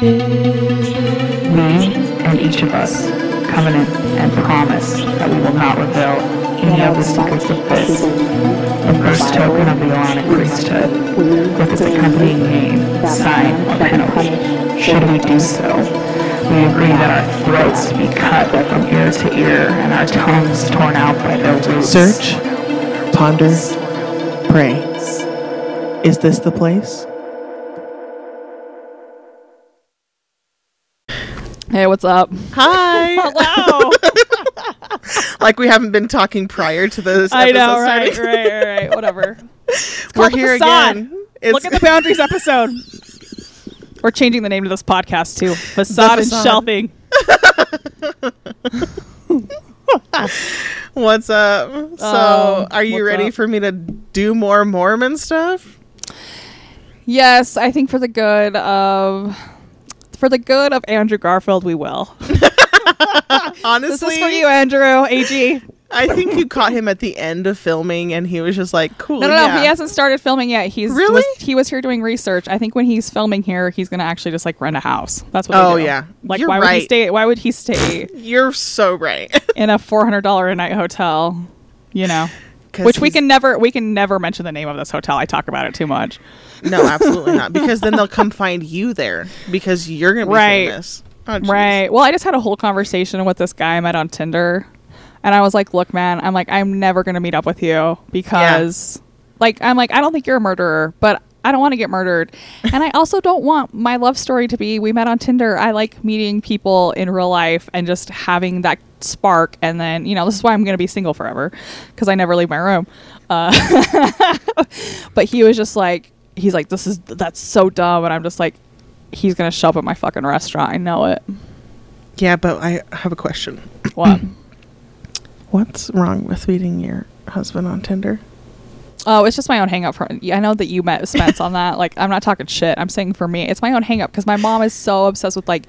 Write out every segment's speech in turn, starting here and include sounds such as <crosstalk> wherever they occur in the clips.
We and each of us covenant and promise that we will not reveal any of the secrets of this, the first token of the Aaronic priesthood, with its accompanying name, sign, or penalty. Should we do so, we agree that our throats be cut from ear to ear and our tongues torn out by their roots. Search, ponder, pray. Is this the place? Hey, what's up? Hi. <laughs> Hello. <laughs> like we haven't been talking prior to this. I know, episode right, starting. right, right, right. <laughs> Whatever. We're here Facade. again. It's, Look at the boundaries episode. We're changing the name of this podcast too. Facade, Facade. and shelving. What's up? So, Um, are you ready up? for me to do more Mormon stuff? Yes, I think for the good of for the good of Andrew Garfield, we will. <laughs> Honestly, This is for you, Andrew. Ag. I think you caught him at the end of filming, and he was just like, "Cool." No, no, no. yeah. He hasn't started filming yet. He's Really? was, he was here doing research. I think when he's filming here, he's gonna actually just like rent a house. That's what. Oh, yeah. Like You're why would he stay? Why would he stay <laughs> You're so right. in a four hundred dollar a night hotel? You know, which we can never we can never mention the name of this hotel. I talk about it too much. No, absolutely not. Because then they'll come find you there because you're gonna be Right. famous. Oh. Right. Well, I just had a whole conversation with this guy I met on Tinder. And I was like, look, man, I'm like, I'm never going to meet up with you because, like, I'm like, I don't think you're a murderer, but I don't want to get murdered. and I also don't want my love story to be we met on Tinder. I like meeting people in real life and just having that spark. And then, you know, this is why I'm going to be single forever because I never leave my room. Uh, <laughs> but he was just like, he's like, this is, that's so dumb. And I'm just like, he's going to show up at my fucking restaurant. I know it. Yeah, but I have a question. What? <clears throat> What's wrong with meeting your husband on Tinder? Oh, it's just my own hang up. For, yeah, I know that you met Spence on that. <laughs> Like, I'm not talking shit. I'm saying for me, it's my own hang up because my mom is so obsessed with like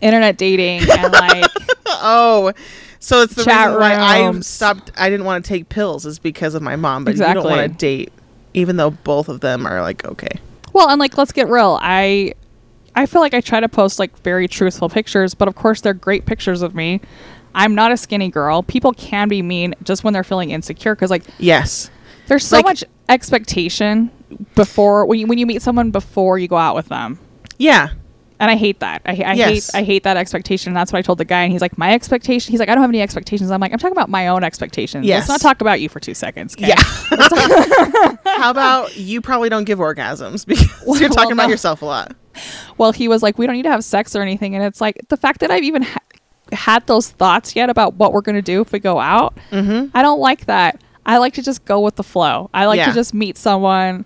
internet dating and like, <laughs> Oh, so it's the Chat reason why I rooms. stopped. I didn't want to take pills is because of my mom. But you don't want to date, even though both of them are like okay. well, and like, let's get real. I, I feel like I try to post like very truthful pictures, but of course they're great pictures of me. I'm not a skinny girl. People can be mean just when they're feeling insecure because like Yes. There's so Like- much expectation before when you when you meet someone before you go out with them. Yeah. And I hate that. I, I Yes. hate I hate that expectation. And that's what I told the guy. And he's like, my expectation. He's like, I don't have any expectations. I'm like, I'm talking about my own expectations. Yes. Let's not talk about you for two seconds. 'kay? Yeah. <laughs> <laughs> How about you probably don't give orgasms because Well, you're talking about no. yourself a lot. Well, he was like, we don't need to have sex or anything. And it's like the fact that I've even ha- had those thoughts yet about what we're going to do if we go out. Mm-hmm. I don't like that. I like to just go with the flow. I like Yeah. to just meet someone,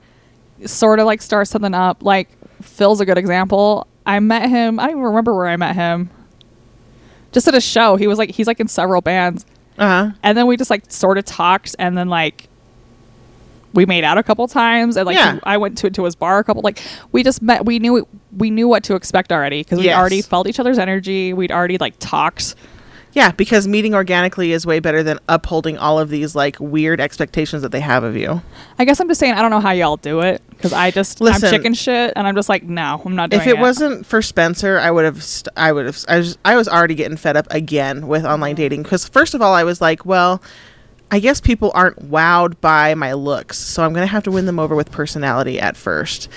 sort of like start something up. Like Phil's a good example. I met him. I don't even remember where I met him. Just at a show. He was like he's like in several bands, Uh huh. and then we just like sort of talked, and then like we made out a couple times, and like Yeah. he- I went to to his bar a couple. Like we just met. We knew we knew what to expect already because we Yes. already felt each other's energy. We'd already like talked. Yeah, because meeting organically is way better than upholding all of these like weird expectations that they have of you. I guess I'm just saying I don't know how y'all do it because I just Listen. I'm chicken shit and I'm just like no I'm not doing it. if it, wasn't for Spencer, I would have. St- I would have. I was. I was already getting fed up again with online dating because first of all, I was like, well, I guess people aren't wowed by my looks, so I'm gonna have to win them over with personality at first.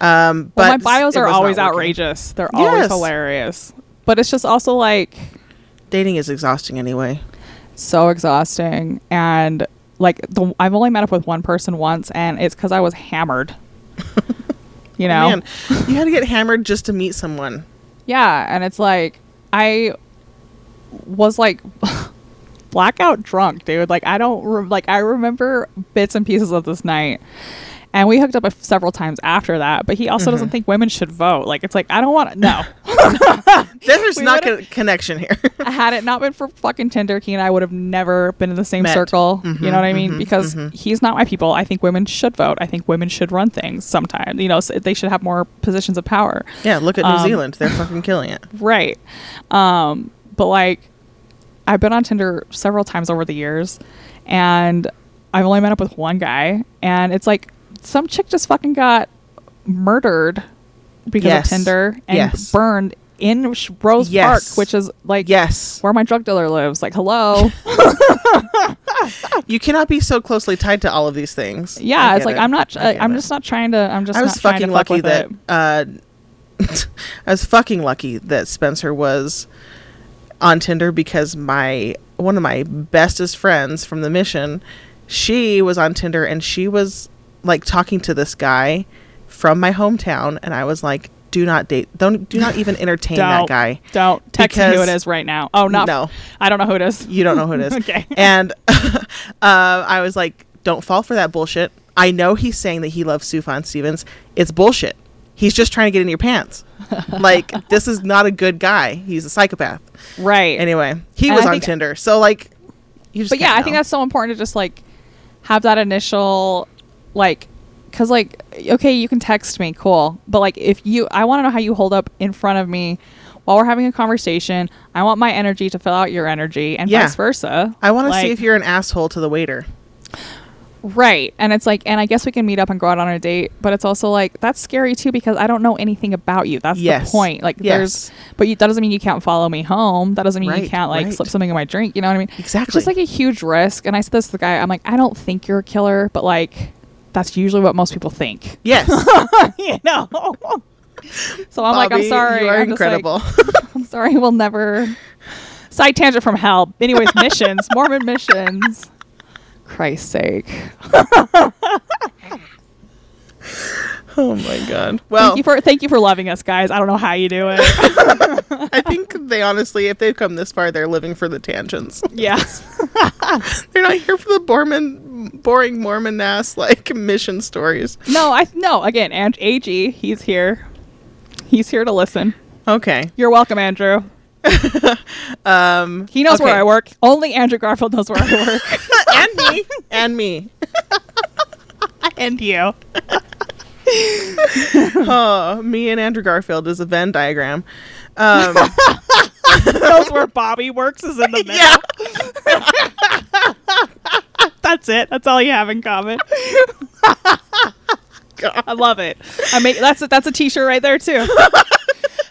Um, well, but my bios are always outrageous they're always Yes. hilarious but it's just also like Dating is exhausting anyway. so exhausting and like the, I've only met up with one person once and it's because I was hammered <laughs> you know Man, you had to get hammered just to meet someone. Yeah, and it's like I was like <laughs> blackout drunk, dude. Like I don't re- like I remember bits and pieces of this night. And we hooked up a f- several times after that, but he also Mm-hmm. doesn't think women should vote. Like it's like I don't want to no. <laughs> <laughs> There's We not a connection here. <laughs> Had it not been for fucking Tinder, he and I would have never been in the same Met. circle. Mhm, you know what I mean? mhm, because mhm. he's not my people. I think women should vote. I think women should run things sometimes. You know, so they should have more positions of power. yeah, look at New Um, Zealand. They're fucking killing it. Right. Um, but like I've been on Tinder several times over the years and I've only met up with one guy and it's like some chick just fucking got murdered because Yes. of Tinder and Yes. burned in Rose Yes. Park, which is like Yes. where my drug dealer lives. Like, hello. <laughs> You cannot be so closely tied to all of these things. yeah, it's like it. I'm not. I I get I'm it. just not trying to. I'm just. I was fucking lucky with that uh, <laughs> I was fucking lucky that Spencer was on Tinder because my one of my bestest friends from the mission, she was on Tinder and she was like talking to this guy from my hometown, and I was like, "Do not date. Don't do not even <laughs> entertain that guy. Don't text me who it is right now. Oh, not. No. I don't know who it is. You don't know who it is." <laughs> Okay. <laughs> And uh, I was like, "Don't fall for that bullshit." I know he's saying that he loves Sufjan Stevens. It's bullshit. He's just trying to get in your pants. like this is not a good guy. He's a psychopath. Right. Anyway, he And was I on Tinder. So like, you just. but yeah, can't I think that's so important to just like have that initial like because like okay you can text me cool but like if you i want to know how you hold up in front of me while we're having a conversation i want my energy to fill out your energy and Yeah. vice versa I want to see if you're an asshole to the waiter. right and it's like and i guess we can meet up and go out on a date but it's also like that's scary too because i don't know anything about you that's Yes. the point like Yes. there's but you, that doesn't mean you can't follow me home that doesn't mean you can't like right. slip something in my drink you know what i mean Exactly. it's just like a huge risk and i said this to the guy i'm like i don't think you're a killer but like that's usually what most people think. Yes. <laughs> you know? So i'm like i'm sorry You are I'm just like, incredible. <laughs> i'm sorry we'll never side tangent from hell anyways <laughs> missions mormon missions. Christ's sake <laughs> oh my god. Well, thank you for thank you for loving us guys. I don't know how you do it. <laughs> I think they honestly, if they've come this far, they're living for the tangents. yeah. <laughs> They're not here for the Mormon, boring Mormon ass like mission stories. no i no again and ag he's here. He's here to listen. Okay. you're welcome andrew. Um, he knows where i work. Only andrew garfield knows where i work. And me, and me. and you <laughs> Oh, me and Andrew Garfield is a Venn diagram. Um, <laughs> knows where Bobby works is in the <laughs> middle. yeah. That's it. That's all you have in common. God. I love it. I make that's a, that's a t-shirt right there too.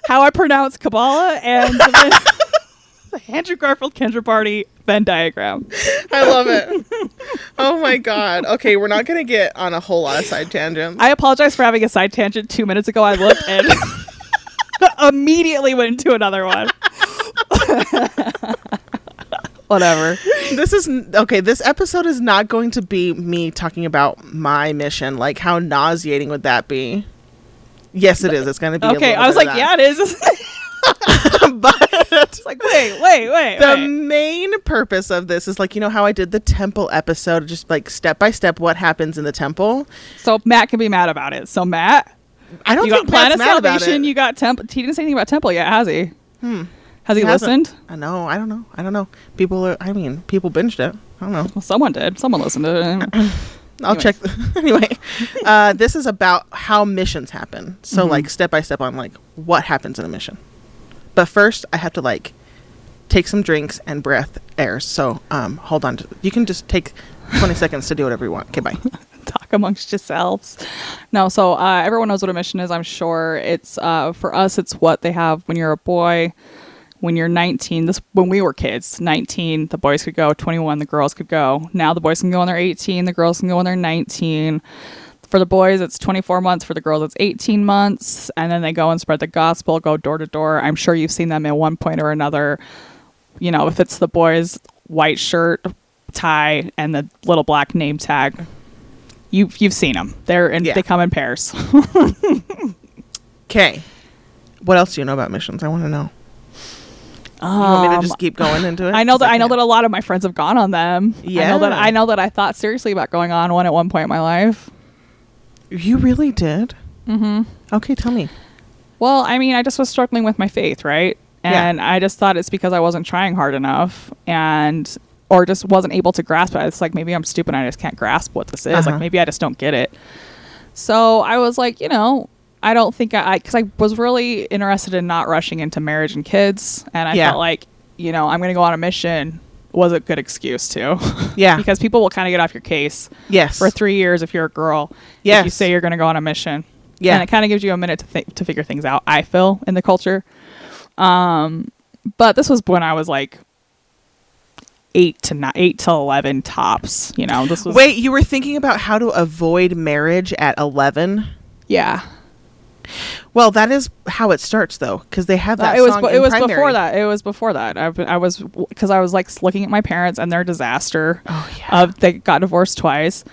How I pronounce Kabbalah and the Andrew Garfield Kendra Party Venn diagram. I love it. Oh my god. Okay, we're not gonna get on a whole lot of side tangents. I apologize for having a side tangent two minutes ago. I looked and <laughs> immediately went into another one. <laughs> Whatever. this is okay. This episode is not going to be me talking about my mission. Like, how nauseating would that be? Yes, it is. It's going to be. Okay, I was like, yeah, it is. <laughs> <laughs> but it's like, wait, wait, wait. the wait. main purpose of this is like you know how I did the temple episode, just like step by step what happens in the temple. So Matt can be mad about it. So Matt, I don't you got think Plan Matt's of Salvation. You got Temple. He didn't say anything about Temple yet, has he? Hmm. Has he, He listened? I know. I don't know. I don't know. People are. I mean, people binged it. I don't know. Well, someone did. Someone listened to it. <clears throat> I'll Anyway. check. <laughs> anyway, uh, this is about how missions happen. So, Mhm. like, step by step on like what happens in a mission. But first, I have to like take some drinks and breath air. So, um, hold on. To, you can just take twenty <laughs> seconds to do whatever you want. Okay, bye. <laughs> Talk amongst yourselves. No, so uh, everyone knows what a mission is. I'm sure it's uh, for us. It's what they have when you're a boy. When you're 19, this when we were kids, 19, the boys could go. 21, the girls could go. Now the boys can go when they're 18. The girls can go when they're 19. For the boys, it's 24 months. For the girls, it's 18 months. And then they go and spread the gospel, go door to door. I'm sure you've seen them at one point or another. You know, if it's the boys' white shirt, tie, and the little black name tag, you you've seen them. They're in, Yeah. they come in pairs. <laughs> Okay. What else do you know about missions? I want to know. You want me to Um, just keep going into it? I know that I know that a lot of my friends have gone on them. I know that Yeah. I know that I thought seriously about going on one at one point in my life. You really did. Mm-hmm. Okay, tell me. Well, I mean, I just was struggling with my faith, right? Yeah. And I just thought it's because I wasn't trying hard enough and or just wasn't able to grasp it. It's like maybe I'm stupid and I just can't grasp what this is. Uh-huh. Like maybe I just don't get it. So I was like, you know, I don't think I because I, was really interested in not rushing into marriage and kids, and I Yeah. felt like, you know, I'm going to go on a mission was a good excuse to. <laughs> Yeah. because people will kind of get off your case Yes. for three years if you're a girl. If you say you're going to go on a mission. Yeah. and it kind of gives you a minute to think to figure things out. I feel in the culture, um, but this was when I was like eight to nine, eight to eleven tops. You know, this was Wait, you were thinking about how to avoid marriage at 11? yeah. Well, that is how it starts, though, because they have that. Uh, it was it was primary. before that. It was before that. I, I was because I was like looking at my parents and their disaster. Oh yeah. of they got divorced twice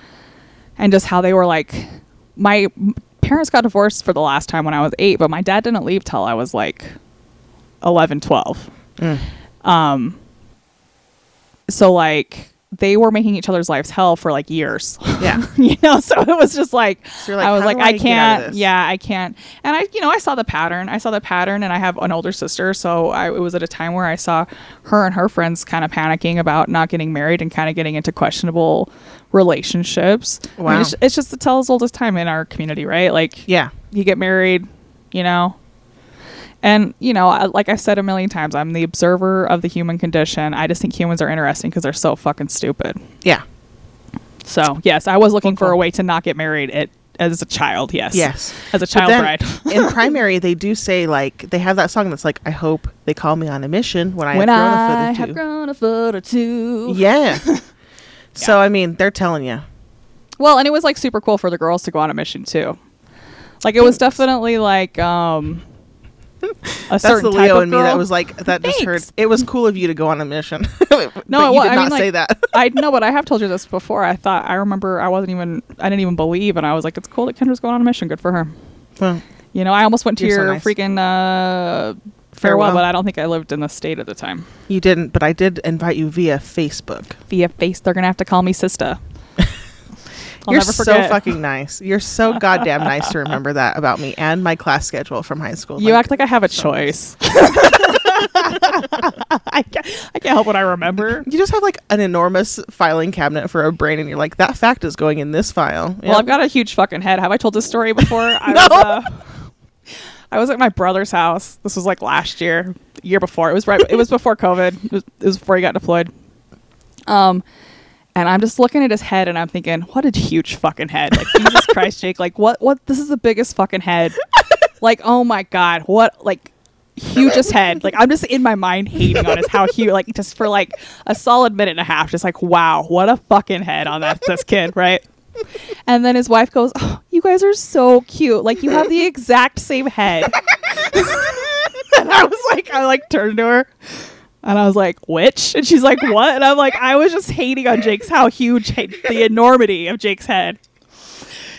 and just how they were like my parents got divorced for the last time when i was eight but my dad didn't leave till i was like 11 12 Mm. um so like they were making each other's lives hell for like years yeah. <laughs> you know so it was just like, So like, i was like i I get out of can't yeah i can't and i you know i saw the pattern i saw the pattern and i have an older sister so I, it was at a time where i saw her and her friends kind of panicking about not getting married and kind of getting into questionable relationships I mean, Wow. it's, it's just the tell as old as time in our community right like Yeah. you get married, you know. And, you know, like I've said a million times, I'm the observer of the human condition. I just think humans are interesting because they're so fucking stupid. Yeah. So, yes, I was looking Well, for a way to not get married at, as a child, yes. Yes. As a child then bride. in <laughs> primary, they do say like they have that song that's like, "I hope they call me on a mission when I when have grown I a foot or have grown a foot or two. Yeah. <laughs> So I mean, they're telling you. Well, and it was like super cool for the girls to go on a mission too. Like it was definitely like um <laughs> a That's certain the type Leo in me that was like that. Just heard it was cool of you to go on a mission. <laughs> No, but you wa- did I not mean, like, say that. <laughs> I know, but I have told you this before. I thought I remember I wasn't even I didn't even believe, and I was like, "It's cool that Kendra's going on a mission. Good for her." well, You know, I almost went to You're so your nice. freaking uh, farewell, Farewell. but I don't think I lived in the state at the time. you didn't, but I did invite you via Facebook. Via face, they're gonna have to call me sister. I'll You're so fucking nice. You're so <laughs> goddamn nice to remember that about me and my class schedule from high school. You Like, act like I have a so choice. <laughs> I can't, I can't help what I remember. you just have like an enormous filing cabinet for a brain, and you're like, that fact is going in this file. Well, I've got a huge fucking head. Have I told this story before? <laughs> I No. was, uh, I was at my brother's house. This was like last year, year before. It was right. It was before COVID. It was, it was before he got deployed. Um, and I'm just looking at his head, and I'm thinking, what a huge fucking head! Like Jesus Christ, Jake! Like what? What? This is the biggest fucking head. like oh my god, what? Like hugest head. Like I'm just in my mind hating on his how huge. Like just for like a solid minute and a half, just like wow, what a fucking head on that this kid, right? And then his wife goes, oh, "You guys are so cute. Like you have the exact same head." <laughs> and I was like, I like turned to her, and I was like, "Which?" And she's like, "What?" And I'm like, "I was just hating on Jake's how huge the enormity of Jake's head."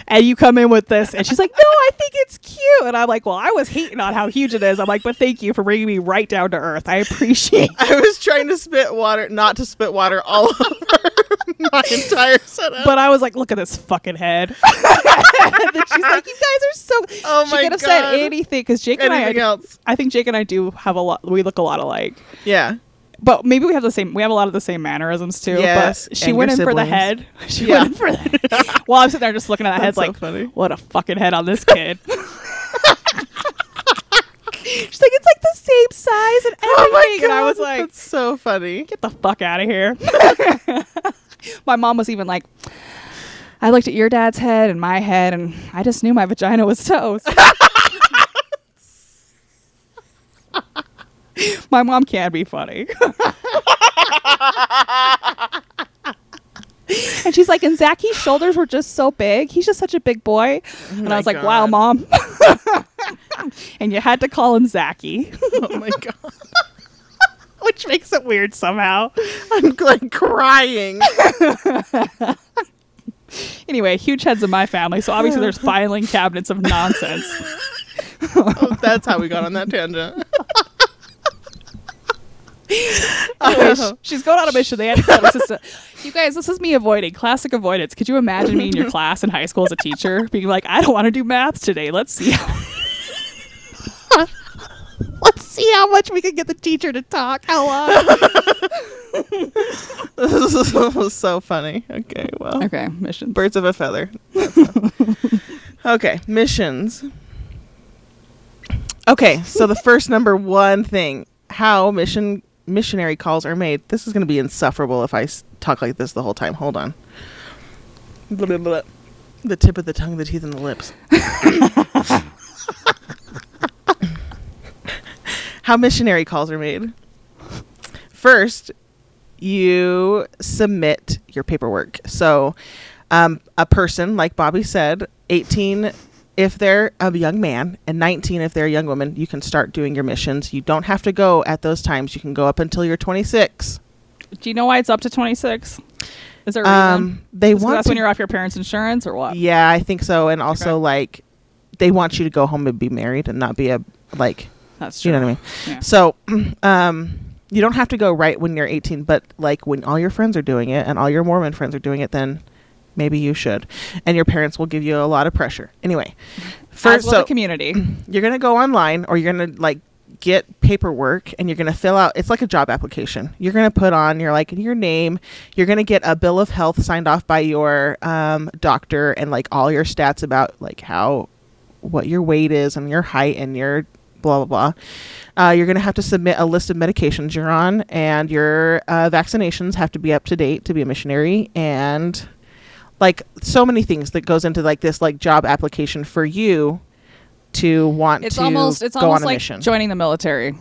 And you come in with this, and she's like, "No, I think it's cute." And I'm like, "Well, I was hating on how huge it is." I'm like, "But thank you for bringing me right down to earth. I appreciate." <laughs> I was trying to spit water, not to spit water all <laughs> over my entire setup. But I was like, "Look at this fucking head." <laughs> and then she's like, "You guys are so." Oh my she could have God. said anything because Jake and I. else? I think Jake and I do have a lot. We look a lot alike, Yeah. But maybe we have the same. We have a lot of the same mannerisms too. Yes, but she went in your for the head. <laughs> She Yeah. went in for the. <laughs> While I'm sitting there just looking at that head, so like, funny. what a fucking head on this kid. <laughs> She's like, it's like the same size and everything, Oh my god! and I was like, that's so funny. get the fuck out of here. my mom was even like, I looked at your dad's head and my head, and I just knew my vagina was toast. <laughs> my mom can be funny. and she's like, and Zachy's shoulders were just so big. He's just such a big boy. Oh and I was like, wow, mom. <laughs> and you had to call him Zachy, Oh my <laughs> god! which makes it weird somehow. I'm like crying. Anyway, huge heads in my family, so obviously there's filing cabinets of nonsense. Oh, that's how we got on that tangent. <laughs> Anyway, sh- uh-huh. she's going on a mission. They had to her sister. <laughs> You guys, this is me avoiding classic avoidance. Could you imagine me in your <laughs> class in high school as a teacher being like, "I don't want to do math today. Let's see." How- Let's see how much we can get the teacher to talk. How long? this is so funny. Okay, well, okay, missions. birds of a feather. okay, missions. Okay, so the first number one thing: how mission missionary calls are made. This is going to be insufferable if I talk like this the whole time. Hold on. Blah, blah, blah. The tip of the tongue, the teeth, and the lips. How missionary calls are made. First, you submit your paperwork. So, um, a person, like Bobby said, 18 if they're a young man and 19 if they're a young woman, you can start doing your missions. You don't have to go at those times. You can go up until you're 26. Do you know why it's up to 26? Is there a reason? Um, they 'cause want that's to, when you're off your parents' insurance or what? Yeah, I think so. And also, Okay. like, they want you to go home and be married and not be a like That's true. You know what I mean? Yeah. So, <clears throat> um, you don't have to go right when you're 18, but like when all your friends are doing it and all your Mormon friends are doing it, then maybe you should. And your parents will give you a lot of pressure. Anyway, first, will so the community. <clears throat> you're gonna go online or you're gonna like get paperwork and you're gonna fill out. It's like a job application. You're gonna put on your like your name. You're gonna get a bill of health signed off by your um, doctor and like all your stats about like how what your weight is and your height and your blah blah blah. Uh, you're going to have to submit a list of medications you're on, and your uh, vaccinations have to be up to date to be a missionary, and like so many things that goes into like this like job application for you to want It's to almost it's go almost on a like mission. joining the military.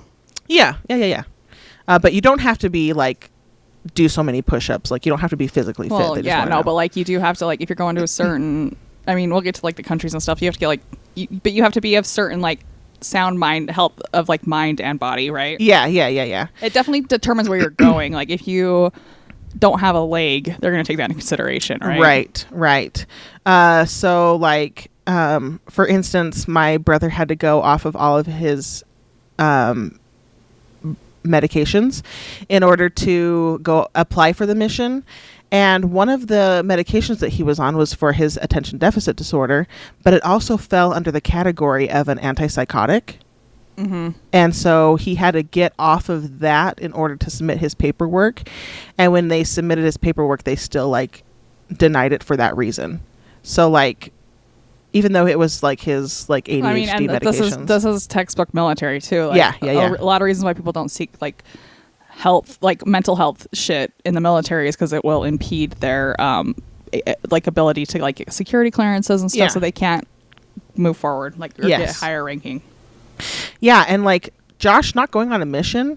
yeah, yeah, yeah, yeah. Uh, but you don't have to be like do so many push-ups. Like you don't have to be physically fit. They yeah, no, know. but like you do have to like if you're going to a <clears throat> certain. I mean, we'll get to like the countries and stuff. You have to get like, you, but you have to be of certain like sound mind health of like mind and body, right? yeah, yeah, yeah, yeah. It definitely determines where you're going. Like if you don't have a leg, they're going to take that into consideration, right? Right, right. Uh, so, like, um, for instance, my brother had to go off of all of his um, medications in order to go apply for the mission. And one of the medications that he was on was for his attention deficit disorder, but it also fell under the category of an antipsychotic. Mm-hmm. And so he had to get off of that in order to submit his paperwork. And when they submitted his paperwork, they still like denied it for that reason. So like even though it was like his like ADHD I mean, and th- this is medications. this is textbook military too. Like, Yeah, yeah, a- yeah. A, lot of reasons why people don't seek like health, like mental health shit in the military is because it will impede their um like ability to like security clearances and stuff, Yeah. so they can't move forward like or get higher ranking. Yeah, and like Josh not going on a mission.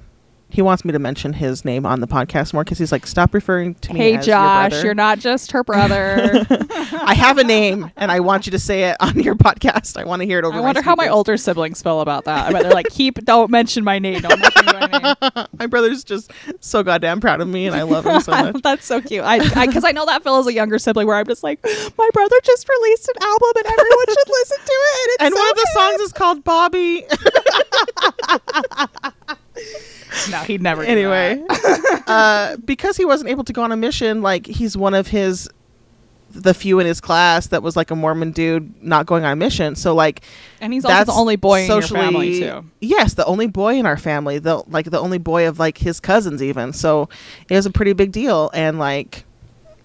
He wants me to mention his name on the podcast more because he's like, stop referring to me. Hey as your Josh, brother." you're not just her brother. <laughs> I have a name, and I want you to say it on your podcast. I want to hear it over. I wonder how my older siblings feel about that. I bet they're like, keep, don't mention my name. Don't mention my name. <laughs> My brother's just so goddamn proud of me, and I love him so much. <laughs> That's so cute. I because I, know that Phil is a younger sibling where I'm just like, my brother just released an album and everyone should listen to it. It's and so one of the good." songs is called Bobby. <laughs> No, he'd never. do anyway, <laughs> uh, because he wasn't able to go on a mission, like he's one of his the few in his class that was like a Mormon dude not going on a mission. So like and he's also the only boy in your family too. Yes, the only boy in our family, the like the only boy of like his cousins even. So it was a pretty big deal and like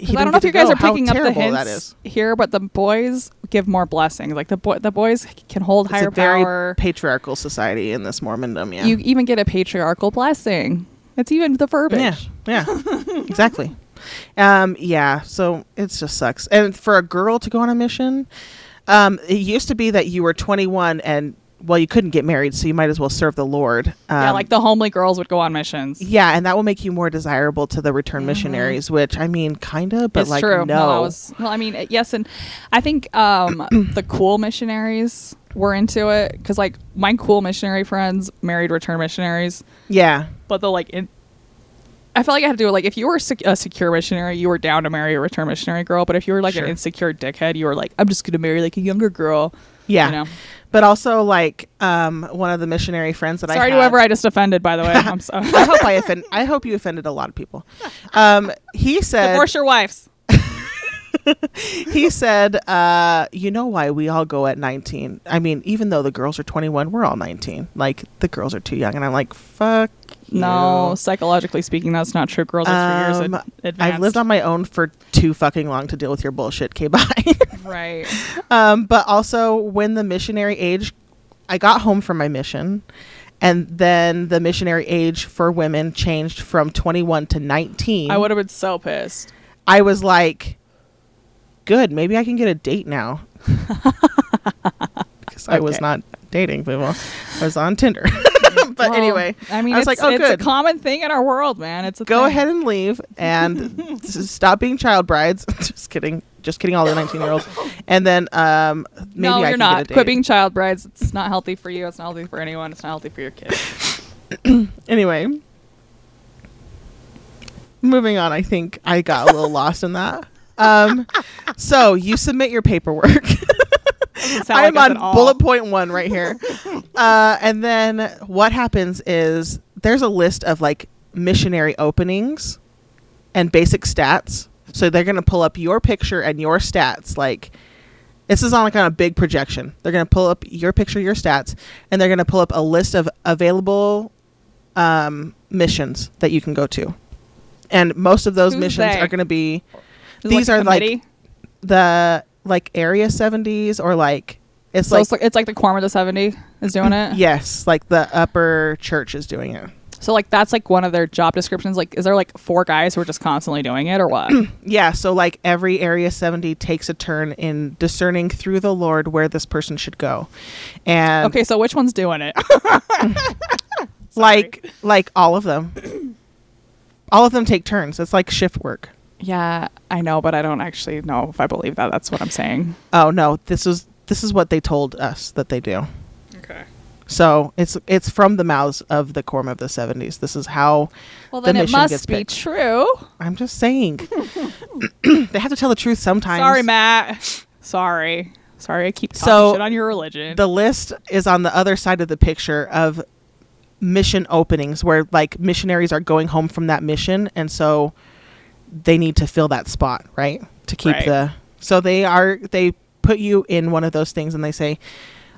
I don't know if you guys go. are picking up the hints here, but the boys give more blessings. Like the boy, the boys can hold It's higher a very power. patriarchal society in this Mormondom, yeah. You even get a patriarchal blessing. It's even the verbiage. Yeah, yeah, exactly. Um, yeah, so it just sucks. And for a girl to go on a mission, um, it used to be that you were 21 and well, you couldn't get married, so you might as well serve the Lord. Um, yeah, like the homely girls would go on missions. yeah, and that will make you more desirable to the return missionaries, which I mean, kind of, but it's like true. no. that was, well, I mean, yes, and I think um, <coughs> the cool missionaries were into it because, like, my cool missionary friends married return missionaries, yeah, but the like, in, I felt like I had to do it. Like, if you were sec- a secure missionary, you were down to marry a return missionary girl. But if you were like Sure. an insecure dickhead, you were like, I'm just gonna marry like a younger girl. Yeah. You know? But also, like, um, one of the missionary friends that I Sorry whoever I just offended. By the way, <laughs> I'm sorry. I hope I offend. I hope you offended a lot of people. Um, he said. Divorce your wives. <laughs> he said, uh, "You know why we all go at 19? I mean, even though the girls are 21, we're all 19. Like the girls are too young." And I'm like, "Fuck No, you." psychologically speaking, that's not true. Girls are three years Um, ad- advanced. I've lived on my own for too fucking long to deal with your bullshit. K bye. <laughs> right. um, but also, when the missionary age, I got home from my mission, and then the missionary age for women changed from 21 to 19. I would have been so pissed. I was like, good. Maybe I can get a date now. <laughs> <laughs> Because I was Okay. not dating people. I was on Tinder. <laughs> but Well, anyway, I mean, I was it's, like, oh, it's good. a common thing in our world, man. It's a Go thing. ahead and leave and <laughs> stop being child brides. <laughs> Just kidding. Just kidding, all the 19 year olds. And then um, maybe no, I you're not. get a date. Quit being child brides. It's not healthy for you. It's not healthy for anyone. It's not healthy for your kids. <coughs> Anyway, moving on. I think I got a little lost in that. Um, so you submit your paperwork. Doesn't sound I am like on bullet point one right here. <laughs> uh, and then what happens is there's a list of like missionary openings and basic stats. So they're going to pull up your picture and your stats. Like this is on like on a big projection. They're going to pull up your picture, your stats, and they're going to pull up a list of available um, missions that you can go to. And most of those Who's missions they? are going to be these like are like the like area 70s or like it's So like it's like it's like the quorum of the seventy is doing it. yes like the upper church is doing it So like that's like one of their job descriptions. Like, is there like four guys who are just constantly doing it, or what? <clears throat> yeah so like every area 70 takes a turn in discerning through the lord where this person should go and okay, so which one's doing it? <laughs> like like all of them all of them take turns it's like shift work yeah, I know, but I don't actually know if I believe that. That's what I'm saying. oh no this is this is what they told us that they do Okay. so it's it's from the mouths of the quorum of the 70s this is how Well, The then it mission gets must be picked. true. i'm just saying <laughs> they have to tell the truth sometimes Sorry, Matt. Sorry. Sorry, I keep talking So, shit on your religion. the list is on the other side of the picture of mission openings where like missionaries are going home from that mission and so they need to fill that spot right to keep Right. the so they are they put you in one of those things and they say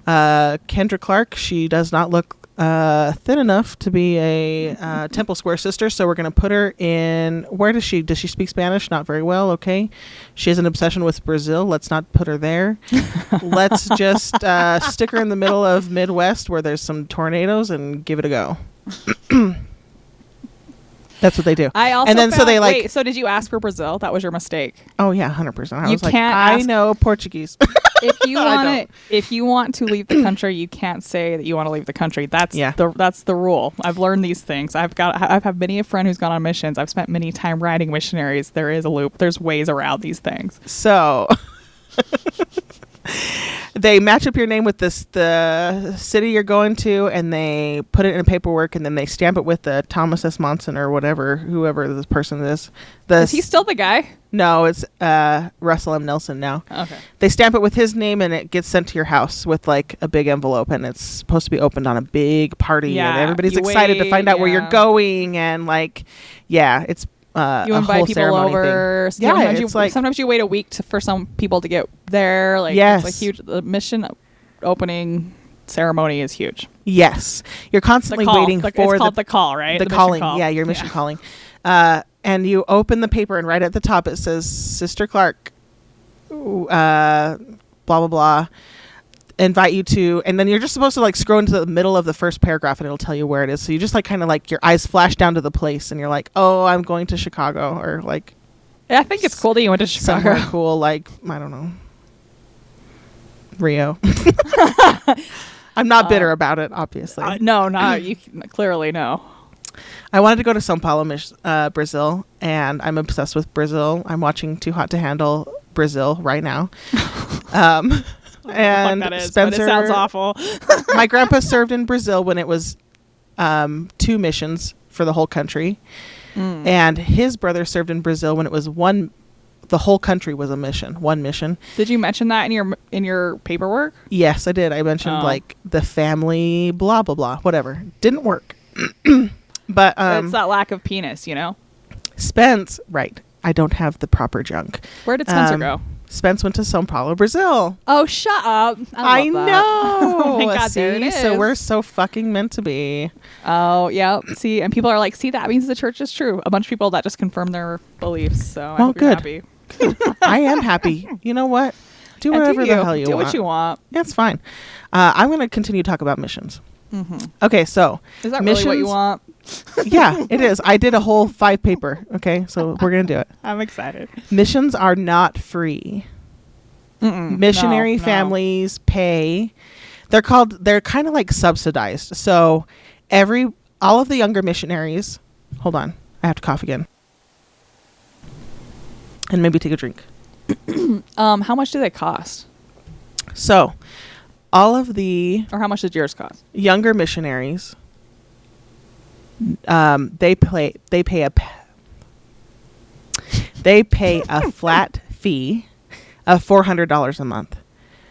uh, kendra clark she does not look uh, thin enough to be a uh, temple square sister so we're going to put her in where does she does she speak spanish? Not very well okay. She has an obsession with brazil let's not put her there. <laughs> Let's just uh, stick her in the middle of midwest where there's some tornadoes and give it a go <clears throat> that's what they do I also and then so they like Wait, so did you ask for Brazil? That was your mistake. oh yeah 100% i You was like i ask- know portuguese <laughs> If you <laughs> want to, if you want to leave the country, you can't say that you want to leave the country. That's Yeah. the that's the rule. I've learned these things. I've got I've had many a friend who's gone on missions. I've spent many time writing missionaries. There is a loop. There's ways around these things. So <laughs> they match up your name with this the city you're going to, and they put it in a paperwork, and then they stamp it with the Thomas S. Monson or whatever, whoever this person is. The Is he still the guy? no, it's uh, Russell M. Nelson now. Okay. They stamp it with his name, and it gets sent to your house with like a big envelope, and it's supposed to be opened on a big party, and Yeah, everybody's you excited to find out where you're going, and like, yeah, it's. Uh, You invite people ceremony thing. over. Yeah, Sometimes you, it's like sometimes you wait a week to, for some people to get there. Like Yes. it's a huge the mission opening ceremony is huge. Yes, you're constantly waiting the, for it's the, the call, right? the mission calling. call. Yeah, your mission calling. Uh, and you open the paper, and right at the top it says "Sister Clark," uh, blah blah blah. Invite you to, and then you're just supposed to like scroll into the middle of the first paragraph, and it'll tell you where it is. So you just like kind of like your eyes flash down to the place, and you're like, "Oh, I'm going to Chicago," or like I think it's cool that you went to Chicago. cool, like I don't know, Rio. <laughs> I'm not bitter about it, obviously. Uh, no, not you. Clearly, no. I wanted to go to São Paulo, uh, Brazil, and I'm obsessed with Brazil. I'm watching Too Hot to Handle Brazil right now. <laughs> um, <laughs> and that is, Spencer, sounds awful. <laughs> my grandpa <laughs> served in Brazil when it was um, two missions for the whole country, Mm. and his brother served in Brazil when it was one. The whole country was a mission, one mission. Did you mention that in your in your paperwork? Yes, I did. I mentioned Oh. like the family, blah blah blah, whatever. Didn't work. <clears throat> but um, it's that lack of penis, you know. Spence, right? I don't have the proper junk. Where did Spencer Um, go? Spence went to São Paulo, Brazil. Oh, shut up! I, I, <laughs> know. oh <laughs> my god, there it See? is. So we're so fucking meant to be. Oh, yeah. See, and people are like, "See, that means the church is true." A bunch of people that just confirm their beliefs. So I hope good. happy. <laughs> I am happy. You know what? Do whatever do the hell you do want. what you want. That's fine. Uh, I'm going to continue to talk about missions. Hmm Okay, so Is that really what you want? <laughs> yeah, it is. I did a whole five paper. Okay, so we're going to do it. <laughs> I'm excited. Missions are not free. missionary no, no. families pay they're called they're kind of like subsidized so every all of the younger missionaries hold on i have to cough again and maybe take a drink <coughs> Um, how much do they cost, so all of the or how much did yours cost? younger missionaries um they pay they pay a p- they pay a <laughs> flat fee of $400 a month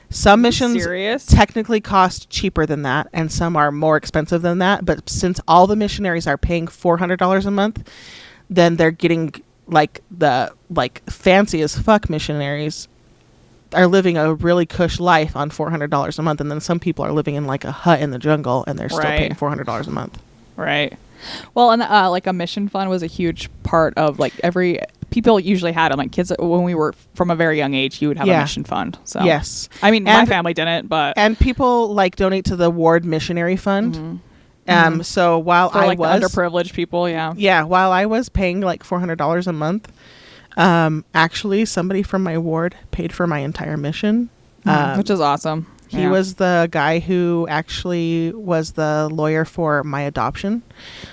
some missions Serious? technically cost cheaper than that and some are more expensive than that but since all the missionaries are paying $400 a month then they're getting like the like fancy as fuck missionaries are living a really cush life on $400 a month and then some people are living in like a hut in the jungle and they're still Right. paying $400 a month Right. Well, and uh, like a mission fund was a huge part of like every people usually had them. Like kids when we were from a very young age, you would have Yeah. a mission fund. So yes I mean, my family didn't, but and people like donate to the ward missionary fund um so while for i like was underprivileged people, yeah. yeah, while I was paying like four hundred dollars a month, um, actually somebody from my ward paid for my entire mission. Um, which is awesome. he Yeah. was the guy who actually was the lawyer for my adoption,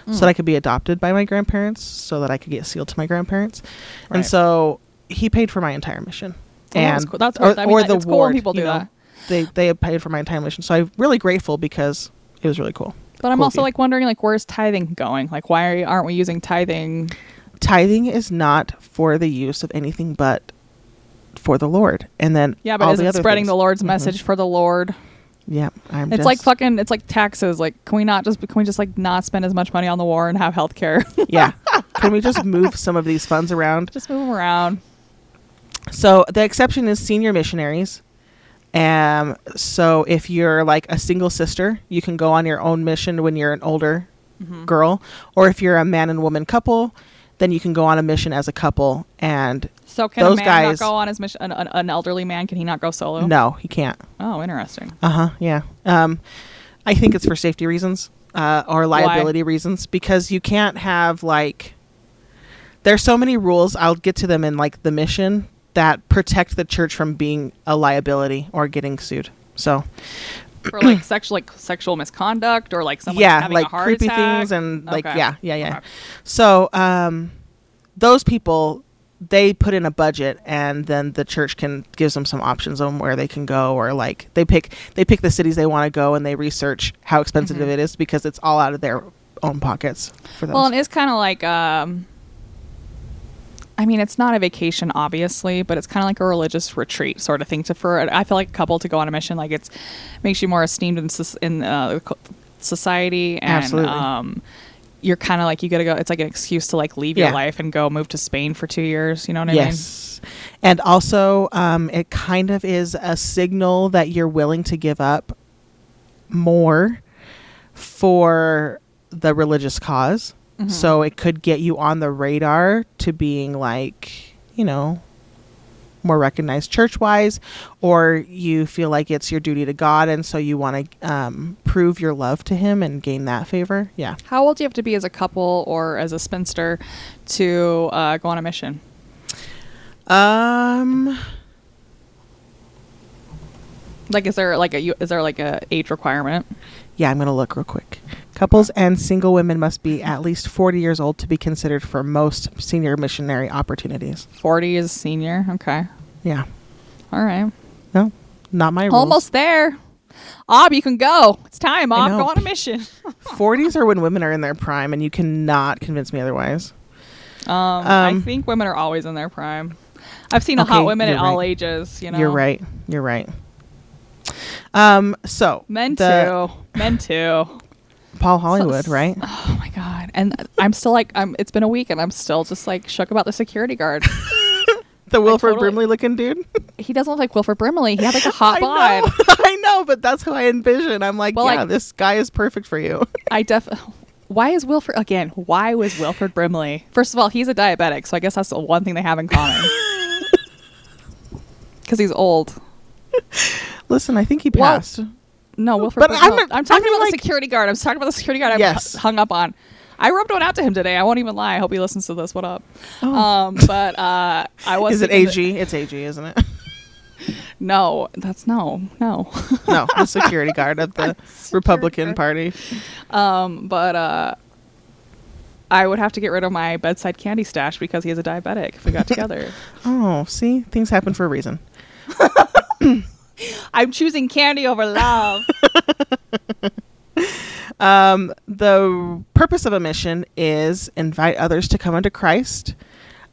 Mm. so that I could be adopted by my grandparents, so that I could get sealed to my grandparents, Right. and so he paid for my entire mission. Oh, that's cool. That's- or, I mean, or that- the it's cool when ward. people you do know, that. They they paid for my entire mission, so I'm really grateful because it was really cool. But I'm also you. like wondering, like, where's tithing going? Like, why aren't we using tithing? Tithing is not for the use of anything but for the Lord. And then Yeah, but all is the it other spreading things. the Lord's Mhm. message for the Lord? Yeah, I'm It's like fucking. It's like taxes. Like, can we not just can we just like not spend as much money on the war and have health care? <laughs> yeah. Can we just move some of these funds around? just move them around. So the exception is senior missionaries. Um, so if you're like a single sister, you can go on your own mission when you're an older Mm-hmm. girl, or if you're a man and woman couple, then you can go on a mission as a couple. And So can Those a man guys- not go on his mission? An, an, an elderly man can he not go solo? no, he can't. Oh, interesting. Uh huh. Yeah. Um, I think it's for safety reasons uh, or liability reasons because you can't have like. There's so many rules. I'll get to them in like the mission that protect the church from being a liability or getting sued. So For like sexual like sexual misconduct or like someone yeah, having like a heart creepy attack? things and like Okay. yeah, yeah, yeah. Okay. So um, those people they put in a budget and then the church can gives them some options on where they can go or like they pick they pick the cities they want to go and they research how expensive Mhm. it is because it's all out of their own pockets for them. Well, it's kind of like um I mean, it's not a vacation, obviously, but it's kind of like a religious retreat sort of thing. To for I feel like a couple to go on a mission, like it's makes you more esteemed in in uh, society, and Absolutely. um, you're kind of like you got to go. It's like an excuse to like leave Yeah. your life and go move to Spain for two years. You know what I mean? yes. And also, um, it kind of is a signal that you're willing to give up more for the religious cause. Mhm. So it could get you on the radar to being like, you know, more recognized church wise, or you feel like it's your duty to God, and so you want to um, prove your love to Him and gain that favor. Yeah. How old do you have to be as a couple or as a spinster to uh, go on a mission? Um. Like, is there like a is there like a age requirement? Yeah, I'm gonna look real quick. Couples and single women must be at least 40 years old to be considered for most senior missionary opportunities. Forty is senior. Okay, Yeah. all right. No, not my rules. Almost there. Ob, you can go. It's time, I Ob. Go on a mission. <laughs> 40s are when women are in their prime, and you cannot convince me otherwise. Um, I Um, think women are always in their prime. I've seen Okay, hot women at you're all right. ages. You know, You're right. You're right. Um. So Men the- too. Men too. Paul Hollywood, So- right? <sighs> Oh my god! And I'm still like, I'm. It's been a week, and I'm still just like shook about the security guard. <laughs> The Wilford totally- Brimley looking dude. <laughs> he doesn't look like Wilford Brimley. He had like a <laughs> hot I bod. know. I know, but that's who I envision. I'm like, Well, yeah, this guy is perfect for you. I definitely. Why is Wilford again? Why was Wilford Brimley? First of all, he's a diabetic, so I guess that's the one thing they have in common. Because he's old. Listen, I think he Well, passed. No, Wilford. But I'm a- I'm talking I mean, about like- the security guard. I'm talking about the security guard. I'm Yes. hung up on. I rubbed one out to him today. I won't even lie. I hope he listens to this. What up? Oh. Um, but uh, I was. <laughs> is it that- AG? It's AG, isn't it? <laughs> No, that's no, no. No, <laughs> the security guard of the Republican Party. um, but uh, I would have to get rid of my bedside candy stash because he is a diabetic. If we got together, Oh, see, things happen for a reason. <laughs> I'm choosing candy over love. <laughs> Um, the purpose of a mission is invite others to come unto Christ.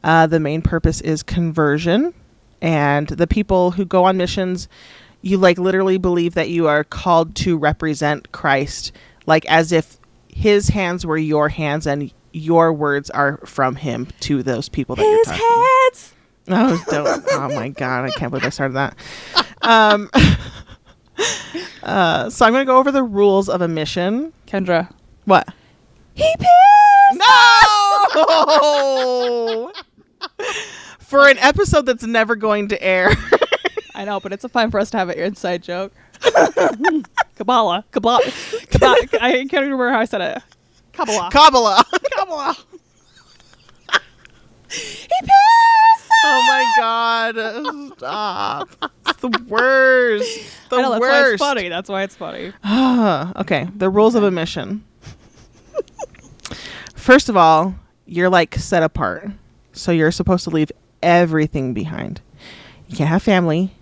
Uh, the main purpose is conversion, and the people who go on missions, you like literally believe that you are called to represent Christ, like as if His hands were your hands and your words are from Him to those people that you're His talking. heads. Oh, don't, oh my god! I can't believe I started that. <laughs> Um, <laughs> uh, so I'm going to go over the rules of a mission. Kendra. What? He pissed. No! <laughs> For an episode that's never going to air. I know, but it's a fun for us to have an inside joke. <laughs> Kabbalah. Kabbalah. Kabbalah. I can't remember how I said it. Kabbalah. Kabbalah. Kabbalah. Oh my god. Stop. It's the worst. The <laughs> I know, that's why worst. it's funny. That's why it's funny. <sighs> okay, the rules of a mission. First of all, you're like set apart. So you're supposed to leave everything behind. You can't have family,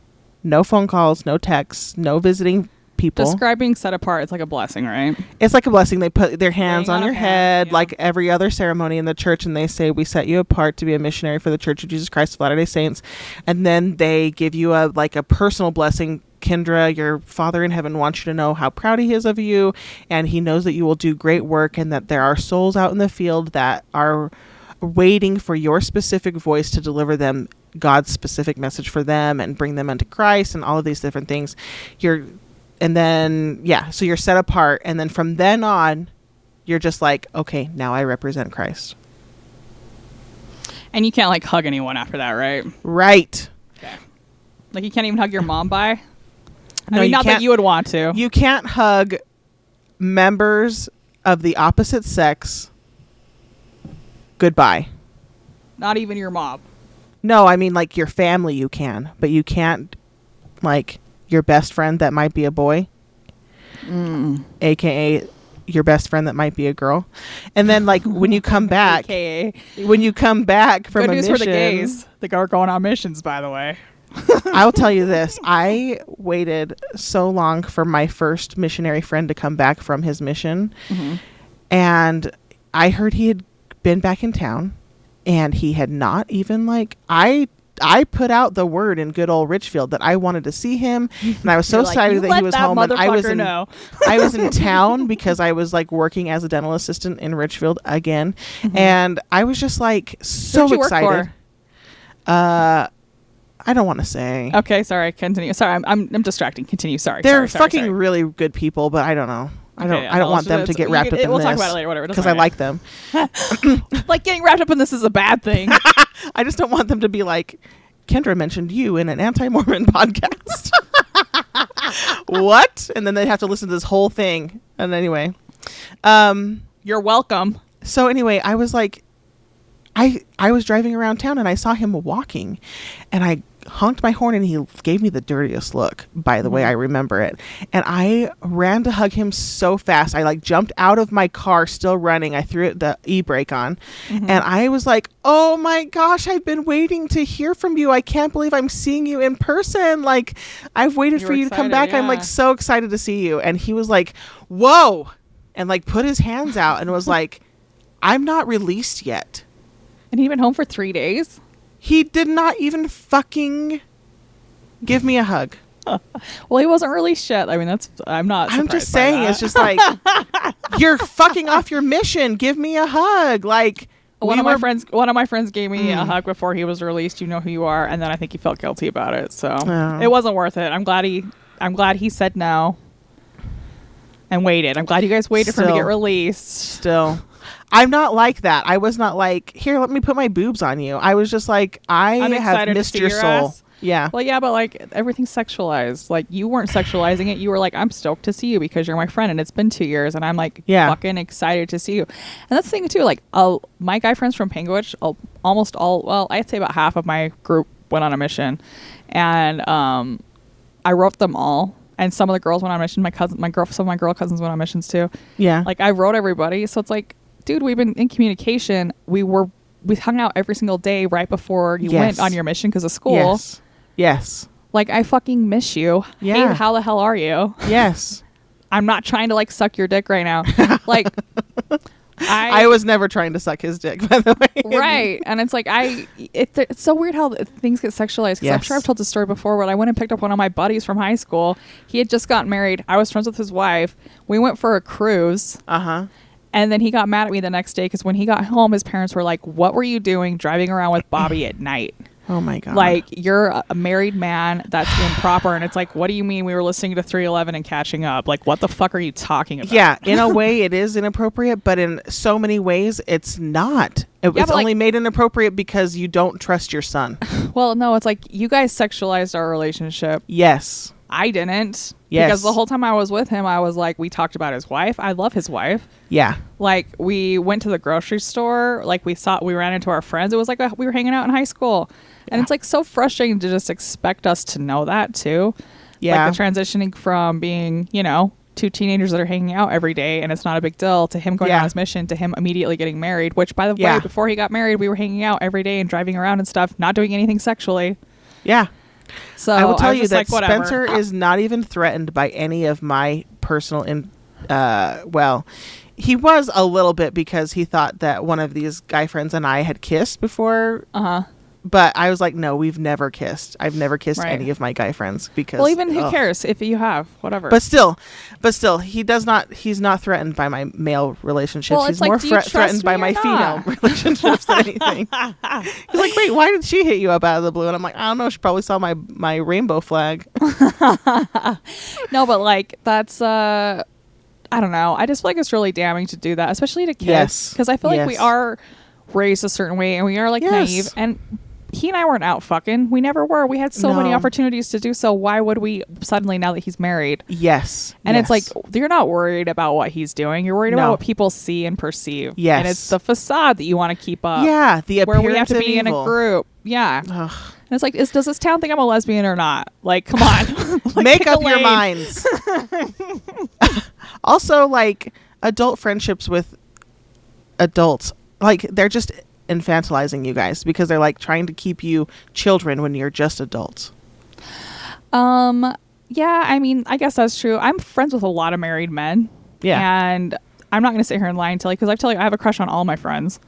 no phone calls, no texts, no visiting people. Describing set apart, it's like a blessing, right? It's like a blessing. They put their hands on your head yeah. like every other ceremony in the church, and they say, We set you apart to be a missionary for the Church of Jesus Christ of Latter day Saints. And then they give you a like a personal blessing. Kendra, your father in heaven wants you to know how proud he is of you, and he knows that you will do great work, and that there are souls out in the field that are waiting for your specific voice to deliver them God's specific message for them and bring them unto Christ and all of these different things. You're and then yeah, so you're set apart and then from then on you're just like, okay, now I represent Christ. And you can't like hug anyone after that, right? Right. Like you can't even hug your mom by. No, I mean, not that you would want to. You can't hug members of the opposite sex goodbye. not even your mom. No, I mean like your family you can, but you can't like your best friend that might be a boy, mm. aka your best friend that might be a girl. And then like when you come <laughs> back, AKA. when you come back from Good a news mission, for the gays. They are going on missions, by the way. <laughs> I'll tell you this: I waited so long for my first missionary friend to come back from his mission, mm-hmm. and I heard he had been back in town, and he had not even like I. I put out the word in good old Richfield that I wanted to see him, and I was <laughs> so like, excited that he was that home. And I was in, know." I was in <laughs> town because I was like working as a dental assistant in Richfield again, Mm-hmm. and I was just like so Who'd you work excited. for? Uh, I don't want to say. Okay, sorry. Continue. Sorry, I'm I'm, I'm distracting. Continue. Sorry. They're sorry, sorry, fucking sorry. really good people, but I don't know. I don't. Okay, I don't want them to get wrapped up in we'll this. talk about it later, whatever, Because I like them. <laughs> like getting wrapped up in this is a bad thing. I just don't want them to be like, Kendra mentioned you in an anti-Mormon <laughs> podcast. what? And then they have to listen to this whole thing. And anyway, um, You're welcome. so anyway, I was like, I I was driving around town and I saw him walking, and I honked my horn and he gave me the dirtiest look. By the way, mm-hmm. I remember it, and I ran to hug him so fast. I like jumped out of my car, still running. I threw the e brake on, mm-hmm. and I was like, "Oh my gosh, I've been waiting to hear from you. I can't believe I'm seeing you in person. Like, I've waited You for you to come excited, back. I'm like so excited to see you." And he was like, "Whoa." And like put his hands out and was <laughs> like, I'm not released yet. And he'd been home for three days. He did not even fucking give me a hug. <laughs> Well, he wasn't really shit. I mean, that's I'm not. I'm just saying, that. it's just like <laughs> you're fucking off your mission. Give me a hug. Like one we of my were- friends. One of my friends gave me a Mm. hug before he was released. You know who you are, and then I think he felt guilty about it. So Oh. it wasn't worth it. I'm glad he. I'm glad he said no. And waited. I'm glad you guys waited for him to get released. Still, I'm not like that. I was not like, here, let me put my boobs on you. I was just like, I I'm have missed your your soul. ass. Yeah. Well, yeah, but like everything's sexualized. Like you weren't sexualizing it. You were like, I'm stoked to see you because you're my friend, and it's been two years, and I'm like, Yeah. fucking excited to see you. And that's the thing too. Like, uh, my guy friends from Panguitch, uh, almost all, well, I'd say about half of my group went on a mission, and um, I wrote them all, and some of the girls went on mission. My cousin, my girl, some of my girl cousins went on missions too. Yeah. Like I wrote everybody, so it's like, dude, we've been in communication. We were we hung out every single day right before you Yes. went on your mission because of school. Yes. Yes. Like I fucking miss you. Yeah. Hey, how the hell are you? Yes. <laughs> I'm not trying to like suck your dick right now. <laughs> like I, I was never trying to suck his dick, <laughs> by the way. right, and it's like I. It, it's so weird how things get sexualized. Because I'm sure I've told this story before. But I went and picked up one of my buddies from high school. He had just gotten married. I was friends with his wife. We went for a cruise. Uh huh. And then he got mad at me the next day because when he got home, his parents were like, "What were you doing driving around with Bobby at night? <laughs> Oh my god. Like you're a- married man. That's improper." And it's like, "What do you mean we were listening to 311 and catching up? Like, what the fuck are you talking about?" Yeah, in a <laughs> way it is inappropriate, but in so many ways it's not. It, Yeah, it's but, like- only made inappropriate because you don't trust your son. <laughs> Well, no, it's like you guys sexualized our relationship. Yes. I didn't. Yes. Because the whole time I was with him, I was like, we talked about his wife. I love his wife. Yeah. Like we went to the grocery store. Like we saw, we ran into our friends. It was like a, we were hanging out in high school, and it's like so frustrating to just expect us to know that too. Yeah. Like the transitioning from being, you know, two teenagers that are hanging out every day and it's not a big deal to him going Yeah. on his mission to him immediately getting married. Which, by the Yeah. way, before he got married, we were hanging out every day and driving around and stuff, not doing anything sexually. Yeah. So I will tell was you that like. Spencer is not even threatened by any of my personal in uh well, he was a little bit because he thought that one of these guy friends and I had kissed before, Uh huh. But I was like, no, we've never kissed. I've never kissed Right. any of my guy friends because Well, even who ugh. cares if you have whatever. But still, but still, he does not. He's not threatened by my male relationships. Well, he's like, more do you thre- trust threatened by my or female <laughs> relationships than anything. <laughs> he's like, wait, why did she hit you up out of the blue? And I'm like, I don't know. She probably saw my my rainbow flag. <laughs> no, but like that's uh I don't know. I just feel like it's really damning to do that, especially to kids. Yes. Because I feel like we are raised a certain way and we are like Yes. naive and he and I weren't out fucking. We never were. We had so many opportunities to do so. Why would we suddenly now that he's married? Yes, And it's like you're not worried about what he's doing. You're worried No. about what people see and perceive. Yes. And it's the facade that you want to keep up. yeah, the Where we have to be in a group. Yeah. Ugh. And it's like, is, does this town think I'm a lesbian or not? Like, come on. <laughs> <laughs> Like, Make up your minds. <laughs> also, like adult friendships with adults, like they're just infantilizing you guys because they're like trying to keep you children when you're just adults. Um, yeah, I mean, I guess that's true. I'm friends with a lot of married men. Yeah. And I'm not going to sit here and lie and tell you because I tell you I have a crush on all my friends.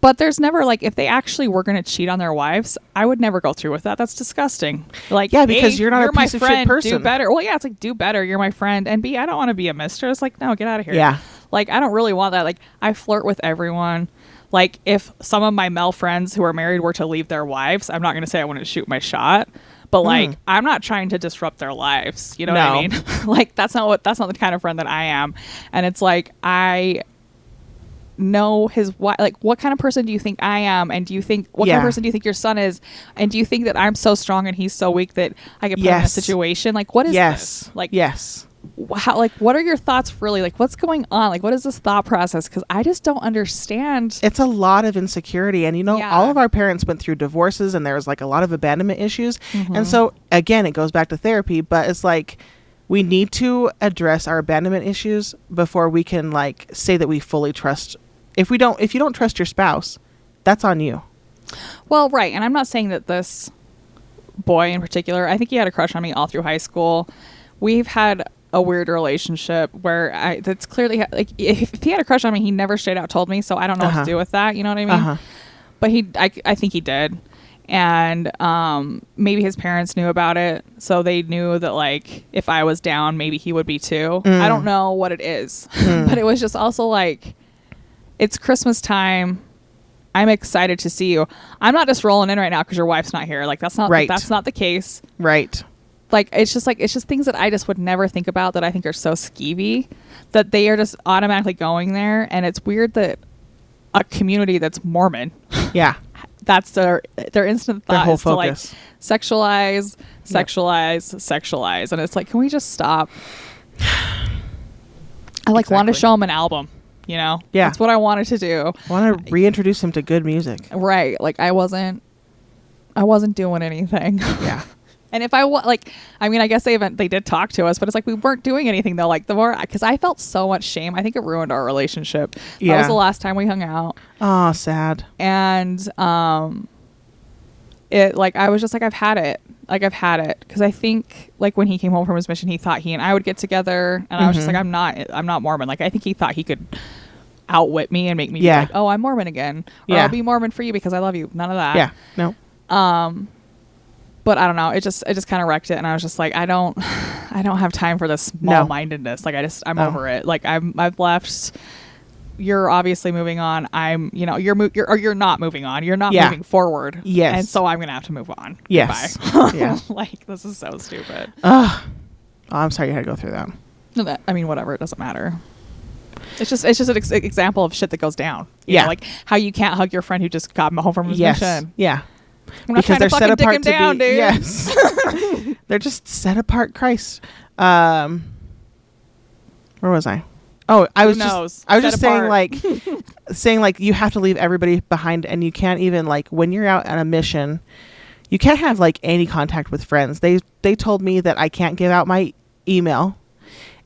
But there's never like if they actually were going to cheat on their wives, I would never go through with that. That's disgusting. Like Yeah, because A, you're not a my piece of shit friend, Do person. better. Well, yeah, it's like do better. You're my friend. And B, I don't want to be a mistress. Like no, get out of here. Yeah. Like I don't really want that. Like I flirt with everyone. Like if some of my male friends who are married were to leave their wives, I'm not going to say I want to shoot my shot, but like I'm not trying to disrupt their lives. You know what I Hmm. Mean? <laughs> like that's not what that's not the kind of friend that I am. And it's like I know his wife like what kind of person do you think I am and do you think what kind of person do you think your son is and do you think that I'm so strong and he's so weak that I could put him in a situation like what is yes. this like yes. How like what are your thoughts really like what's going on like what is this thought process because i just don't understand It's a lot of insecurity. And, you know, Yeah. all of our parents went through divorces and there was like a lot of abandonment issues. Mm-hmm. And so, again, it goes back to therapy, but it's like we need to address our abandonment issues before we can like say that we fully trust. If we don't, if you don't trust your spouse, that's on you. well right and i'm not saying that this boy in particular i think he had a crush on me all through high school we've had a weird relationship where i that's clearly like if, <laughs> if he had a crush on me he never straight out told me so i don't know what Uh-huh. to do with that you know what i mean? Uh-huh. but he I, I think he did. And um maybe his parents knew about it so they knew that like if i was down maybe he would be too. I don't know what it is. <laughs> But it was just also like it's christmas time. I'm excited to see you. I'm not just rolling in right now because your wife's not here. Like that's not Right. that's not the case. Right. Like it's just like it's just things that I just would never think about that I think are so skeevy that they are just automatically going there and it's weird that a community that's Mormon Yeah. <laughs> that's their their instant Their whole is to like focus. sexualize sexualize sexualize and it's like can we just stop <sighs> I like want to show them an album you know Yeah. that's what I wanted to do I Want to reintroduce him to good music. right like I wasn't I wasn't doing anything Yeah. <laughs> And if I wa- like, I mean, I guess they haven't, they did talk to us, but it's like we weren't doing anything though. Like the more, because I felt so much shame. I think it ruined our relationship. Yeah. That was the last time we hung out, Oh, sad. and um, it like I was just like I've had it, like I've had it, because I think like when he came home from his mission, he thought he and I would get together, and I was just like I'm not, I'm not Mormon. Like I think he thought he could outwit me and make me Yeah. be like, oh, I'm Mormon again, or Yeah. I'll be Mormon for you because I love you. None of that. yeah. No. Um, but I don't know. It just it just kind of wrecked it, and I was just like, I don't, <sighs> I don't have time for this small mindedness. Like I just I'm No. over it. Like I'm I've left. You're obviously moving on. I'm you know you're mo- you're or you're not moving on. You're not Yeah. moving forward. Yes. and so I'm gonna have to move on. Yes. Yeah. <laughs> like this is so stupid. Ugh. Oh, I'm sorry you had to go through that. No, that- I mean, whatever. It doesn't matter. It's just it's just an ex- example of shit that goes down. You Yeah. know, like how you can't hug your friend who just got home from his Yes. mission. Yeah. I'm not trying to fucking dig him down, be dude. yes. <laughs> <laughs> They're just set apart Christ. Um Where was I? Oh, I was just I was Set just saying like <laughs> saying like you have to leave everybody behind and you can't even like when you're out on a mission you can't have like any contact with friends. They they told me that I can't give out my email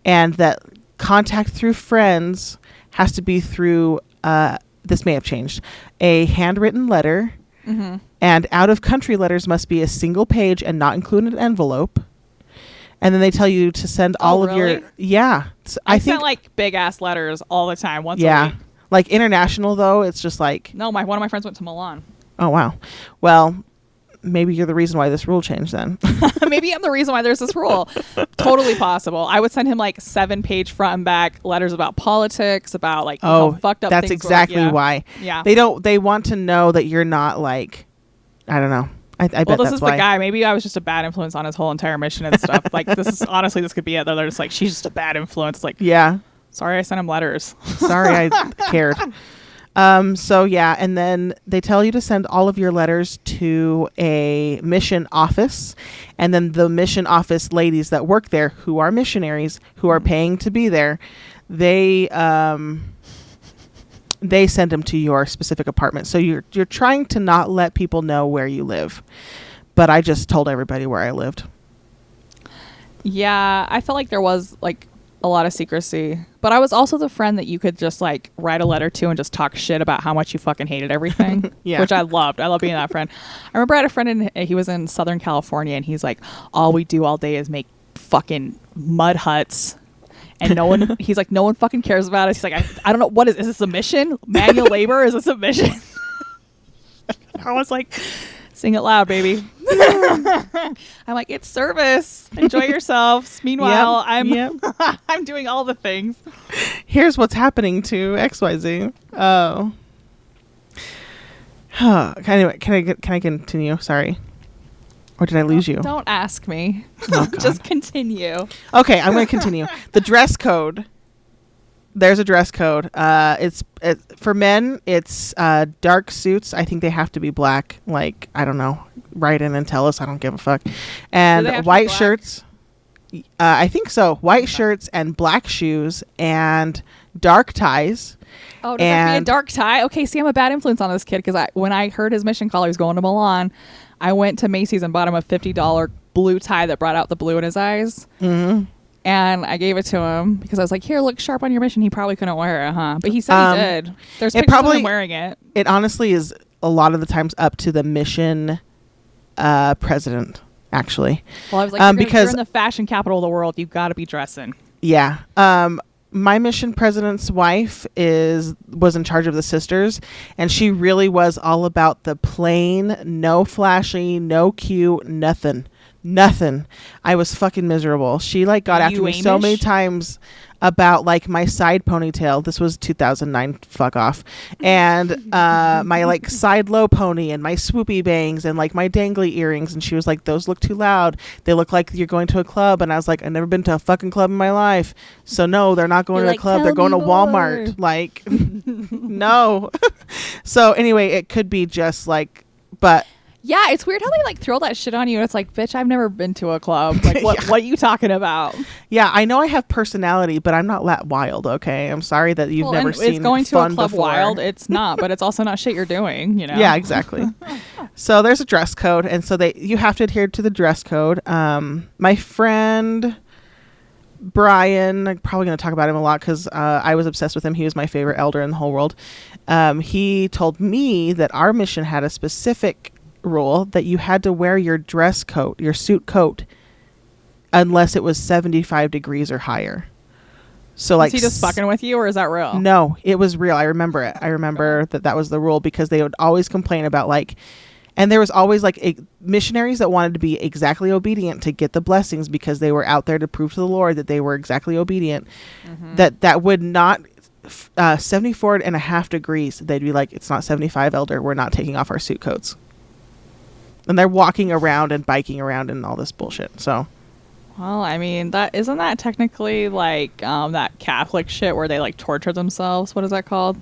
and that contact through friends has to be through uh this may have changed. A handwritten letter Mm-hmm. And out of country letters must be a single page and not include an envelope. And then they tell you to send Oh, all of your really? yeah. I, sent think like big ass letters all the time. Once a yeah. Like international though, it's just like No, my one of my friends went to Milan. oh wow. Well, maybe you're the reason why this rule changed then. <laughs> <laughs> Maybe I'm the reason why there's this rule. totally possible. I would send him like seven page front and back letters about politics, about like oh, how fucked up. that's things were. exactly Yeah. why. Yeah. They don't they want to know that you're not like I don't know. I, I well, this is why. the guy. Maybe I was just a bad influence on his whole entire mission and stuff. like this is <laughs> honestly, this could be it. They're just like she's just a bad influence. Like Yeah. sorry, I sent him letters. <laughs> Sorry, I <laughs> cared. Um, so yeah, and then they tell you to send all of your letters to a mission office, and then the mission office ladies that work there, who are missionaries, who are paying to be there, they um, they send them to your specific apartment. So you're you're trying to not let people know where you live, but I just told everybody where I lived. Yeah, I felt like there was like a lot of secrecy, but I was also the friend that you could just like write a letter to and just talk shit about how much you fucking hated everything. <laughs> Yeah. which I loved. I love being that friend. I remember I had a friend in he was in Southern California and he's like, all we do all day is make fucking mud huts. And no one, <laughs> he's like, no one fucking cares about us. He's like, I, I don't know, what is, is this a mission? Manual labor? Is this a mission? <laughs> I was like, sing it loud, baby. <laughs> I'm like, it's service. Enjoy yourselves. Meanwhile, Yep, I'm yep. I'm doing all the things. here's what's happening to XYZ. Oh. <sighs> anyway, can I get- can I continue? Sorry. Or did I lose you? Don't ask me. Oh, <laughs> Just continue. Okay, I'm going to continue. the dress code. There's a dress code. Uh, it's it, for men. It's uh, dark suits. I think they have to be black. Like I don't know. Write in and tell us. I don't give a fuck. And they have to be white shirts. Uh, I think so. White shirts and black shoes and dark ties. Oh, does that be a dark tie? Okay, see, I'm a bad influence on this kid because I when I heard his mission call, he was going to Milan. I went to Macy's and bought him a fifty dollar blue tie that brought out the blue in his eyes. hmm And I gave it to him because I was like, "Here, look sharp on your mission." He probably couldn't wear it, huh? But he said Um, he did. There's it probably- him wearing it. It honestly is a lot of the times up to the mission uh, president. Actually, Well, I was like, Um, you're, gonna- you're because- in the fashion capital of the world. You've got to be dressing. Yeah. Um my mission president's wife is was in charge of the sisters and she really was all about the plain, no flashy, no cute, nothing. Nothing. I was fucking miserable. She like got after You me so many times about like my side ponytail. This was 2009. Fuck off. And uh, my like side low pony and my swoopy bangs and like my dangly earrings. And she was like, "Those look too loud. They look like you're going to a club." And I was like, "I've never been to a fucking club in my life, so no, they're not going You're to like, a club. They're going to me Walmart." more. Like, <laughs> <laughs> no. <laughs> so anyway, it could be just like, but Yeah, it's weird how they like throw that shit on you. And it's like, bitch, I've never been to a club. Like, <laughs> what? Yeah. What are you talking about? yeah, I know I have personality, but I'm not that wild. Okay, I'm sorry that you've Well, never and seen it's going to a club before. wild. It's <laughs> not, but it's also not shit you're doing. You know. Yeah, exactly. <laughs> So there's a dress code, and so they you have to adhere to the dress code. Um, my friend Brian, I'm probably going to talk about him a lot because uh, I was obsessed with him. He was my favorite elder in the whole world. Um, he told me that our mission had a specific rule that you had to wear your dress coat, your suit coat, unless it was 75 degrees or higher. So like Is he just fucking with you, or is that real? no, it was real. I remember it. I remember that that was the rule because they would always complain about like, and there was always like a, missionaries that wanted to be exactly obedient to get the blessings because they were out there to prove to the Lord that they were exactly obedient. That that would not. Uh, 74 and a half degrees they'd be like it's not 75 elder we're not taking off our suit coats and they're walking around and biking around and all this bullshit so Well, I mean, that isn't that technically like um, that Catholic shit where they like torture themselves. What is that called?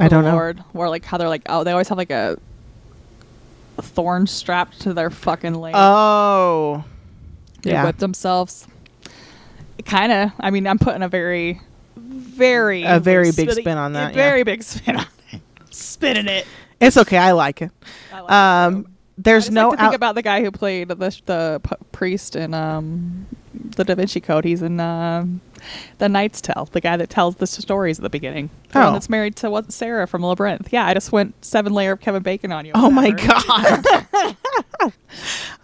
i don't know Lord, Where like how they're like oh they always have like a, a thorn strapped to their fucking leg. oh they yeah whip themselves. Kind of. I mean, I'm putting a very, very, A very big spin on that, yeah. Very big spin on it. <laughs> Spinning it. It's okay i like it I like it, um. There's no like to think about the guy who played the the p- priest in um, the Da Vinci Code. He's in um, the Knight's Tale, the guy that tells the stories at the beginning. The Oh. that's married to what Sarah from Labyrinth. Yeah, I just went seven layer of Kevin Bacon on you. Oh my god! <laughs> <laughs>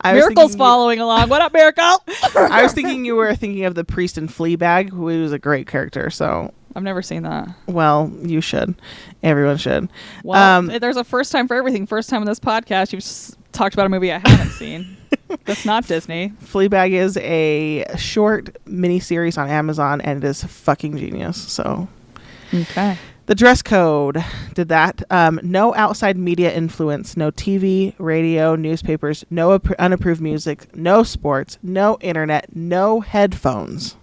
I was Miracle's you- following along. What up, Miracle? <laughs> I was thinking you were thinking of the priest in Fleabag, who was a great character. So, I've never seen that. well, you should. Everyone should. Well, Um, there's a first time for everything. First time in this podcast, you've s- talked about a movie I haven't seen. <laughs> That's not Disney. Fleabag is a short miniseries on Amazon, and it is fucking genius. So, Okay. the dress code did that. Um, no outside media influence. No TV, radio, newspapers. No appro- unapproved music. No sports. No internet. No headphones.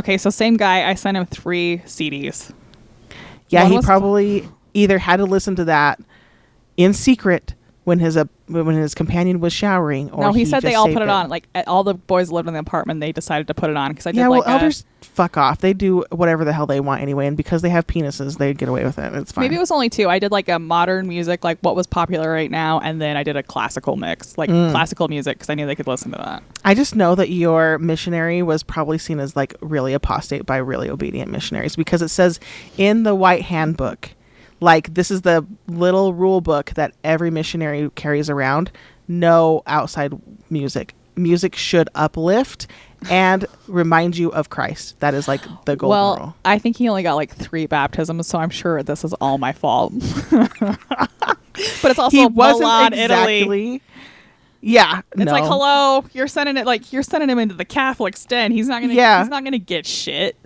Okay, so same guy. I sent him three CDs. Yeah, One he was- probably either had to listen to that in secret when his uh, when his companion was showering, or no, he, said they all put it, on. Like all the boys lived in the apartment. They decided to put it on because I did yeah, like well, a- elders fuck off. They do whatever the hell they want anyway, and because they have penises, they get away with it. It's fine. maybe it was only two. I did like a modern music, like what was popular right now, and then I did a classical mix, like Mm. classical music, because I knew they could listen to that. I just know that your missionary was probably seen as like really apostate by really obedient missionaries because it says in the White Handbook, like this is the little rule book that every missionary carries around. No outside music. Music should uplift and remind you of Christ. That is like the golden well, rule. I think he only got like three baptisms, so I'm sure this is all my fault. <laughs> but it's also he wasn't Milan, Italy. exactly. Yeah, It's no. like, hello, you're sending it like you're sending him into the Catholic's den. He's not gonna. Yeah. He's not gonna get shit.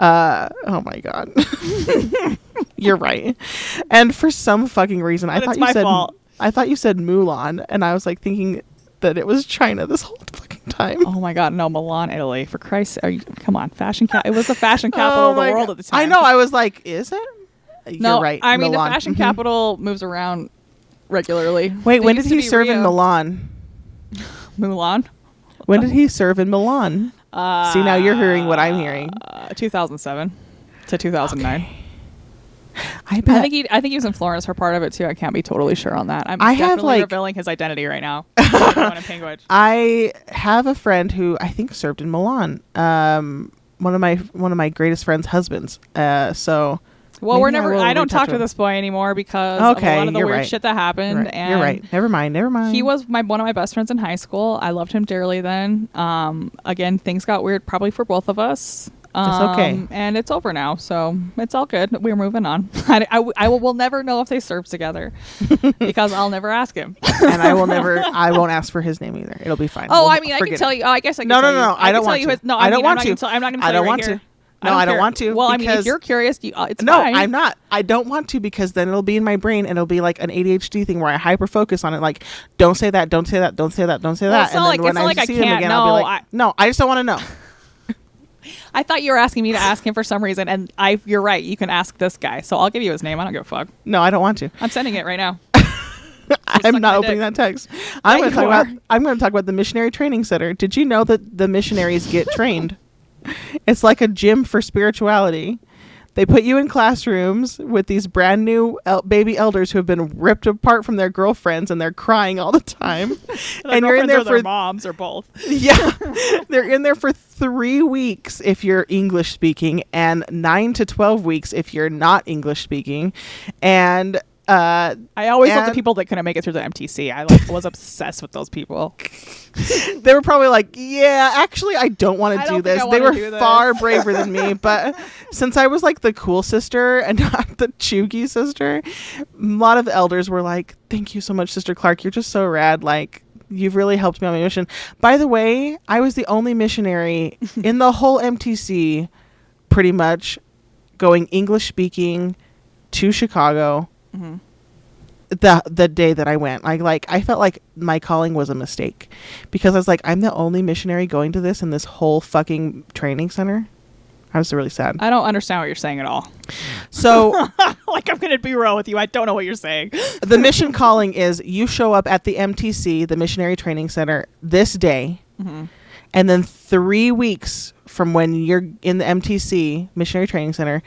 Uh, oh my god. <laughs> You're right. And for some fucking reason, I thought you said fault. I thought you said Mulan, and I was like thinking that it was China this whole <laughs> fucking time. Oh my god, no, Milan, Italy. For Christ's are you come on, fashion cap it was the fashion <laughs> capital Oh of the world God. at the time. I know. I was like, is it? no, You're right. I mean Milan. the fashion Mhm. capital moves around regularly. Wait, It when did he serve in Rio. Milan? Mulan? When did he serve in Milan? Uh, See, now you're hearing what I'm hearing. Uh, 2007 to 2009. I bet. I think he I think he was in Florence for part of it too. I can't be totally sure on that. I'm I have, definitely like- revealing his identity right now. <laughs> Everyone in Panguitch. I have a friend who I think served in Milan. Um, one of my one of my greatest friends' husbands. Uh, so Well, Maybe we're never. I, don't talk to him. this boy anymore because of Okay, a lot of the weird right. shit that happened. you're right. And You're right. Never mind. Never mind. He was my one of my best friends in high school. I loved him dearly then. Um, again, things got weird probably for both of us. Um, okay. And it's over now, so it's all good. We're moving on. <laughs> I, I, I will, will never know if they served together <laughs> because I'll never ask him. and I will never. <laughs> I won't ask for his name either. It'll be fine. Oh, We'll I mean, I can tell you. Oh, I guess I can No, no, you. no, I can don't want you to. His, no, I I, don't mean, want I'm not to. Tell, I'm not going to I don't you want right to. No, I don't care. want to Well, I mean, if you're curious, you, uh, it's no, fine. I'm not. I don't want to because then it'll be in my brain and it'll be like an ADHD thing where I hyper focus on it. Like, don't say that, don't say that, don't say that, don't say Well, that. it's and not then like- when it's not I like I see him can't. again, I'll be No, like, I- no, I just don't want to know. <laughs> <laughs> I thought you were asking me to ask him for some reason, and I. You're right. You can ask this guy, so I'll give you his name. I don't give a fuck. No, I don't want to. I'm sending it right now. <laughs> I'm not opening dick. that text. I'm going to talk are. about. I'm going to talk about the missionary training center. Did you know that the missionaries get trained? It's like a gym for spirituality. They put you in classrooms with these brand new el- baby elders who have been ripped apart from their girlfriends and they're crying all the time. <laughs> and you're in there for moms or both. <laughs> yeah, they're in there for three weeks if you're English speaking, and nine to twelve weeks if you're not English speaking, and uh, I always loved the people that couldn't make it through the MTC. I like, was obsessed with those people. <laughs> they were probably like, "Yeah, actually, I don't want to do this." They were this. far braver than me, <laughs> but since I was like the cool sister and <laughs> not the chuggy sister, a lot of elders were like, "Thank you so much, Sister Clark. You're just so rad. Like." You've really helped me on my mission. By the way, I was the only missionary in the whole MTC, pretty much, going English speaking to Chicago Mm-hmm. the the day that I went. Like like I felt like my calling was a mistake because I was like I'm the only missionary going to this in this whole fucking training center. I was really sad. I don't understand what you're saying at all. So <laughs> like I'm gonna be real with you. I don't know what you're saying. <laughs> the mission calling is you show up at the MTC, the Missionary Training Center, this day, Mm-hmm. and then three weeks from when you're in the MTC Missionary Training Center,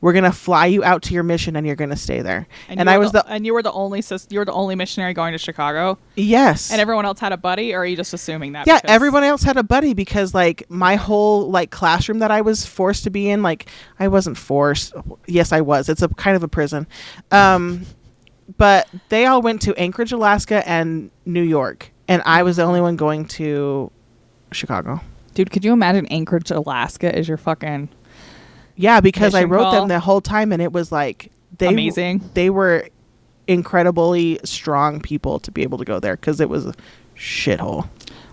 we're gonna fly you out to your mission and you're gonna stay there. And, you I was the, and you were the only sis- you were the only missionary going to Chicago, yes, and everyone else had a buddy, or are you just assuming that? yeah everyone else had a buddy because like my whole like classroom that i was forced to be in like i wasn't forced yes i was it's a kind of a prison um but they all went to anchorage alaska and new york and i was the only one going to chicago dude. Could you imagine Anchorage, Alaska, is your fucking yeah because i wrote call. them the whole time and it was like they Amazing. they were incredibly strong people to be able to go there because it was a shithole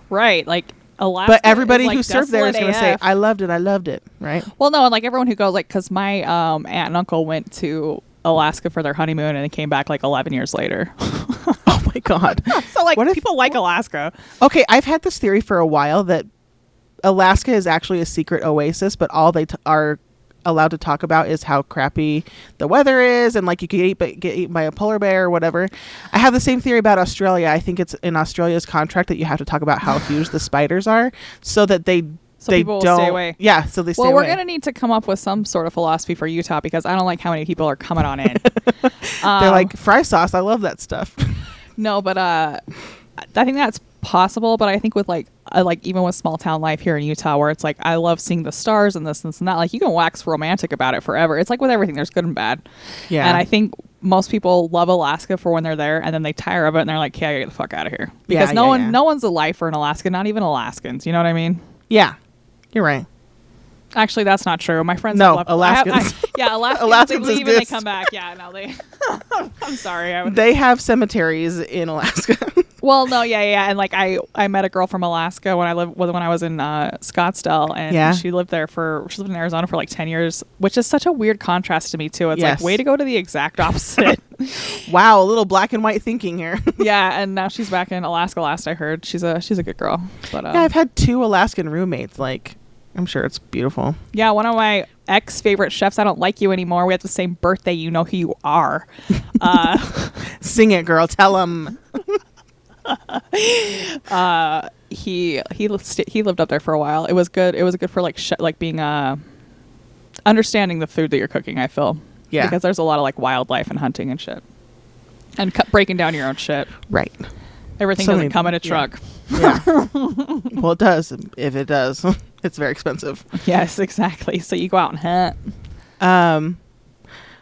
right? Like Alaska. but everybody like, who served there is going to say i loved it i loved it right Well, no, and like everyone who goes, like, because my um, aunt and uncle went to Alaska for their honeymoon and they came back like 11 years later. <laughs> oh my god <laughs> so, like, What if- people like Alaska. Okay, I've had this theory for a while that Alaska is actually a secret oasis, but all they t- are allowed to talk about is how crappy the weather is, and like you could eat, but get eaten by a polar bear or whatever. I have the same theory about Australia. I think it's in Australia's contract that you have to talk about how huge the spiders are, so that they So they people don't stay away. Yeah, so they stay Well, we're away. to need to come up with some sort of philosophy for Utah because I don't like how many people are coming on in. <laughs> They're Um, like fry sauce. I love that stuff. <laughs> No, but uh, I think that's possible. But I think with like, uh, like even with small town life here in Utah, where it's like I love seeing the stars and this and this and that. Like you can wax romantic about it forever. It's like with everything, there's good and bad. Yeah. And I think most people love Alaska for when they're there, and then they tire of it, and they're like, "Yeah, I gotta get the fuck out of here." Yeah, Because no yeah, one, yeah. no one's a lifer in Alaska. Not even Alaskans. You know what I mean? yeah, you're right. Actually, that's not true. My friends No, left. I have- I- yeah, <laughs> Alaskans. Alaskans they leave and they come back. Yeah, no, they. <laughs> I'm sorry. I <laughs> would, They have cemeteries in Alaska. Well, no, yeah, yeah, and like I, I met a girl from Alaska when I lived when I was in uh, Scottsdale, and Yeah. she lived there for she lived in Arizona for like ten years, which is such a weird contrast to me too. It's Yes. like way to go to the exact opposite. <laughs> <laughs> wow, a little black and white thinking here. <laughs> yeah, and now she's back in Alaska. Last I heard, she's a she's a good girl. But um, Yeah, I've had two Alaskan roommates. Like, I'm sure it's beautiful. yeah, one of my ex favorite chefs. I don't like you anymore. We have the same birthday. You know who you are. uh, Sing it, girl. Tell them. <laughs> uh, he he st- he lived up there for a while. It was good. It was good for like sh- like being uh understanding the food that you're cooking. I feel Yeah. because there's a lot of like wildlife and hunting and shit, and cu- breaking down your own shit. Right. Everything So doesn't many- come in a yeah. truck. Yeah. <laughs> well, it does. If it does, <laughs> it's very expensive. yes, exactly. So you go out and hunt. Um,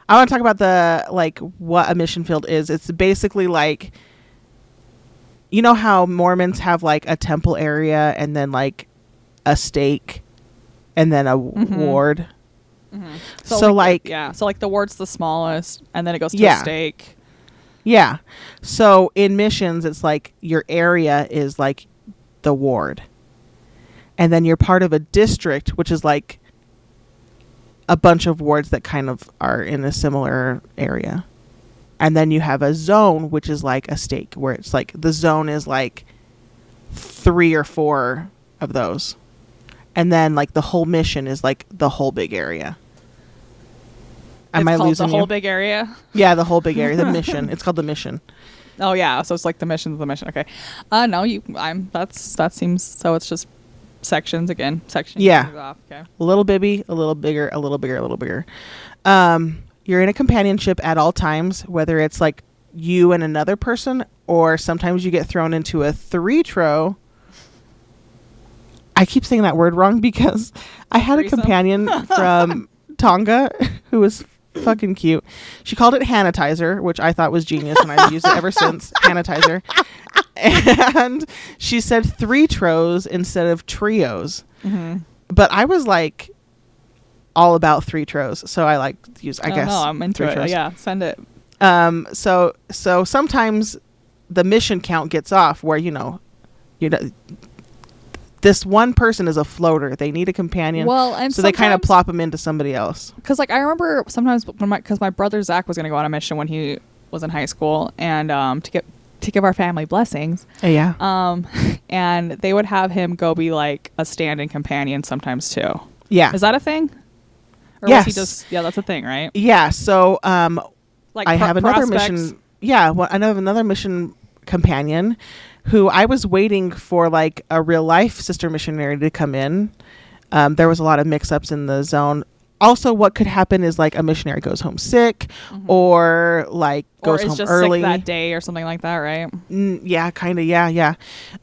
I want to talk about the like what a mission field is. It's basically like, you know how Mormons have like a temple area and then like a stake, and then a Mhm. ward. So, the- like- yeah, so like the ward's the smallest, and then it goes to Yeah. a stake. Yeah. So in missions, it's like your area is like the ward. And then you're part of a district, which is like a bunch of wards that kind of are in a similar area. And then you have a zone, which is like a stake, where it's like the zone is like three or four of those. And then like the whole mission is like the whole big area. Am it's I called losing the whole you? big area. yeah, the whole big area. The <laughs> mission. It's called the mission. Oh yeah, so it's like the mission's the mission. Okay, uh no, you I'm that's that seems so it's just sections again. Sections. Yeah. Off. Okay. a little bibby, a little bigger, a little bigger, a little bigger. Um, you're in a companionship at all times, whether it's like you and another person, or sometimes you get thrown into a three tro. I keep saying that word wrong <laughs> because I had a companion <laughs> from Tonga who was fucking cute. She called it Hanitizer, which I thought was genius, and I've used it ever since. <laughs> Hanitizer. And she said three tros instead of trios Mm-hmm. but I was like all about three tros, so I like to use. I oh, guess No, I'm into three it. tros. Yeah, send it. Um. So so sometimes the mission count gets off where you know, you know, this one person is a floater. They need a companion. Well, and so they kind of plop them into somebody else. because like I remember sometimes when my because my brother Zach was going to go on a mission when he was in high school and um to get to give our family blessings Yeah. um <laughs> and they would have him go be like a stand-in companion sometimes too. yeah. Is that a thing? Or was he Yes. just yeah, that's a thing, right? yeah. So um, Like I pro- have another prospects- mission. Yeah, well, I have another mission companion who I was waiting for like a real life sister missionary to come in. Um, there was a lot of mix ups in the zone. Also, what could happen is like a missionary goes home sick or like Mm-hmm. or goes is home just early. sick that day or something like that, right? Mm, yeah, kind of. Yeah, yeah.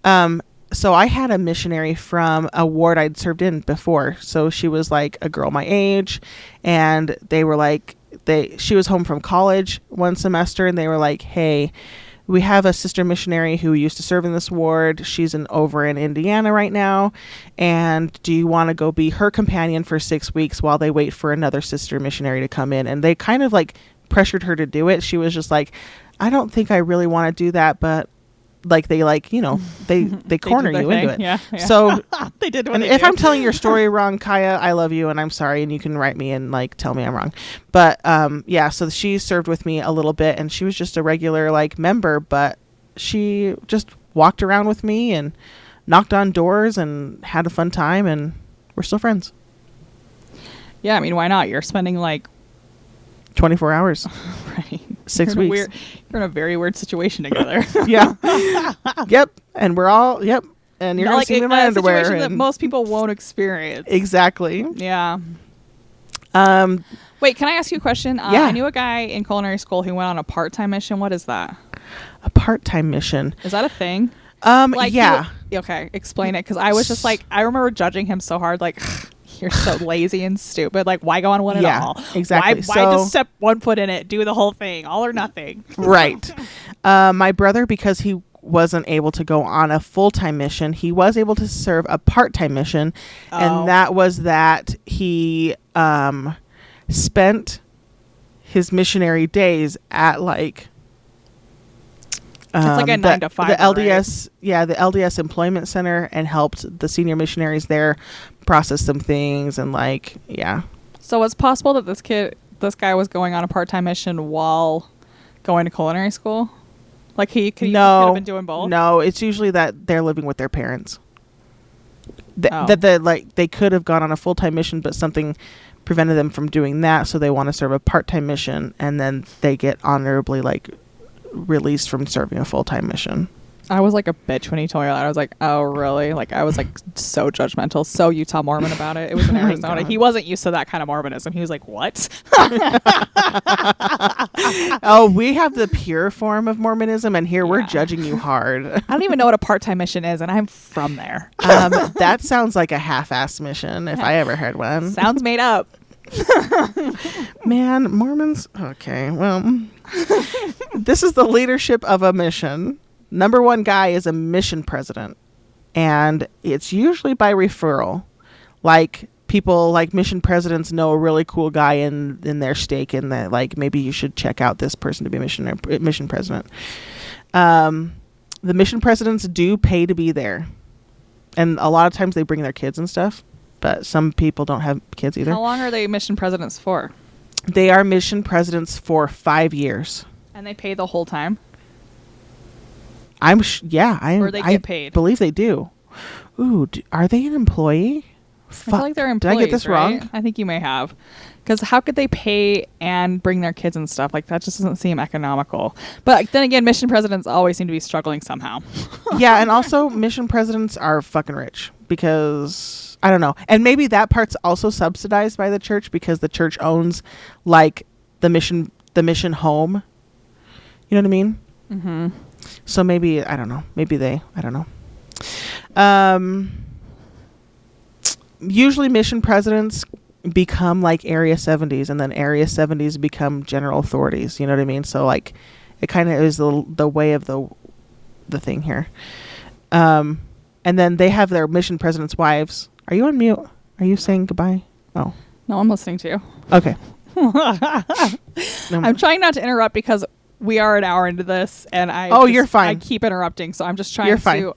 Um, so I had a missionary from a ward I'd served in before. So she was like a girl my age, and they were like they. She was home from college one semester, and they were like, "Hey." We have a sister missionary who used to serve in this ward. She's in over in Indiana right now. And do you want to go be her companion for six weeks while they wait for another sister missionary to come in? And they kind of like pressured her to do it. She was just like, I don't think I really want to do that, but like they like you know <laughs> they they corner you into it. Yeah, yeah. So <laughs> they did what and they if do. I'm telling your story <laughs> wrong, Kaya, I love you and I'm sorry, and you can write me and like tell me I'm wrong. But um, yeah, so she served with me a little bit, and she was just a regular like member, but she just walked around with me and knocked on doors and had a fun time, and we're still friends. yeah, I mean, why not? You're spending like 24 hours, right, 6 you're in a weeks. weird- you're in a very weird situation <laughs> together. yeah, <laughs> yep, and we're all yep, and you're Not gonna like see me in my a underwear. situation that and- most people won't experience. exactly. yeah. Um, Wait, can I ask you a question? Uh, Yeah. I knew a guy in culinary school who went on a part-time mission. What is that? a part-time mission. Is that a thing? Um, Like, he yeah. w- okay, explain it. Because I was just like, I remember judging him so hard. Like, <sighs> you're so <laughs> lazy and stupid. Like, why go on one Yeah, at all? exactly. Why, why just step one foot in it? Do the whole thing, all or nothing. right. <laughs> Uh, my brother, because he wasn't able to go on a full time mission, he was able to serve a part time mission, Oh. and that was that he um, spent his missionary days at like. it's like a um, nine the, to five, The right? LDS, yeah, the LDS Employment Center, and helped the senior missionaries there process some things and like, yeah, So it's possible that this kid, this guy, was going on a part-time mission while going to culinary school. Like he could, he could no, have been doing both. No, it's usually that they're living with their parents. Th- Oh. That the like they could have gone on a full time mission, but something prevented them from doing that, so they want to serve a part time mission, and then they get honorably like released from serving a full time mission. I was like a bitch when he told me that. I was like, oh really? Like I was like so judgmental, so Utah Mormon about it. It was in <laughs> Oh Arizona. He wasn't used to that kind of Mormonism. He was like, what? <laughs> oh, we have the pure form of Mormonism, and here we're judging you hard. <laughs> I don't even know what a part-time mission is, and I'm from there. um, that sounds like a half ass mission if I ever heard one. Sounds made up. Man, Mormons. Okay, well, this is the leadership of a mission. Number one guy is a mission president, and it's usually by referral. Like people, like mission presidents know a really cool guy in in their stake, and that like maybe you should check out this person to be mission mission president. Um, the mission presidents do pay to be there, and a lot of times they bring their kids and stuff. But some people don't have kids either. How long are they mission presidents for? They are mission presidents for five years. And they pay the whole time. I'm sh- yeah. I Or they I get paid. Believe they do. Ooh, d are they an employee? I feel like they're employees. Did. I get this right? wrong? I think you may have. Because how could they pay and bring their kids and stuff? Like that just doesn't seem economical. But then again, mission presidents always seem to be struggling somehow. <laughs> yeah, and also mission presidents are fucking rich because I don't know. And maybe that part's also subsidized by the church because the church owns like the mission the mission home. You know what I mean? Mm-hmm. So maybe I don't know. Maybe they I don't know. Um usually mission presidents become like area 70s and then area 70s become general authorities, you know what I mean? So like it kind of is the the way of the the thing here. Um and then they have their mission presidents' wives. Are you on mute? Are you saying goodbye? Oh. No, I'm listening to you. Okay. <laughs> I'm trying not to interrupt because we are an hour into this, and I. Oh, just- you're fine. I keep interrupting, so I'm just trying You're fine. to.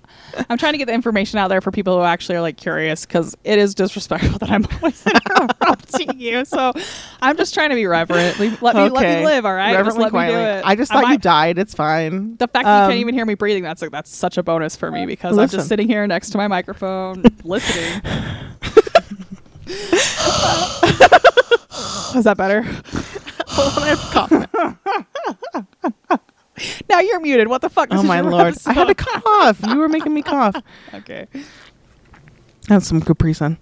I'm trying to get the information out there for people who actually are like curious because it is disrespectful <laughs> that I'm always <laughs> interrupting you. So I'm just trying to be reverent. Let me let me live. All right, just Reverently let me do quietly. it. I just I thought you might- died. It's fine. The fact that you Um, can't even hear me breathing, that's like, that's such a bonus for me because I'm just sitting here next to my microphone <laughs> listening. Is that better? Hold on, I have to cough. <laughs> Now you're muted. What the fuck? This Oh my lord! I had to cough. You were making me cough. <laughs> Okay. That's some Capri Sun.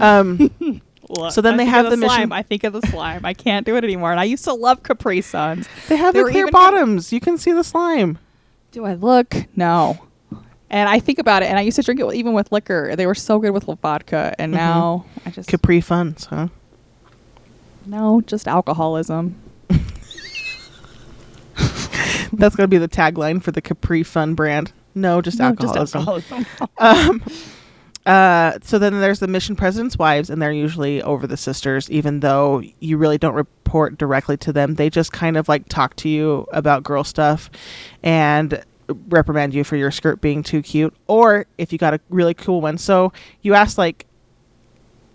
Um, <laughs> Look, So then I they have of the mission- slime. I think of the slime. I can't do it anymore. And I used to love Capri Suns. they have They the clear bottoms. You can see the slime. Do I look? No. And I think about it, and I used to drink it even with liquor. They were so good with vodka, and Mhm. now I just Capri Funs, huh? no, just alcoholism. That's gonna be the tagline for the Capri Fun brand. No, just No, just alcoholism. alcoholism. <laughs> um, uh, so then there's the mission president's wives, and they're usually over the sisters, even though you really don't report directly to them. They just kind of like talk to you about girl stuff and reprimand you for your skirt being too cute, or if you got a really cool one. So you ask like.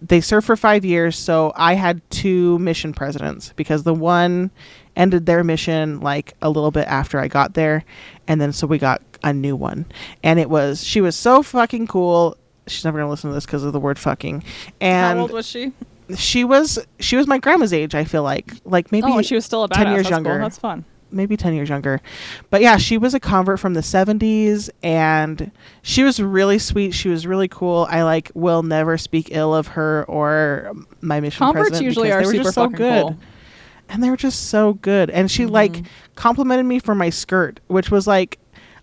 They served for five years, so I had two mission presidents because the one ended their mission like a little bit after I got there, and then so we got a new one, and it was she was so fucking cool. She's never gonna listen to this because of the word fucking, and How old was she? she was she was my grandma's age. I feel like like maybe oh, she was still a 10 years That's cool. younger. That's fun. maybe 10 years younger. But yeah, she was a convert from the 70s and she was really sweet. She was really cool. I like will never speak ill of her or my mission Converts president usually are they were super just so good. cool. And they were just so good. And she like Mhm. complimented me for my skirt, which was like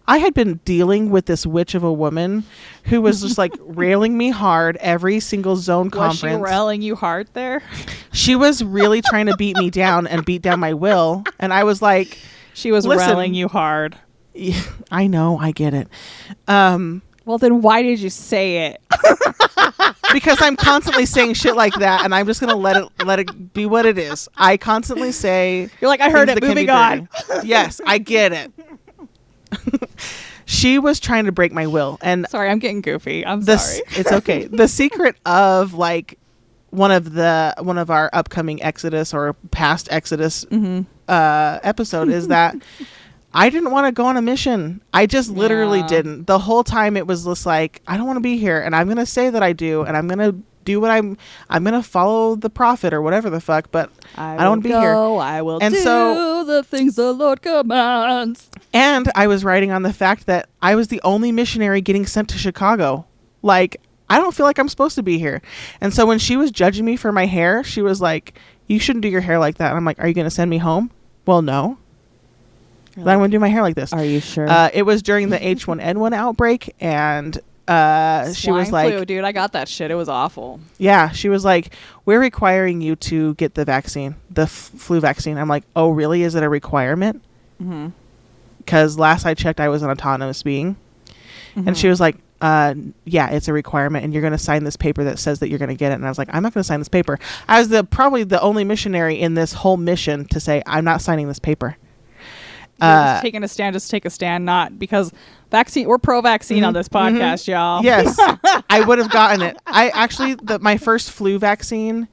I had been dealing with this witch of a woman who was just like <laughs> railing me hard every single zone Was she railing you hard there? she was really <laughs> trying to beat me down and beat down my will. And I was like, She was railing you hard. <laughs> I know, I get it. Um, Well, then why did you say it? <laughs> because I'm constantly saying shit like that, and I'm just gonna let it let it be what it is. I constantly say You're like, I heard it. Moving on. yes, I get it. she was trying to break my will, and Sorry, I'm getting goofy. I'm the sorry. <laughs> it's okay. The secret of like one of the one of our upcoming Exodus or past Exodus Mm-hmm. uh, episode is that <laughs> I didn't want to go on a mission. I just literally Yeah. didn't. The whole time it was just like I don't want to be here, and I'm gonna say that I do, and I'm gonna do what I'm. I'm gonna follow the prophet or whatever the fuck. But I I don't wanna be here. I will And do so- the things the Lord commands. and I was writing on the fact that I was the only missionary getting sent to Chicago. Like I don't feel like I'm supposed to be here. And so when she was judging me for my hair, she was like, "You shouldn't do your hair like that." And I'm like, "Are you gonna send me home?" Well, no. Then I'm gonna do my hair like this. Are you sure? Uh, it was during the <laughs> H1N1 outbreak, and uh, she was like, flu, dude, I got that shit. It was awful. "Yeah." She was like, "We're requiring you to get the vaccine, the f- flu vaccine." I'm like, "Oh, really? Is it a requirement?" Mm-hmm. Because last I checked, I was an autonomous being, and she was like, uh, "Yeah, it's a requirement, and you're going to sign this paper that says that you're going to get it." And I was like, "I'm not going to sign this paper." I was the probably the only missionary in this whole mission to say, "I'm not signing this paper." Uh, just taking a stand, just take a stand, not because vaccine. We're pro-vaccine on Mhm, this podcast, y'all. Yes, <laughs> I would have gotten it. I actually, the, my first flu vaccine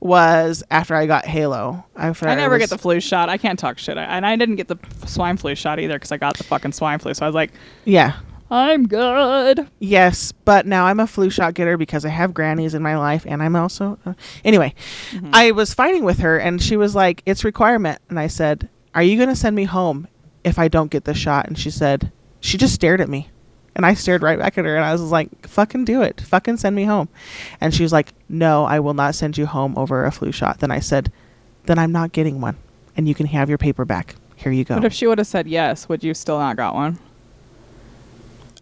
was after I got Halo. After I never was- get the flu shot. I can't talk shit. I, and I didn't get the swine flu shot either because I got the fucking swine flu. So I was like, Yeah. I'm good. Yes, but now I'm a flu shot getter because I have grannies in my life, and I'm also uh, anyway. Mm-hmm. I was fighting with her, and she was like, "It's requirement," and I said, "Are you going to send me home if I don't get the shot?" And she said, she just stared at me. And I stared right back at her and I was like, fucking do it. Fucking send me home. And she was like, no, I will not send you home over a flu shot. Then I said, then I'm not getting one. And you can have your paper back. Here you go. But if she would have said yes, would you still not got one?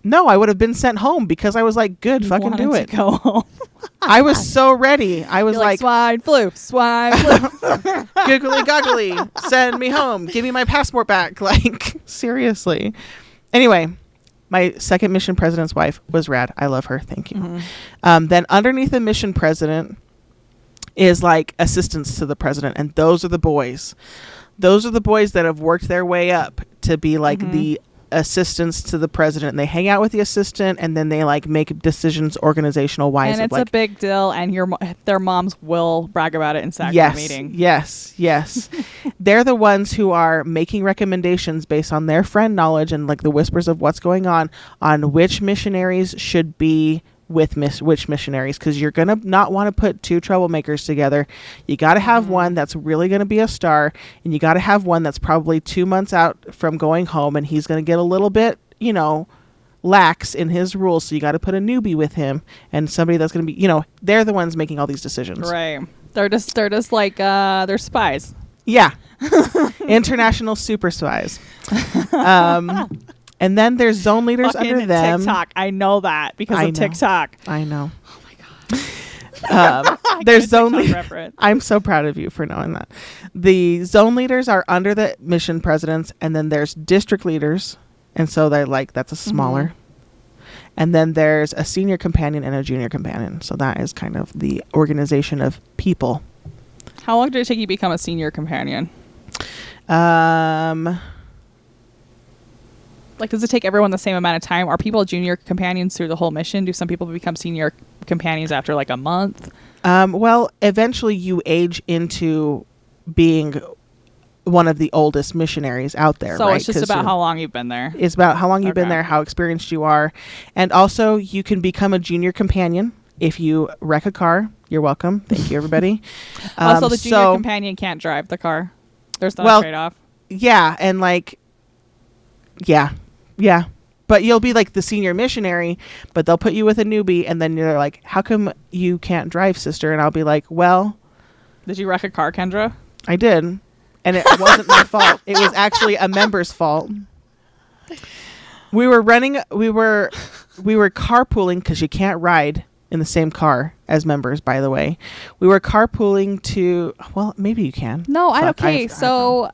No, I would have been sent home because I was like, good, You fucking do it. Go home. <laughs> I was so ready. I was You're like, like, swine flu, swine flu. <laughs> <laughs> Googly goggly, send me home. Give me my passport back. Like, seriously. Anyway, my second mission president's wife was rad. I love her. Thank you. Mm-hmm. Um, then underneath the mission president is like assistants to the president, and those are the boys. Those are the boys that have worked their way up to be like Mhm. the assistants to the president. And they hang out with the assistant, and then they like make decisions organizational wise. and it's like, a big deal, and your their moms will brag about it in SAC yes, meeting. Yes, yes. <laughs> They're the ones who are making recommendations based on their friend knowledge and like the whispers of what's going on on which missionaries should be with miss which missionaries because you're gonna not want to put two troublemakers together. You got to have one that's really gonna be a star, and you got to have one that's probably two months out from going home, and he's gonna get a little bit, you know, lax in his rules. So you got to put a newbie with him and somebody that's gonna be, you know, they're the ones making all these decisions. Right. They're just they're just like uh they're spies. Yeah. <laughs> International super spies. Um, <laughs> and then there's zone leaders Fucking under them. TikTok. I know that because I of know. TikTok. I know. Oh my god. Um, <laughs> there's zone reference. <laughs> I'm so proud of you for knowing that. The zone leaders are under the mission presidents, and then there's district leaders, and so they're like that's a Mm-hmm. smaller. And then there's a senior companion and a junior companion. So that is kind of the organization of people. How long did it take you to become a senior companion? Um, Like, does it take everyone the same amount of time? Are people junior companions through the whole mission? Do some people become senior companions after like a month? Um, well, eventually you age into being one of the oldest missionaries out there. so right? it's just about how long you've been there. It's about how long you've been there, how experienced you are, and also you can become a junior companion if you wreck a car. You're welcome. Thank you, everybody. <laughs> also, Um, the junior so- companion can't drive the car. There's not Well, trade off. yeah, and like, yeah, yeah. But you'll be like the senior missionary, but they'll put you with a newbie, and then you're like, "How come you can't drive, sister?" And I'll be like, "Well, Did you wreck a car, Kendra? I did, and it wasn't my fault. It was actually a member's fault. We were running. We were we were carpooling because you can't ride in the same car as members. By the way, we were carpooling to. Well, maybe you can. No, I Fuck, okay. I've- so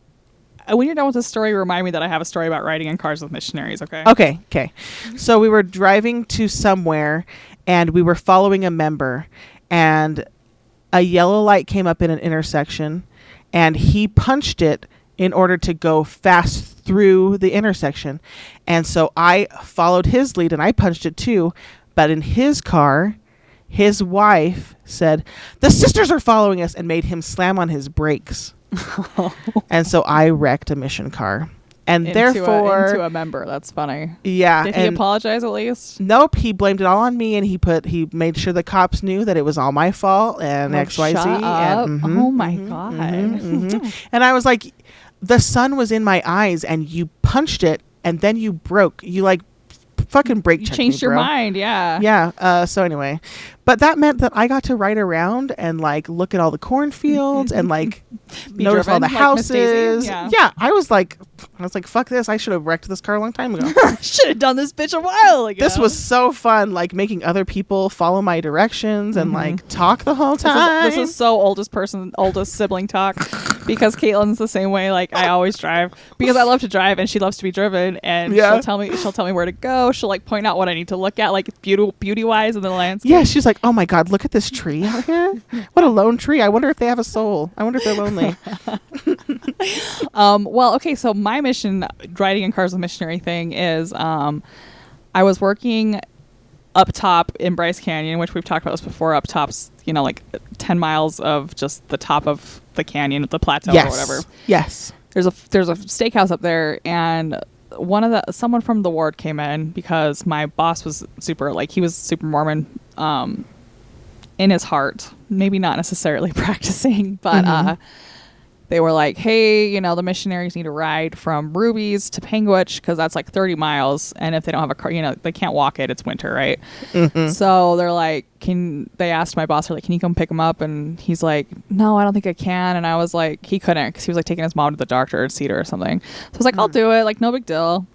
when you're done with the story, remind me that I have a story about riding in cars with missionaries. Okay. Okay, okay. So we were driving to somewhere and we were following a member and a yellow light came up in an intersection and he punched it in order to go fast through the intersection. And so I followed his lead and I punched it too, but in his car his wife said, "The sisters are following us," and made him slam on his brakes. <laughs> and so I wrecked a mission car. And Into therefore a, into a member. That's funny. yeah, Did he apologize at least? nope, he blamed it all on me, and he put he made sure the cops knew that it was all my fault and Oh, X Y Z. shut up. And, mhm, Oh my mhm, God. mhm, mhm. and I was like, the sun was in my eyes, and you punched it, and then you broke. You like fucking break. You changed me, your bro. mind. Yeah. Yeah. Uh, so anyway, but that meant that I got to ride around and like look at all the cornfields and like <laughs> notice all the like houses. Yeah. yeah, I was like, I was like, fuck this! I should have wrecked this car a long time ago. <laughs> Should have done this bitch a while ago. This was so fun, like making other people follow my directions and like talk the whole Mm-hmm. This time. is, this is so oldest person, oldest sibling talk, <laughs> because Caitlin's the same way. Like I always drive because I love to drive and she loves to be driven, and Yeah. she'll tell me she'll tell me where to go. She'll like point out what I need to look at, like beauty beauty wise in the landscape. yeah, she's like, oh my god, look at this tree out here. What a lone tree. I wonder if they have a soul. I wonder if they're lonely. <laughs> <laughs> Um, well, okay, so my mission, riding in cars with missionary thing, is um, I was working up top in Bryce Canyon, which we've talked about this before. Up top's, you know, like ten miles of just the top of the canyon, the plateau yes. or whatever. Yes. There's a there's a steakhouse up there, and one of the someone from the ward came in because my boss was super like he was super Mormon. Um, in his heart, maybe not necessarily <laughs> practicing, but Mhm. uh, they were like, "Hey, you know, the missionaries need a ride from Ruby's to Panguitch because that's like 30 miles, and if they don't have a car, you know, they can't walk it. It's winter, right? Mm-hmm. So they're like, "Can?" They asked my boss, "They're like, can you come pick him up?" And he's like, "No, I don't think I can." And I was like, he couldn't because he was like taking his mom to the doctor at Cedar or something. So I was like, "I'll hmm. do it. Like, no big deal."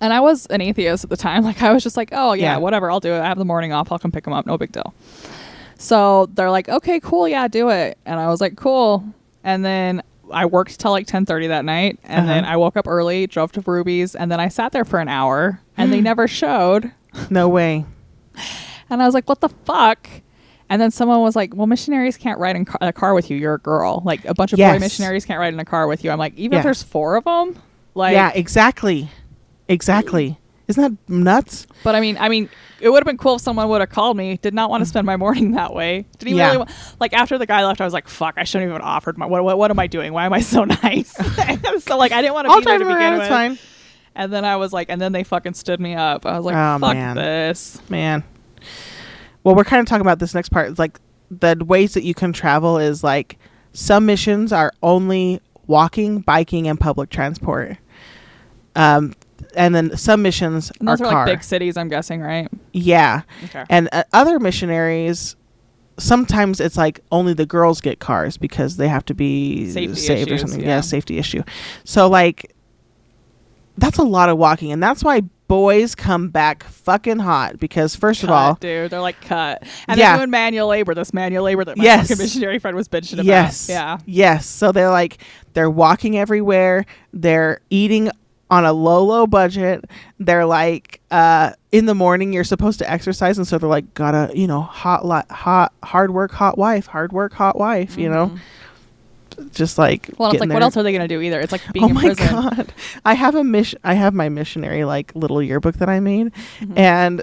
And I was an atheist at the time. <laughs> Like, I was just like, "Oh yeah, Yeah. whatever. I'll do it. I have the morning off. I'll come pick him up. No big deal." So they're like, "Okay, cool. Yeah, do it." And I was like, "Cool." And then I worked till like 10:30 that night, and then Uh-huh. I woke up early, drove to Ruby's, and then I sat there for an hour, and they <gasps> never showed. No way. And I was like, "What the fuck?" And then someone was like, "Well, missionaries can't ride in ca- a car with you. You're a girl. Like a bunch of boy missionaries can't ride in a car with you." I'm like, even Yeah. if there's four of them, like, yeah, exactly. Exactly. Isn't that nuts? But I mean, I mean, it would have been cool if someone would have called me. Did not want to spend my morning that way. Didn't even Yeah. really wa- like after the guy left. I was like, "Fuck! I shouldn't have even offered my. What, what, what am I doing? Why am I so <laughs> nice?" <laughs> so like, I didn't want to I'll be there to around. with. It's fine. And then I was like, and then they fucking stood me up. I was like, Oh, "Fuck man. this." Man. Well, we're kind of talking about this next part. It's like the ways that you can travel is like some missions are only walking, biking, and public transport. Um, and then some missions And those are, are, like big cities. I'm guessing, right? Yeah. Okay. And uh, other missionaries, sometimes it's like only the girls get cars because they have to be Safety saved or something. yeah. Yeah. safety issue. So like, that's a lot of walking, and that's why boys come back fucking hot because first of all, dude, they're like cut, and Yeah. they're doing manual labor. This manual labor that my Yes. missionary friend was bitching about. yes, Yeah. yes. So they're like they're walking everywhere. They're eating on a low low budget. They're like uh in the morning you're supposed to exercise and so they're like gotta, you know, hot hot hard work hot wife, hard work hot wife, you know. Just like Mm-hmm. Well, it's like, what else are they gonna do? Either it's like <laughs> being oh my prison. god i have a mission i have my missionary like little yearbook that i made Mm-hmm. and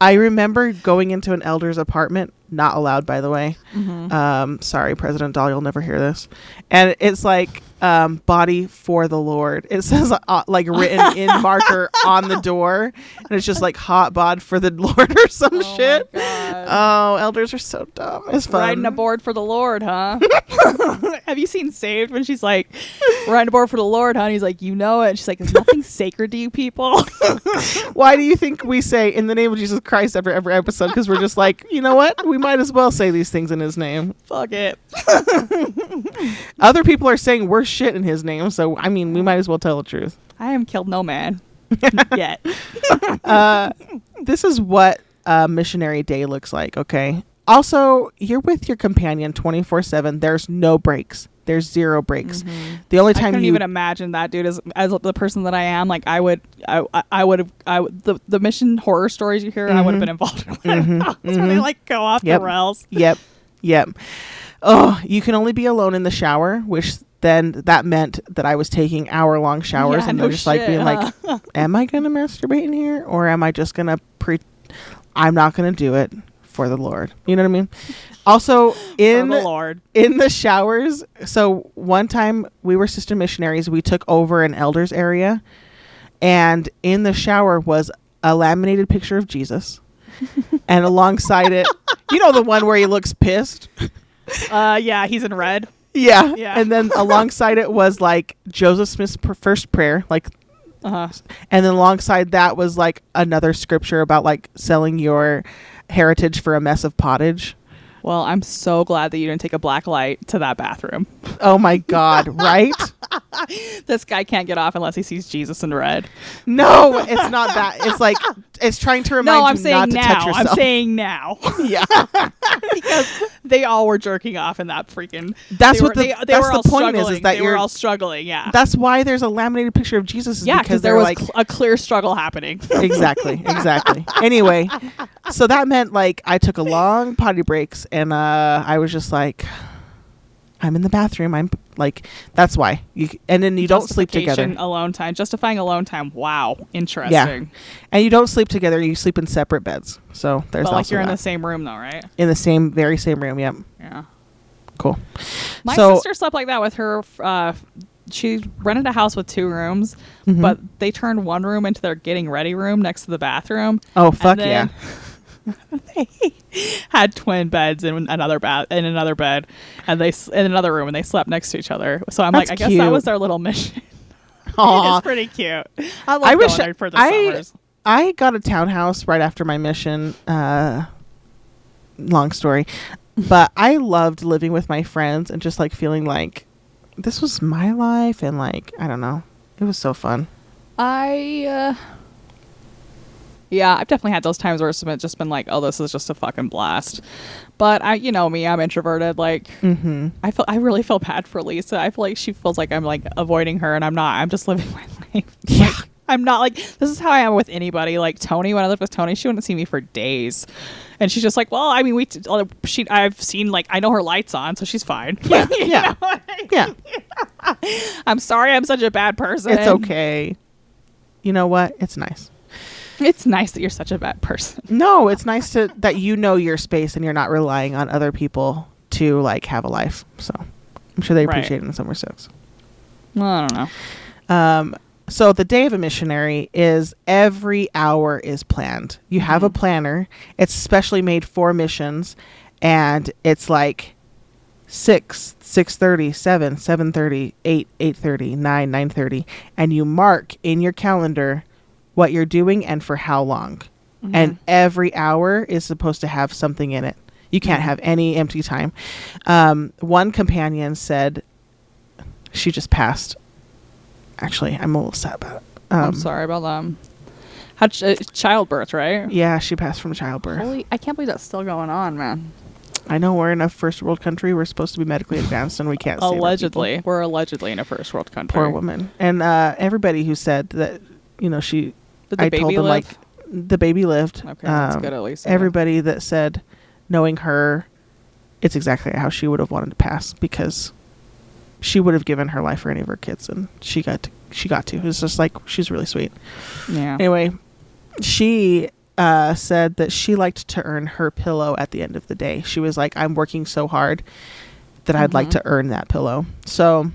i remember going into an elder's apartment not allowed by the way Mm-hmm. um sorry president doll you'll never hear this and it's like um body for the lord it says uh, like written in marker on the <laughs> door and it's just like hot bod for the <laughs> lord or some Oh shit. Oh elders are so dumb it's fun Riding aboard for the Lord, huh? <laughs> Have you seen Saved when she's like, riding aboard for the Lord, huh? And he's like, you know it. And she's like, is nothing <laughs> sacred to you people? <laughs> Why do you think we say in the name of Jesus Christ every every episode? Because we're just like, you know what? We might as well say these things in His name. Fuck it. Other people are saying worse shit in His name, so I mean, we might as well tell the truth. I haven't killed no man yet. Uh, this is what a missionary day looks like. Okay. Also, you're with your companion twenty four seven. There's no breaks. There's zero breaks. The only Mm-hmm. I time couldn't you even imagine that, dude. As as the person that I am, like I would, I, I- would have, I the the mission horror stories you hear, I would have been involved in. Mhm, That's where they like go off Yep. the rails. Yep. Yep. Oh, you can only be alone in the shower, which then that meant that I was taking hour long showers Yeah, and no they're just like shit, being like, <laughs> Am I gonna masturbate in here? Or am I just gonna pre I'm not gonna do it for the Lord. You know what I mean? Also in the Lord. in the showers. So one time we were sister missionaries. We took over an elders area, and in the shower was a laminated picture of Jesus, <laughs> and alongside it, you know the one where he looks pissed. Uh, yeah, he's in red. Yeah, Yeah. And then <laughs> alongside it was like Joseph Smith's pr- first prayer, like, Uh huh. and then alongside that was like another scripture about like selling your heritage for a mess of pottage. Well, I'm so glad that you didn't take a black light to that bathroom. Oh my God! Right? <laughs> <laughs> This guy can't get off unless he sees Jesus in red. No, it's not that. It's like it's trying to remind No, I'm you saying not to touch now. yourself. I'm saying now <laughs> <laughs> yeah, because they all were jerking off in that freaking. that's what were, the they, they that's were the all point is. Is that they you're all struggling. Yeah. that's why there's a laminated picture of Jesus. Is yeah, because there was like cl- a clear struggle happening. exactly, exactly. Anyway, so that meant like I took a long potty breaks, and uh, I was just like, I'm in the bathroom. I'm like, that's why you. And then you don't sleep together, Justification, Alone time, justifying alone time. Wow, interesting. Yeah. and you don't sleep together. You sleep in separate beds. So there's But also like you're in the same room though, right? in the same, very same room. Yep, Yeah. cool. My So- sister slept like that with her. Uh, she rented a house with two rooms, Mhm. but they turned one room into their getting ready room next to the bathroom. Oh fuck And yeah! <laughs> then <laughs> they, had twin beds in another bed in another bed, and they in another room, and they slept next to each other. So I'm like, That's I guess that was their little mission. <laughs> Aw. it's pretty cute. I love I going wish there for the I summers. I got a townhouse right after my mission. Uh, long story, but I loved living with my friends and just like feeling like this was my life and like I don't know, it was so fun. I, uh, yeah, I've definitely had those times where it's just been like, oh, this is just a fucking blast. But I, you know me, I'm introverted. Like, Mm-hmm. I feel, I really feel bad for Lisa. I feel like she feels like I'm like avoiding her, and I'm not. I'm just <laughs> living my life. Yeah. Like, I'm not like this is how I am with anybody. Like Tony, when I lived with Tony, she wouldn't see me for days, and she's just like, well, I mean, we, t- she, I've seen like I know her lights on, so she's fine. Yeah, <laughs> yeah, yeah. <laughs> I'm sorry, I'm such a bad person. It's okay. You know what? It's nice. <laughs> It's nice that you're such a bad person. No, it's nice to that you know your space and you're not relying on other people to like have a life. So I'm sure they Right. appreciate it in some respects. Well, I don't know. Um, so the day of a missionary is every hour is planned. You have a planner. It's specially made for missions, and it's like six, six thirty, seven, seven thirty, eight, eight thirty, nine, nine thirty, and you mark in your calendar what you're doing and for how long. And every hour is supposed to have something in it. You can't have any empty time. Um, one companion said she just passed actually i'm a little sad about it um, I'm sorry about that. How ch- uh, childbirth, right? yeah she passed from childbirth Holy, I can't believe that's still going on, man. i know we're in a first world country we're supposed to be medically advanced and we can't Allegedly, we're allegedly in a first world country. poor woman and uh, everybody who said that you know she Did the i baby told them live? like the baby lived Okay, that's Um, good at least. everybody that said knowing her it's exactly how she would have wanted to pass because she would have given her life for any of her kids and she got to, she got to it's just like she's really sweet Yeah. Anyway, she uh, said that she liked to earn her pillow at the end of the day. She was like, I'm working so hard that I'd like Mhm. to earn that pillow. So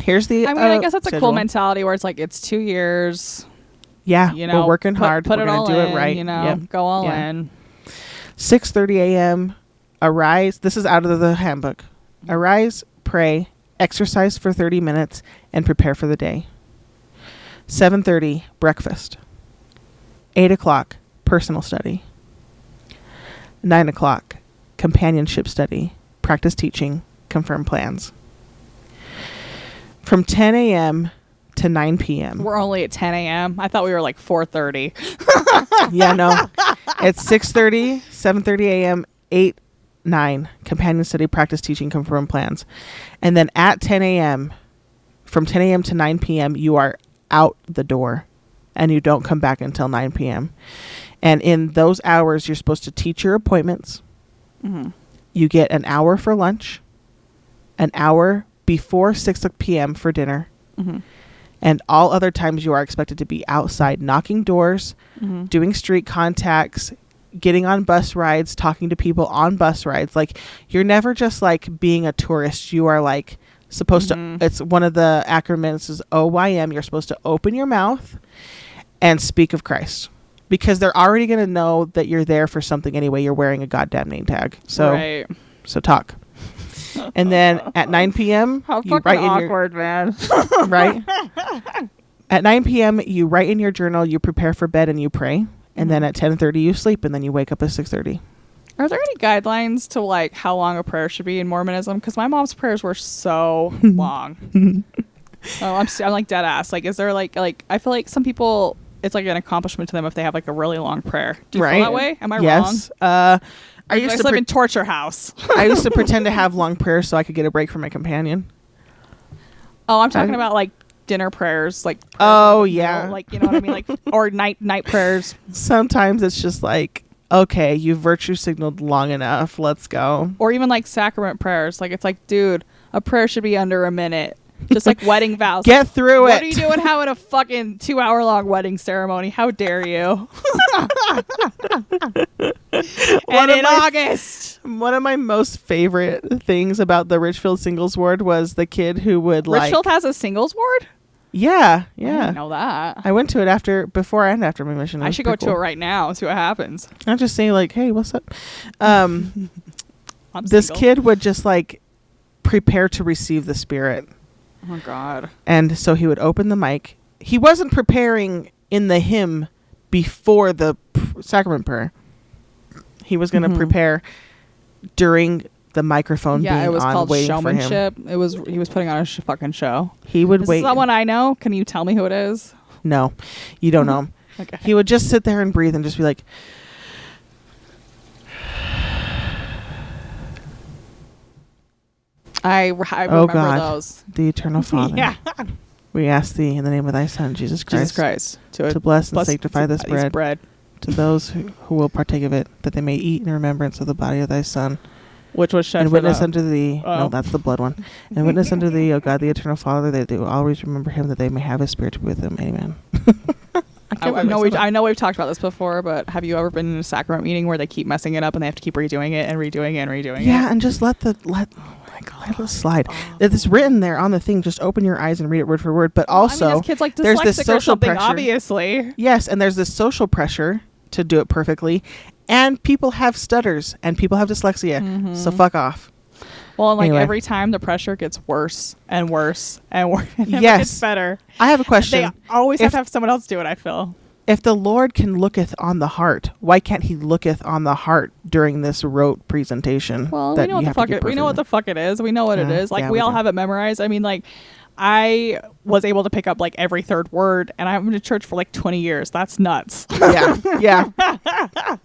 here's the. I mean, I uh, guess that's a schedule. cool mentality where it's like it's two years. Yeah, You know, we're working put, hard. Put we're it all do in. it right. You know, Yep. go all Yeah. in. 6:30 a.m. Arise. This is out of the handbook. Arise, pray, exercise for 30 minutes, and prepare for the day. 7:30 breakfast. 8 o'clock personal study. 9 o'clock companionship study, practice teaching, confirm plans. From 10 a.m. to 9 p.m. We're only at 10 a.m. I thought we were like 4:30. <laughs> yeah, no. It's 6:30, 7:30 a.m., 8 9 companion study practice teaching confirm plans. And then at 10 a.m. from 10 a.m. to 9 p.m. you are out the door and you don't come back until 9 p.m. And in those hours you're supposed to teach your appointments. Mhm. You get an hour for lunch, an hour before 6 p.m. for dinner. Mhm. And all other times you are expected to be outside knocking doors, Mhm. doing street contacts, getting on bus rides, talking to people on bus rides. Like you're never just like being a tourist. You are like supposed Mhm. to it's one of the acronyms is OYM. You're supposed to open your mouth and speak of Christ. Because they're already going to know that you're there for something anyway. You're wearing a goddamn name tag. So right. so talk. And then at <laughs> 9 p.m. How you fucking write in your awkward, man. <laughs> right? <laughs> At 9 p.m., you write in your journal, you prepare for bed, and you pray. And then at 10:30, you sleep, and then you wake up at 6:30. Are there any guidelines to like how long a prayer should be in Mormonism? Because my mom's prayers were so long. oh, I'm, I'm like dead ass. Like, is there like like I feel like some people it's like an accomplishment to them if they have like a really long prayer. Do you right? feel that way? Am I wrong? yes. Uh, I used to live pre- in torture house. <laughs> I used to <laughs> pretend to have long prayers so I could get a break from my companion. oh, I'm talking I- about like dinner prayers, like prayers Oh, yeah. like you know what I mean, like <laughs> or night night prayers. Sometimes it's just like, okay, you virtue signaled long enough. Let's go. or even like sacrament prayers. Like it's like, dude, a prayer should be under a minute. Just like wedding vows. Get through what it. What are you doing having a fucking two hour long wedding ceremony? How dare you? <laughs> and in my- August. One of my most favorite things about the Richfield Singles Ward was the kid who would like Richfield has a singles ward? Yeah, I yeah. didn't know that. I went to it after, before and after my mission. I should go pretty to it right now and see what happens. I'm just saying, like, hey, what's up? Um, <laughs> this single. kid would just like prepare to receive the spirit, Oh God. and so he would open the mic. He wasn't preparing in the hymn before the sacrament prayer. He was going to Mhm. prepare during the microphone Yeah, being it was on, called showmanship. It was he was putting on a sh- fucking show. He would Is wait. someone I know? Can you tell me who it is? no, you don't <laughs> know. Okay. He would just sit there and breathe and just be like, I, I Oh, remember God. those. "The Eternal <laughs> Father, yeah. we ask thee in the name of Thy Son Jesus Christ, Jesus Christ. To, to bless and bless- sanctify this bread, bread, to those who, who will partake of it, that they may eat in remembrance of the body of Thy Son, which was shed and witness the- unto Thee. Oh. No, that's the blood one. And witness unto Thee, O God, the Eternal Father, that they will always remember Him, that they may have His Spirit to be with them. Amen. <laughs> I, I know we, I know we've talked about this before, but have you ever been in a sacrament meeting where they keep messing it up and they have to keep redoing it and redoing it and redoing Yeah, it? Yeah, and just let the let. Oh my God, let it slide. It's written there on the thing. Just open your eyes and read it word for word. But Well, also, I mean, kid's like there's this social pressure. obviously. Yes, and there's this social pressure to do it perfectly, and people have stutters and people have dyslexia. Mm-hmm. So fuck off. Well, and like Anyway. every time the pressure gets worse and worse and worse. <laughs> It never Yes. gets better. I have a question. They always If- have to have someone else do it. I feel. If the Lord can looketh on the heart, why can't He looketh on the heart during this rote presentation? Well, we know what the fuck it. We know what the fuck it is. We know what it Yeah, is. Like yeah, we, we all do. have it memorized. I mean, like I was able to pick up like every third word, and I've been to church for like twenty years. That's nuts. yeah, yeah. <laughs>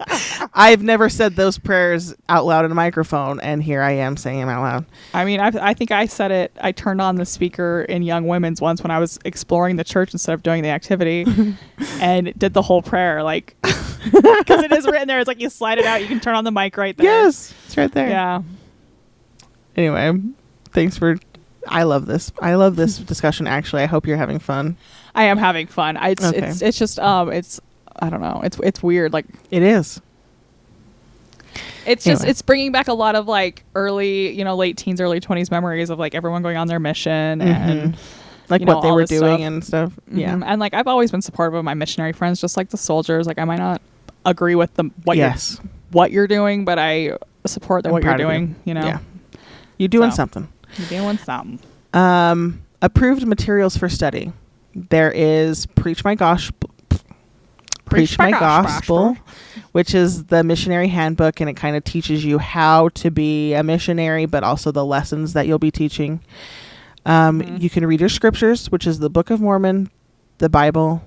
I've never said those prayers out loud in a microphone, and here I am saying them out loud. I mean, I, I think I said it. I turned on the speaker in Young Women's once when I was exploring the church instead of doing the activity, <laughs> and did the whole prayer like <laughs> because it is written there. It's like you slide it out. You can turn on the mic right there. Yes, it's right there. Yeah. Anyway, thanks for. I love this. I love this discussion. Actually, I hope you're having fun. I am having fun. I, it's, Okay. it's it's just um it's I don't know. It's it's weird. Like It is. it's just Anyway. it's bringing back a lot of like early you know late teens early 20s memories of like everyone going on their mission and Mhm. Like you know, what they were doing stuff. and stuff. Yeah. Mhm. and like I've always been supportive of my missionary friends just like the soldiers like I might not agree with them what yes. you're what you're doing but I support that what you're of you. doing you, know Yeah. You're doing So. something. You're doing something Um, approved materials for study. There is Preach My Gospel. Preach, My, gospel, which is the missionary handbook, and it kind of teaches you how to be a missionary, but also the lessons that you'll be teaching. Um, Mhm. You can read your scriptures, which is the Book of Mormon, the Bible,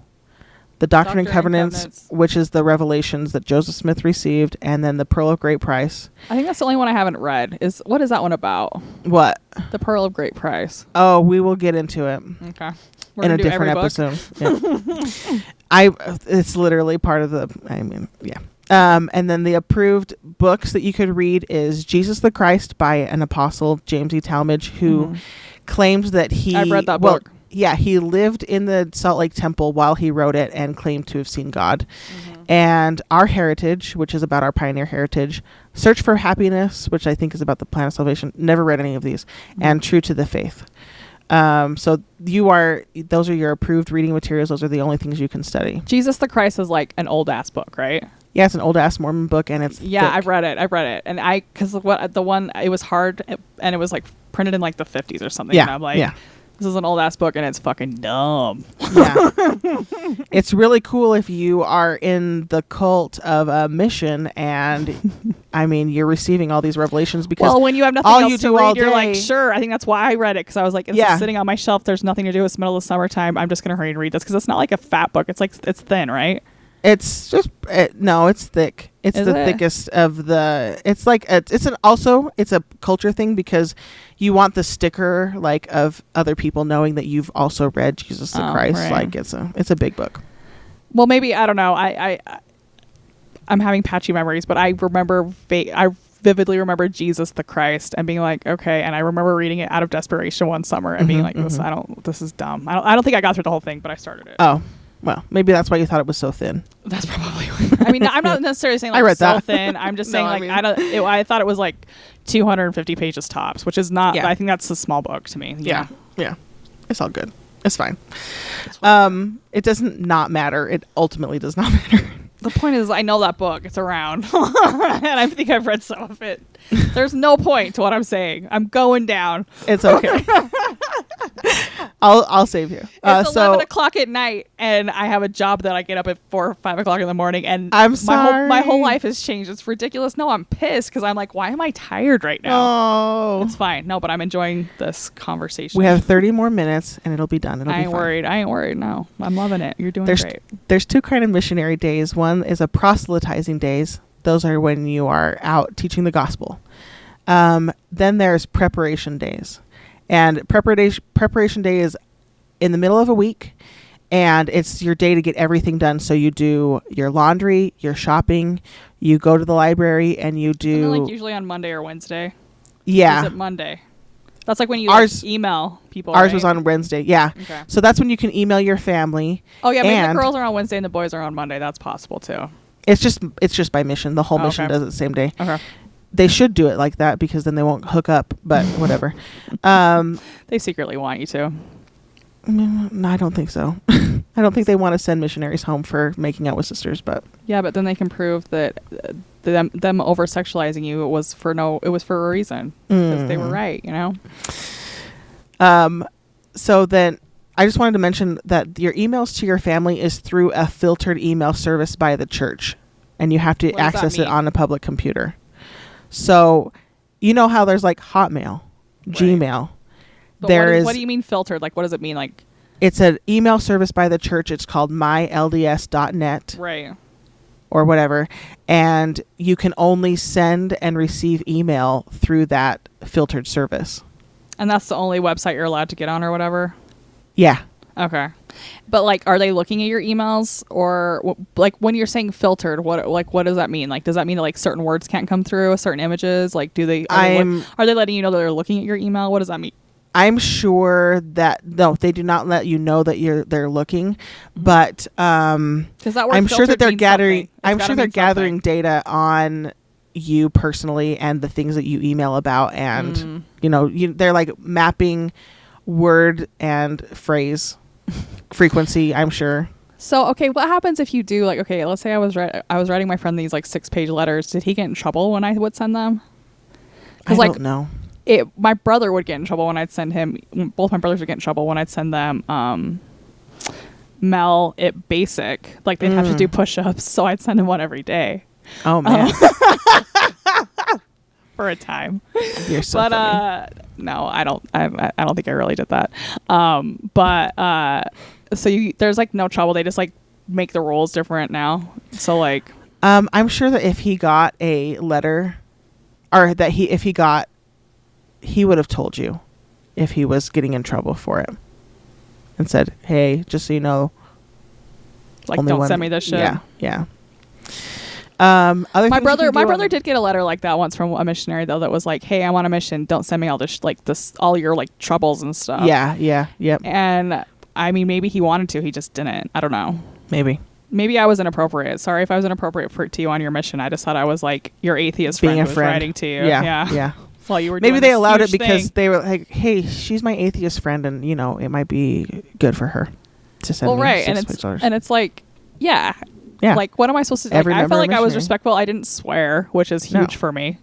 the Doctrine, and Doctrine and Covenants, Covenants. which is the revelations that Joseph Smith received, and then the Pearl of Great Price. I think that's the only one I haven't read is what is that one about What? the pearl of great price Oh, we will get into it. okay We're in a different episode. <laughs> Yeah. I it's literally part of the I mean, yeah. Um, and then the approved books that you could read is Jesus the Christ by an apostle, James E. Talmage, who Mhm. claimed that he I've read that well, book. Yeah, he lived in the Salt Lake Temple while he wrote it and claimed to have seen God. Mm-hmm. And Our Heritage, which is about our pioneer heritage, Search for Happiness, which I think is about the plan of salvation. Never read any of these. Mm-hmm. And True to the Faith. Um, so you are those are your approved reading materials. Those are the only things you can study. Jesus the Christ is like an old ass book, right? Yeah, it's an old ass Mormon book, and it's Yeah, thick. I've read it. I've read it, and I because what the one it was hard, and it was like printed in like the fifties or something. Yeah, and I'm like, yeah. This is an old ass book, and it's fucking dumb. yeah. <laughs> it's really cool if you are in the cult of a mission, and I mean you're receiving all these revelations because Well, when you have nothing all else you to do read, all you're like, sure. I think that's why I read it because I was like, it's Yeah. sitting on my shelf. There's nothing to do. It's middle of summertime. I'm just gonna hurry and read this because it's not like a fat book. It's like it's thin, right? It's just it, no, it's thick. It's Is the it? thickest of the. It's like a, it's an also it's a culture thing because you want the sticker like of other people knowing that you've also read Jesus the Oh, Christ. right. Like it's a it's a big book. Well, maybe I don't know. I I I'm having patchy memories, but I remember va- I vividly remember Jesus the Christ and being like, okay. And I remember reading it out of desperation one summer and being Mhm, like, this mhm. I don't. This is dumb. I don't. I don't think I got through the whole thing, but I started it. Oh, well, maybe that's why you thought it was so thin. That's probably. I mean, I'm not necessarily saying <laughs> I like read so that. thin. I'm just <laughs> No, saying I like mean- I don't. It, I thought it was like 250 pages tops, which is not. Yeah. I think that's a small book to me. Yeah. Yeah. It's all good. It's fine. Um, it doesn't not matter. It ultimately does not <laughs> matter. The point is, I know that book. It's around, and I think I've read some of it. <laughs> There's no point to what I'm saying. I'm going down. It's okay. <laughs> I'll I'll save you. Uh, It's so eleven o'clock at night, and I have a job that I get up at four or five o'clock in the morning, and I'm my whole my whole life has changed. It's ridiculous. No, I'm pissed because I'm like, why am I tired right now? oh, It's fine. No, but I'm enjoying this conversation. we have 30 more minutes and it'll be done. It'll I be ain't worried. I ain't worried. No, I'm loving it. You're doing There's great. there's two kind of missionary days. One is a proselytizing days. Those are when you are out teaching the gospel. Um, then there's preparation days, and preparation preparation day is in the middle of a week, and it's your day to get everything done. So you do your laundry, your shopping, you go to the library, and you do like usually on Monday or Wednesday? Yeah. Is it Monday? That's like when you Ours- like, email people. Ours right? was on Wednesday. Yeah. Okay. So that's when you can email your family. Oh yeah, maybe the girls are on Wednesday and the boys are on Monday. That's possible too. It's just it's just by mission. The whole Oh, mission okay. does it the same day. Okay. They should do it like that because then they won't hook up. But <laughs> whatever. um, They secretly want you to. mm, no, I don't think so. <laughs> I don't think they want to send missionaries home for making out with sisters. But Yeah, but then they can prove that uh, them them over sexualizing you was for no it was for a reason because they were Mm. right. You know. Um, so then I just wanted to mention that your emails to your family is through a filtered email service by the church, and you have to What access it on a public computer. So, you know how there's like Hotmail, Gmail. But There what, is, is- what do you mean filtered? Like, what does it mean? Like, It's an email service by the church. It's called mylds.net right? or whatever, and you can only send and receive email through that filtered service. And that's the only website you're allowed to get on, or whatever. Yeah. Okay. But like, are they looking at your emails, or like when you're saying filtered? What like what does that mean? Like, does that mean like certain words can't come through, certain images? Like, do they? Are, they, look- are they letting you know that they're looking at your email? What does that mean? I'm sure that no, they do not let you know that you're they're looking, but um, that I'm sure that they're gathering. I'm sure they're mean something. gathering data on you personally and the things that you email about, and Mm. you know, you, they're like mapping word and phrase frequency. I'm sure. So okay, what happens if you do like okay? Let's say I was wri- I was writing my friend these like six page letters. Did he get in trouble when I would send them? I like don't know. it, my brother would get in trouble when I'd send him. Both my brothers would get in trouble when I'd send them. Um, Mel it basic like they'd have to Mm. do push ups, so I'd send him one every day Oh man, <laughs> for a time. <laughs> you're so but funny. uh, no, I don't. I, I don't think I really did that. Um, but uh, so you there's like no trouble. They just like make the rules different now. So like Um, I'm sure that if he got a letter, or that he if he got, he would have told you if he was getting in trouble for it, and said, "Hey, just so you know, like don't one- send me this shit. Yeah, yeah. Um, other my brother my brother did get a letter like that once from a missionary though that was like hey i want a mission don't send me all this like this all your like troubles and stuff Yeah, yeah, yep. and i mean maybe he wanted to he just didn't i don't know Maybe maybe i was inappropriate sorry if i was inappropriate for to you on your mission i just thought i was like your atheist being friend a was friend. writing to you Yeah, yeah yeah. <laughs> while you were Maybe they allowed it because thing. they were like, "Hey, she's my atheist friend, and you know, it might be good for her to send well me right six and it's pictures." and it's like yeah yeah, like what am i supposed to do Every like, i felt like i was respectful i didn't swear which is No. huge for me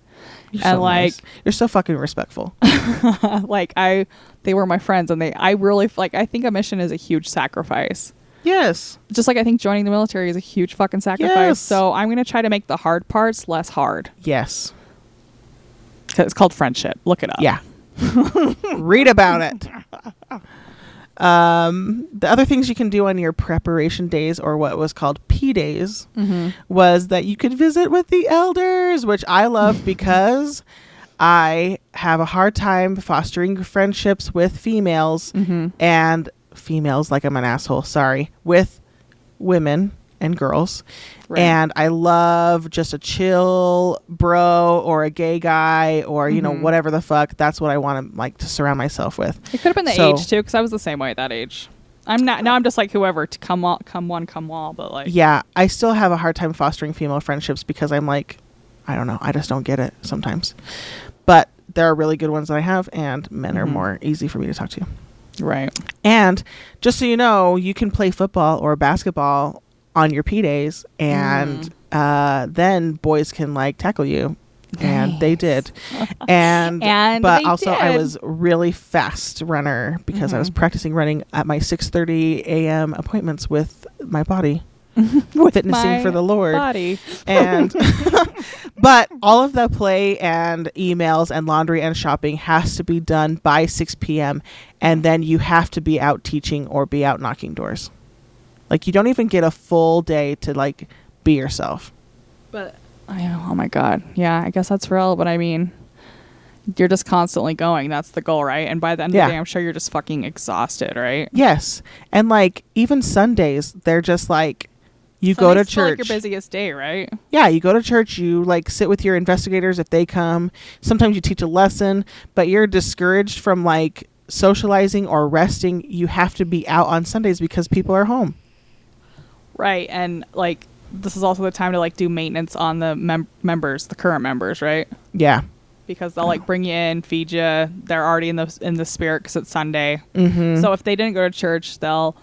You're and so like nice. you're so fucking respectful. <laughs> like I they were my friends and they I really like I think a mission is a huge sacrifice. yes, Just like I think joining the military is a huge fucking sacrifice. Yes. So I'm going to try to make the hard parts less hard. yes, It's called friendship. Look it up. yeah. <laughs> Read about it. <laughs> Um, the other things you can do on your preparation days, or what was called P days, Mm-hmm. was that you could visit with the elders, which I love <laughs> because I have a hard time fostering friendships with females Mm-hmm. and females, like I'm an asshole, sorry, with women and girls. Right. And I love just a chill bro or a gay guy or, you know, Mhm. whatever the fuck. That's what I want to like to surround myself with. It could have been the So- age too, because I was the same way at that age. I'm not now. I'm just like whoever to come all, come one, come all. But like, Yeah, I still have a hard time fostering female friendships because I'm like, I don't know, I just don't get it sometimes. But there are really good ones that I have, and men are Mhm. more easy for me to talk to. right. And just so you know, you can play football or basketball on your P days, and uh, then boys can like tackle you. And they did, <laughs> and, And but also I was really fast runner because I was practicing running at my six thirty a.m. appointments with my body, <laughs> fitnessing my for the Lord. Body. and <laughs> but all of the play and emails and laundry and shopping has to be done by 6 p.m and then you have to be out teaching or be out knocking doors like you don't even get a full day to like be yourself But I. Oh my god. Yeah, I guess that's real. But I mean, you're just constantly going. That's the goal, right? And by the end Yeah. of the day, I'm sure you're just fucking exhausted, right? yes and like even sundays they're just like you go to Sunday's still, like, church your busiest day, right? yeah you go to church you like sit with your investigators if they come sometimes you teach a lesson but you're discouraged from like socializing or resting you have to be out on sundays because people are home Right. And like, this is also the time to like do maintenance on the mem- members, the current members, right? yeah Because they'll like bring you in, feed you. They're already in the in the spirit because it's Sunday. mm-hmm. So if they didn't go to church, they'll.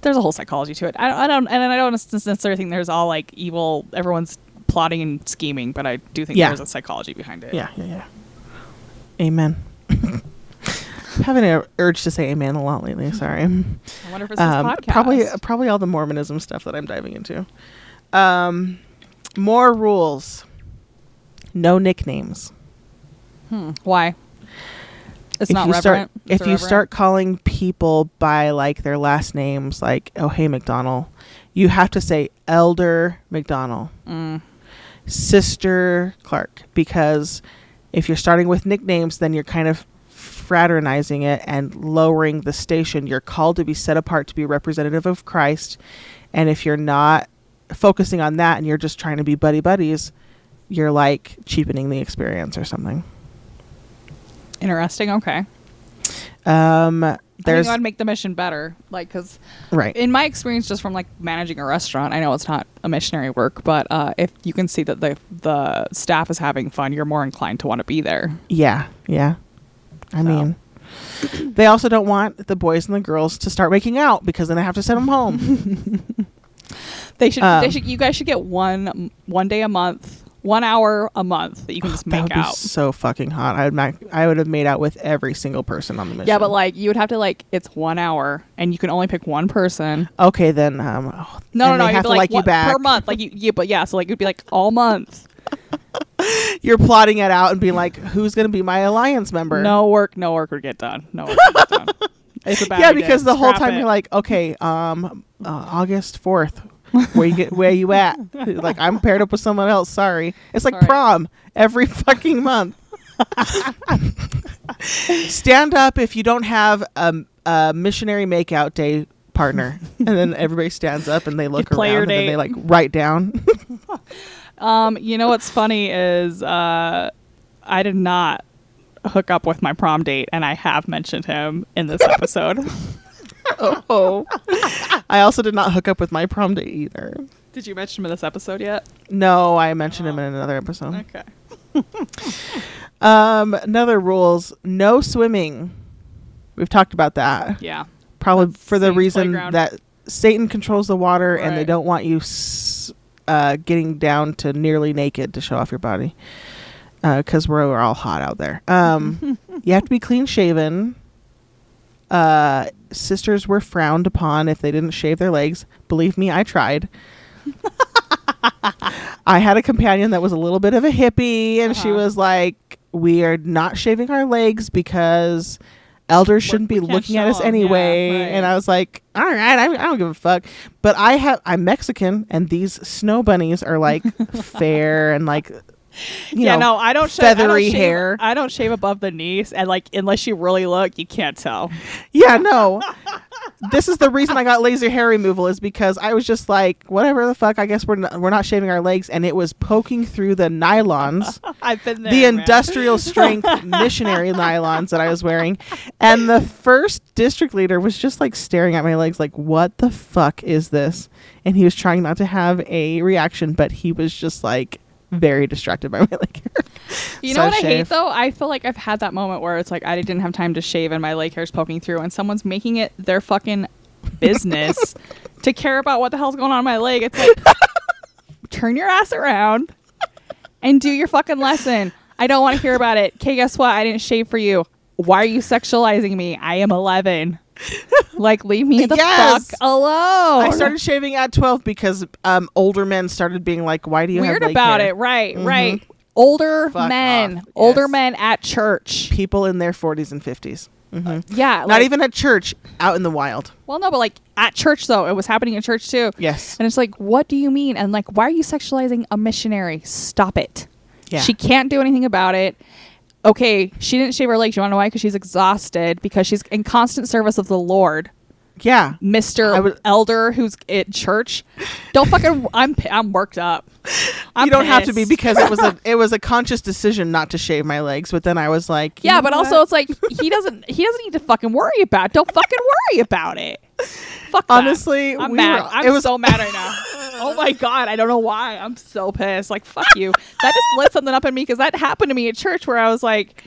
There's a whole psychology to it. I don't, I don't, and I don't necessarily think there's all like evil. Everyone's plotting and scheming, but I do think Yeah. there's a psychology behind it. yeah yeah yeah amen <laughs> having an urge to say amen a lot lately sorry I wonder if it's this um, podcast. probably probably all the mormonism stuff that i'm diving into um, more rules no nicknames Hmm. Why? It's if not you reverent. start if you irreverent? start calling people by like their last names like oh hey mcdonald you have to say elder mcdonald Mm. sister clark because if you're starting with nicknames then you're kind of fraternizing it and lowering the station you're called to be set apart to be representative of christ and if you're not focusing on that and you're just trying to be buddy buddies you're like cheapening the experience or something Interesting. Okay. um I there's think I'd make the mission better, like because right in my experience, just from like managing a restaurant, I know it's not a missionary work, but uh, if you can see that the the staff is having fun, you're more inclined to want to be there. Yeah, yeah. I So. mean, they also don't want the boys and the girls to start making out because then they have to send them home. <laughs> They should. Um, they should. You guys should get one one day a month, one hour a month that you can just that make would out. be so fucking hot. I would I would have made out with every single person on the mission. Yeah, but like you would have to like it's one hour, and you can only pick one person. okay, then um, oh, No, no, no. they You'd have to like, like you back. per month. Like you, yeah, but yeah. So like it'd be like all month. <laughs> You're plotting it out and being like, who's going to be my alliance member? No work. No work would get done. No work would get done. <laughs> It's a bad yeah, idea. because the whole Scrap time it. you're like, okay, um, uh, August fourth, where you get, where you at? <laughs> like I'm paired up with someone else. Sorry, it's like All right. prom every fucking month. Stand up if you don't have a, a missionary makeout day partner, and then everybody stands up and they look around and then date. they like write down. Um, you know what's funny is uh, I did not hook up with my prom date, and I have mentioned him in this episode. <laughs> oh, <laughs> I also did not hook up with my prom date either. did you mention him in this episode yet? No, I mentioned him in another episode. Okay. <laughs> Um, another rules: no swimming. We've talked about that. Yeah. Probably That's for the reason playground. that Satan controls the water, and they don't want you s- uh, getting down to nearly naked to show off your body, because we're, we're all hot out there. Um, <laughs> you have to be clean shaven. Uh, sisters were frowned upon if they didn't shave their legs. Believe me, I tried. <laughs> I had a companion that was a little bit of a hippie, and she Uh-huh. was like, "We are not shaving our legs because elders shouldn't be looking at us 'em." Yeah, anyway." right. And I was like, "All right, I, I don't give a fuck." But I have I'm Mexican, and these snow bunnies are like <laughs> fair and like, yeah, know, no, I don't shave. I don't feathery shave- hair. I don't shave above the knees, and like unless you really look, you can't tell. Yeah, no. this is the reason I got laser hair removal is because I was just like, whatever the fuck. I guess we're not, we're not shaving our legs, and it was poking through the nylons, <laughs> I've been there. the man. industrial strength <laughs> missionary nylons that I was wearing, and the first district leader was just like staring at my legs, like, what the fuck is this? And he was trying not to have a reaction, but he was just like very distracted by <laughs> my leg hair. You So know what I hate though? I feel like I've had that moment where it's like I didn't have time to shave and my leg hair's poking through, and someone's making it their fucking business <laughs> to care about what the hell's going on in my leg. It's like, <laughs> turn your ass around and do your fucking lesson. I don't want to hear about it. Okay, guess what? I didn't shave for you. Why are you sexualizing me? I am 11. <laughs> Like, leave me the Yes. fuck alone. I started shaving at 12 because um, older men started being like, "Why do you weird about hair?" it. Right, Mhm. right. Older Fuck men, off. older Yes. men at church. People in their 40s and 50s. hmm Yeah, Not like- even at church, out in the wild. Well, no, but like at church though, it was happening at church too. Yes. And it's like, what do you mean? And like, why are you sexualizing a missionary? Stop it. Yeah. She can't do anything about it. Okay, she didn't shave her legs. You want to know why? Because she's exhausted. Because she's in constant service of the Lord, yeah. Mister would- Elder, who's at church. Don't fucking. I'm I'm worked up. I'm you don't have to be because it was a it was a conscious decision not to shave my legs, but then I was like, Yeah, but what? also it's like he doesn't. He doesn't need to fucking worry about. It. Don't fucking worry about it. Fuck. that. Honestly, I'm we mad. were- I'm it was- so mad right now. Oh my god, I don't know why. I'm so pissed. Like fuck you. That just lit something up in me because that happened to me at church where I was like.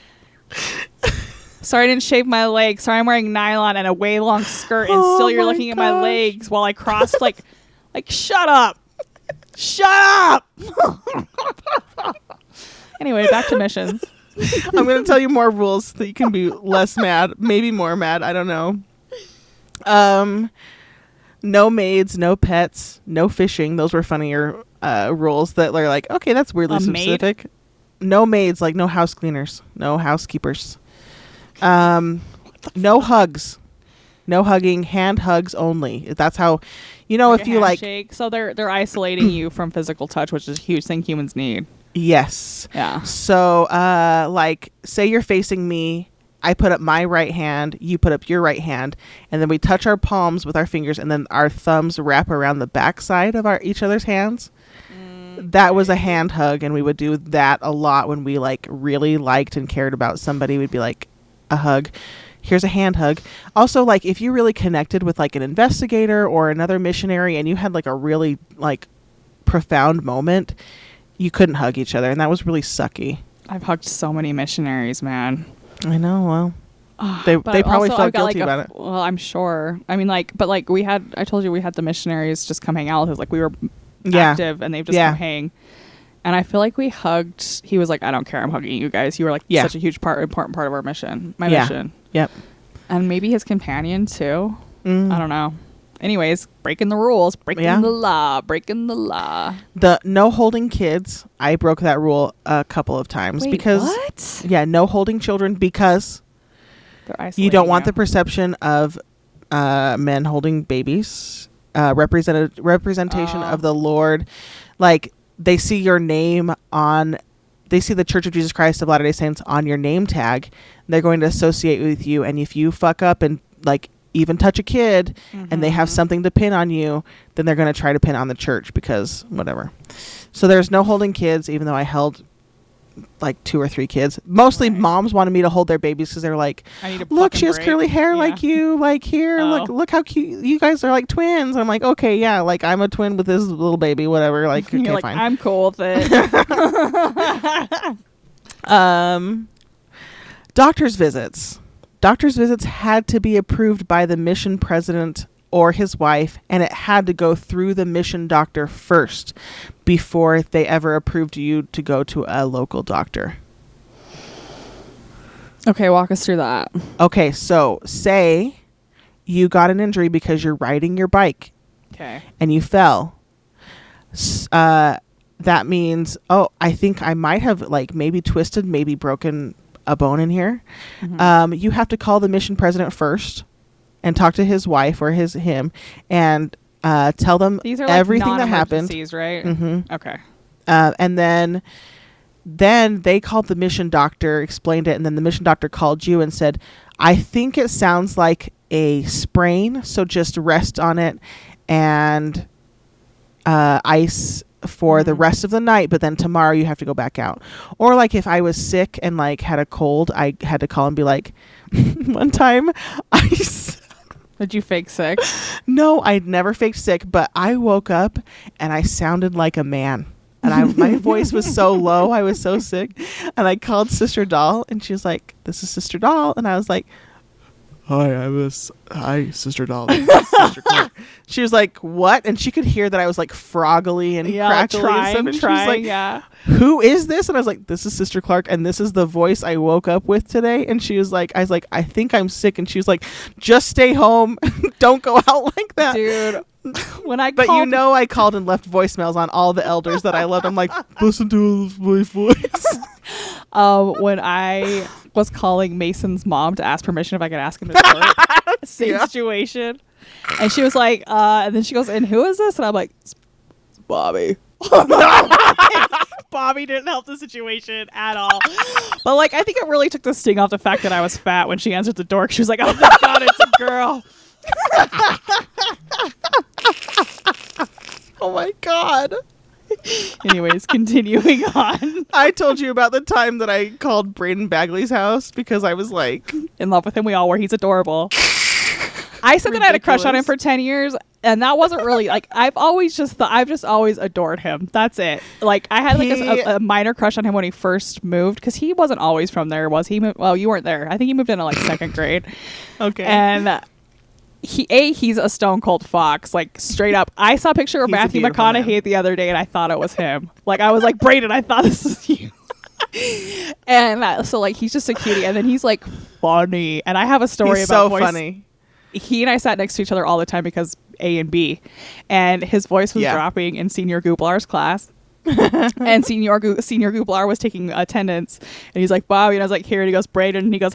Sorry, I didn't shave my legs. Sorry, I'm wearing nylon and a way long skirt, and Oh still you're looking at my legs while I crossed. Like, like, shut up, shut up. <laughs> anyway, back to missions. I'm going to tell you more rules so that you can be less mad, maybe more mad. I don't know. Um, no maids, no pets, no fishing. Those were funnier uh, rules that are like, okay, that's weirdly A maid? specific. No maids, like no house cleaners, no housekeepers. Um, no hugs, no hugging, hand hugs only. That's how, you know, Like if you like, so they're they're isolating you from physical touch, which is a huge thing humans need. yes. Yeah. So, uh, like, say you're facing me, I put up my right hand, you put up your right hand, and then we touch our palms with our fingers, and then our thumbs wrap around the backside of our each other's hands. Mm, that was a hand hug, and we would do that a lot when we like really liked and cared about somebody. We'd be like, a hug. Here's a hand hug. Also, like if you really connected with like an investigator or another missionary, and you had like a really like profound moment, you couldn't hug each other, and that was really sucky. I've hugged so many missionaries, man. I know. Well, they But they probably also felt I've got, guilty like, a- about it. Well, I'm sure. I mean, like, but like we had, I told you we had the missionaries just come hang out with us. Like we were Yeah. active, and they've just Yeah. come hang. And I feel like we hugged. He was like, "I don't care, I'm hugging you guys. You were like Yeah. such a huge part, important part of our mission, my Yeah. mission, Yep. and maybe his companion too. Mm. I don't know. Anyways, breaking the rules, breaking Yeah. the law, breaking the law. The no holding kids. I broke that rule a couple of times Wait, because what? yeah, no holding children because you don't want you. the perception of uh, men holding babies. Uh, represented representation Oh. of the Lord, like they see your name on, they see the Church of Jesus Christ of Latter Day Saints on your name tag. They're going to associate with you, and if you fuck up and like even touch a kid, and they have Mhm. something to pin on you, then they're going to try to pin on the church because whatever. So there's no holding kids, even though I held like two or three kids. Mostly Right. moms wanted me to hold their babies because they're like, I need a look, she has break." curly hair Yeah. like you. Like here, look, Oh. look how cute. You guys are like twins. I'm like, okay, yeah, like I'm a twin with this little baby, whatever. Like, <laughs> okay, like, fine. I'm cool with it. <laughs> Um, doctor's visits. Doctor's visits had to be approved by the mission president or his wife, and it had to go through the mission doctor first before they ever approved you to go to a local doctor. okay, walk us through that. Okay, so say you got an injury because you're riding your bike Okay. and you fell. Uh, that means, oh, I think I might have like maybe twisted, maybe broken a bone in here. Mm-hmm. Um, you have to call the mission president first and talk to his wife or his him and uh, tell them These are like everything that happened. right? hmm Okay. Uh, and then then they called the mission doctor, explained it, and then the mission doctor called you and said, "I think it sounds like a sprain, so just rest on it and uh, ice." For the Mhm. rest of the night, but then tomorrow you have to go back out. Or like if I was sick and like had a cold, I had to call and be like, <laughs> one time <laughs> I s- Did you fake sick? <laughs> no, I'd never faked sick, but I woke up and I sounded like a man. and I my voice was so low, I was so sick, and I called Sister Doll, and she was like, "This is Sister Doll," and I was like, "Hi, I was. Hi, Sister Doll. <laughs> Sister Clark." She was like, "What?" And she could hear that I was like froggly and Yeah, crackly and trying, stuff, and she was like, yeah. who is this? And I was like, this is Sister Clark, and this is the voice I woke up with today. And she was like, I was like, I think I'm sick. And she was like, just stay home, <laughs> don't go out like that. Dude, <laughs> when I But you know, I called and left voicemails on all the elders that I loved. I'm like, <laughs> listen to my voice. <laughs> um, when I was calling Mason's mom to ask permission if I could ask him to court, same Yeah. situation, and she was like, uh, and then she goes, "And who is this?" And I'm like, "It's Bobby." Bobby didn't help the situation at all. But like, I think it really took the sting off the fact that I was fat when she answered the door. She was like, "Oh my god, it's a girl." <laughs> oh my god. Anyways, continuing on. I told you about the time that I called Braden Bagley's house because I was like, in love with him we all were. He's adorable. I said that I had a crush on him for 10 years and that wasn't really like I've always just thought I've just always adored him. That's it. Like I had like a, He- a, a minor crush on him when he first moved cuz he wasn't always from there, was he? Mo- Well, you weren't there. I think he moved in at like second grade. okay. And he a he's a stone cold fox like straight up. I saw a picture of He's matthew mcconaughey man. the other day and i thought it was him. Like i was like braden i thought this was you. <laughs> And uh, so like he's just a cutie and then he's like funny. And i have a story He's about so voice- funny. he and i sat next to each other all the time because a and b. And his voice was Yeah. dropping in senior gooplar's class. <laughs> And senior Gu- senior Gooplar was taking attendance, and he's like Bobby, and I was like here, and he goes Braden, and he goes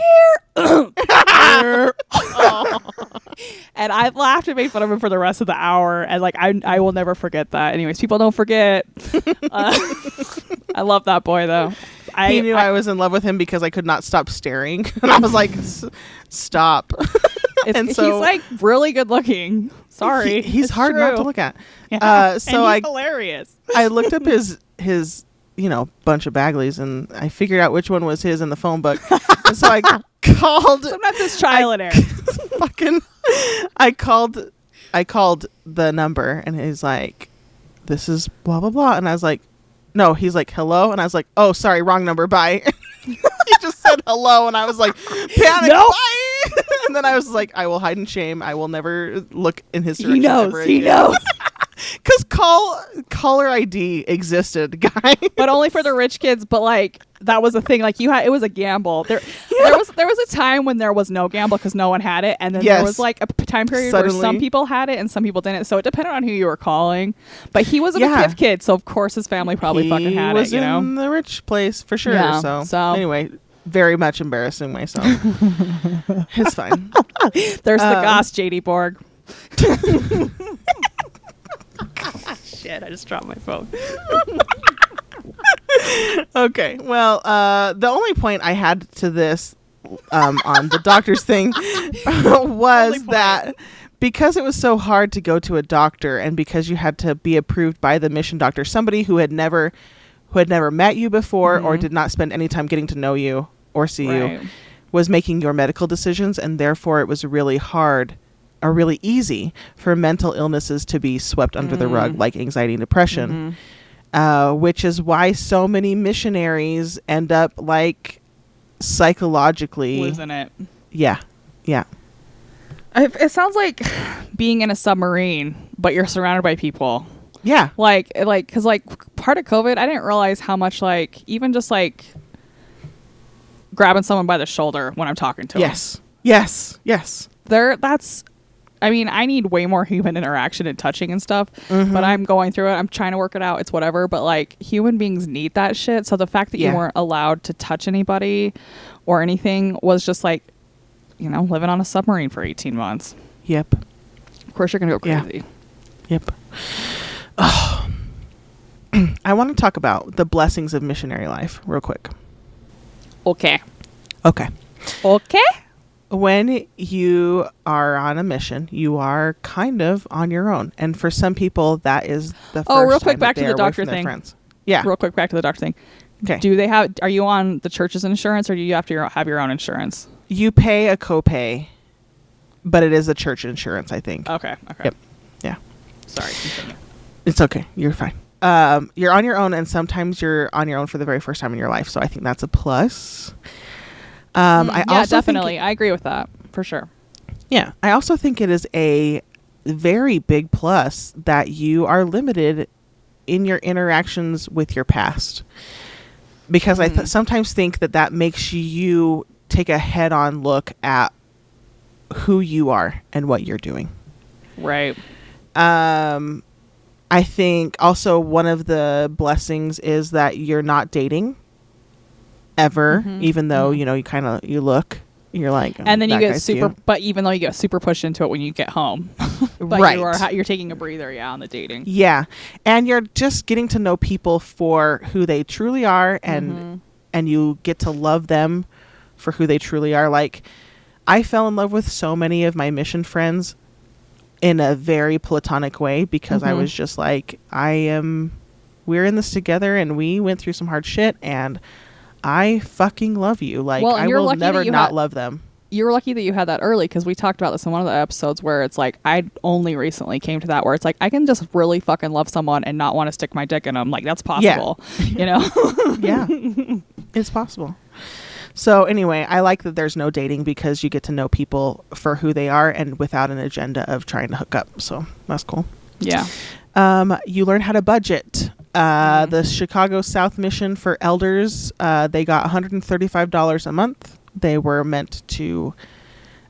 here, <laughs> Here. and I laughed and made fun of him for the rest of the hour, and like I I will never forget that. Anyways, people don't forget. <laughs> Uh, I love that boy though. I, he knew I- I, was in love with him because I could not stop staring. <laughs> and I was like, "S- stop. and he's like really good looking. Sorry, He- he's hard not to look at. Yeah. Uh, so I hilarious. I looked up his his you know bunch of Bagleys and I figured out which one was his in the phone book. and so I <laughs> called Sometimes it's trial and <laughs> error. fucking I called I called the number and he's like this is blah blah blah and I was like no he's like hello and I was like oh sorry wrong number bye <laughs> he just said hello and I was like panic Nope. bye and then I was like I will hide in shame I will never look in his He knows. He knows. <laughs> Cause call caller ID existed, <laughs> guy. but only for the rich kids. But like that was a thing. Like you had, it was a gamble. There, there was there was a time when there was no gamble because no one had it, and then there was like a time period where some people had it and some people didn't. So it depended on who you were calling. But he was a Yeah. McKiff kid, so of course his family probably he fucking had was it. You know. the rich place for sure. Yeah, so, so- anyway, very much embarrassing myself. <laughs> it's fine. There's the um, Goss JD Borg. <laughs> Shit! I just dropped my phone. <laughs> Okay. Well, uh, the only point I had to this um, on the doctor's thing <laughs> was that because it was so hard to go to a doctor and because you had to be approved by the mission doctor, somebody who had never who had never met you before or Mhm. did not spend any time getting to know you or see Right. you was making your medical decisions and therefore it was really hard or really easy for mental illnesses to be swept under the rug Mm. like anxiety and depression Mhm. uh, which is why so many missionaries end up like psychologically Losing it. yeah yeah It, it sounds like being in a submarine, but you're surrounded by people. yeah Like, like, because like part of COVID, I didn't realize how much like even just like grabbing someone by the shoulder when I'm talking to 'em. yes yes yes there. That's. I mean, I need way more human interaction and touching and stuff, Mhm. but I'm going through it. I'm trying to work it out. It's whatever. But like, human beings need that shit. So the fact that Yeah. you weren't allowed to touch anybody or anything was just like, you know, living on a submarine for 18 months. yep Of course, you're gonna go Yeah. crazy. yep oh. <clears throat> i want to talk about the blessings of missionary life real quick Okay. okay Okay. When you are on a mission, you are kind of on your own, and for some people, that is the Oh, real quick, back to the doctor thing. Friends. Yeah. Real quick, back to the doctor thing. Okay. Do they have? Are you on the church's insurance, or do you have to have your own insurance? you pay a copay, but it is a church insurance. I think Okay. Okay. Yep. Yeah. Sorry. Continue. it's okay. You're fine. um, you're on your own, and sometimes you're on your own for the very first time in your life. So I think that's a plus. Um, I Mm, yeah, also think definitely. I agree with that for sure. Yeah, I also think it is a very big plus that you are limited in your interactions with your past. Because I th- sometimes think that that makes you take a head on look at who you are and what you're doing. Right. Um, I think also one of the blessings is that you're not dating ever, Mhm. even though, you know, you kind of, you look, you're like, And then you get super, cute." but even though you get super pushed into it when you get home, <laughs> but Right. you are you're taking a breather, yeah, on the dating. Yeah. And you're just getting to know people for who they truly are and Mhm. and you get to love them for who they truly are. Like I fell in love with so many of my mission friends in a very platonic way because I Mhm. was just like I am we're in this together and we went through some hard shit and I fucking love you. Like Well, I will never not had- love them. You were lucky that you had that early because we talked about this in one of the episodes where it's like I only recently came to that where it's like I can just really fucking love someone and not want to stick my dick in them. Like that's Yeah. possible, <laughs> you know. yeah <laughs> it's possible so anyway i like that there's no dating because you get to know people for who they are and without an agenda of trying to hook up so that's cool yeah. um, you learn how to budget uh, the chicago south mission for elders uh, they got $135 a month they were meant to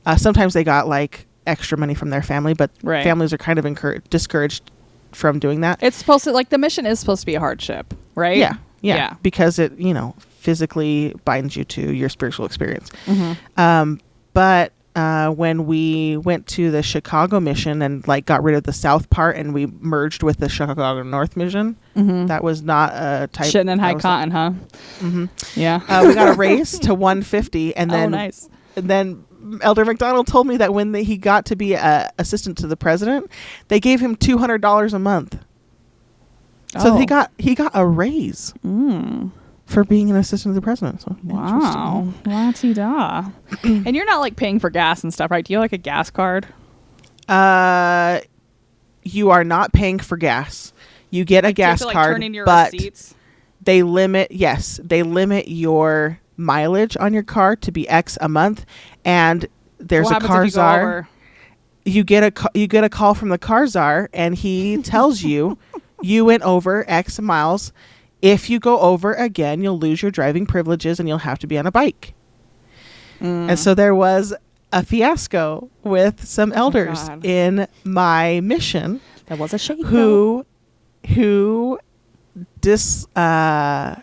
uh, sometimes they got like extra money from their family but Right. families are kind of encouraged discouraged from doing that It's supposed to like the mission is supposed to be a hardship, right? yeah, yeah, Yeah. because it you know physically binds you to your spiritual experience. Mhm. Um, but uh, when we went to the Chicago mission and like got rid of the south part and we merged with the Chicago North mission, Mhm. that was not a type. Shitting in high cotton, huh? Mhm. Yeah. Uh, we got a raise to <laughs> 150, and then oh, nice. and then Elder McDonald told me that when the, he got to be a assistant to the president, they gave him two hundred dollars a month. So Oh. he got he got a raise Mm. For being an assistant to the president. So Wow. La ti da. and you're not like paying for gas and stuff, right? Do you have like a gas card? Uh, you are not paying for gas. You get a Do you have gas to, like, card, turn in your but receipts? they limit. Yes, they limit your mileage on your car to be X a month, and there's What a car if you czar. over? You get a you get a call from the car czar, and he <laughs> tells you you went over X miles. If you go over again, you'll lose your driving privileges, and you'll have to be on a bike. Mm. And so there was a fiasco with some elders Oh in my mission That was a shake. who who dis uh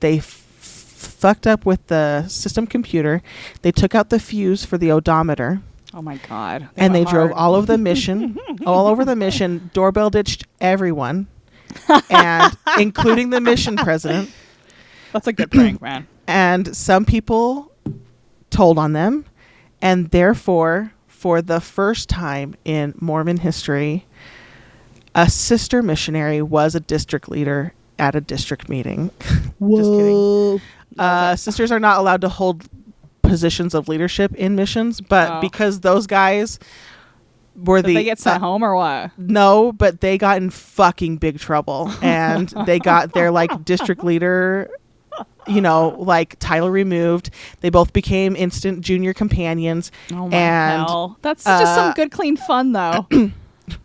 they f- fucked up with the system computer. They took out the fuse for the odometer Oh my god. and they went drove all over the <laughs> mission, all over the mission, doorbell ditched everyone and including the mission president. <laughs> That's a good prank, man. and some people told on them and therefore for the first time in mormon history a sister missionary was a district leader at a district meeting. <laughs> Just kidding. Uh, sisters are not allowed to hold positions of leadership in missions but Oh. because those guys were Did the they get sent uh, home or what? no, but they got in fucking big trouble <laughs> and they got their like district leader, you know, like title removed. They both became instant junior companions. Oh my and, hell. That's just some uh, good clean fun though. <clears throat>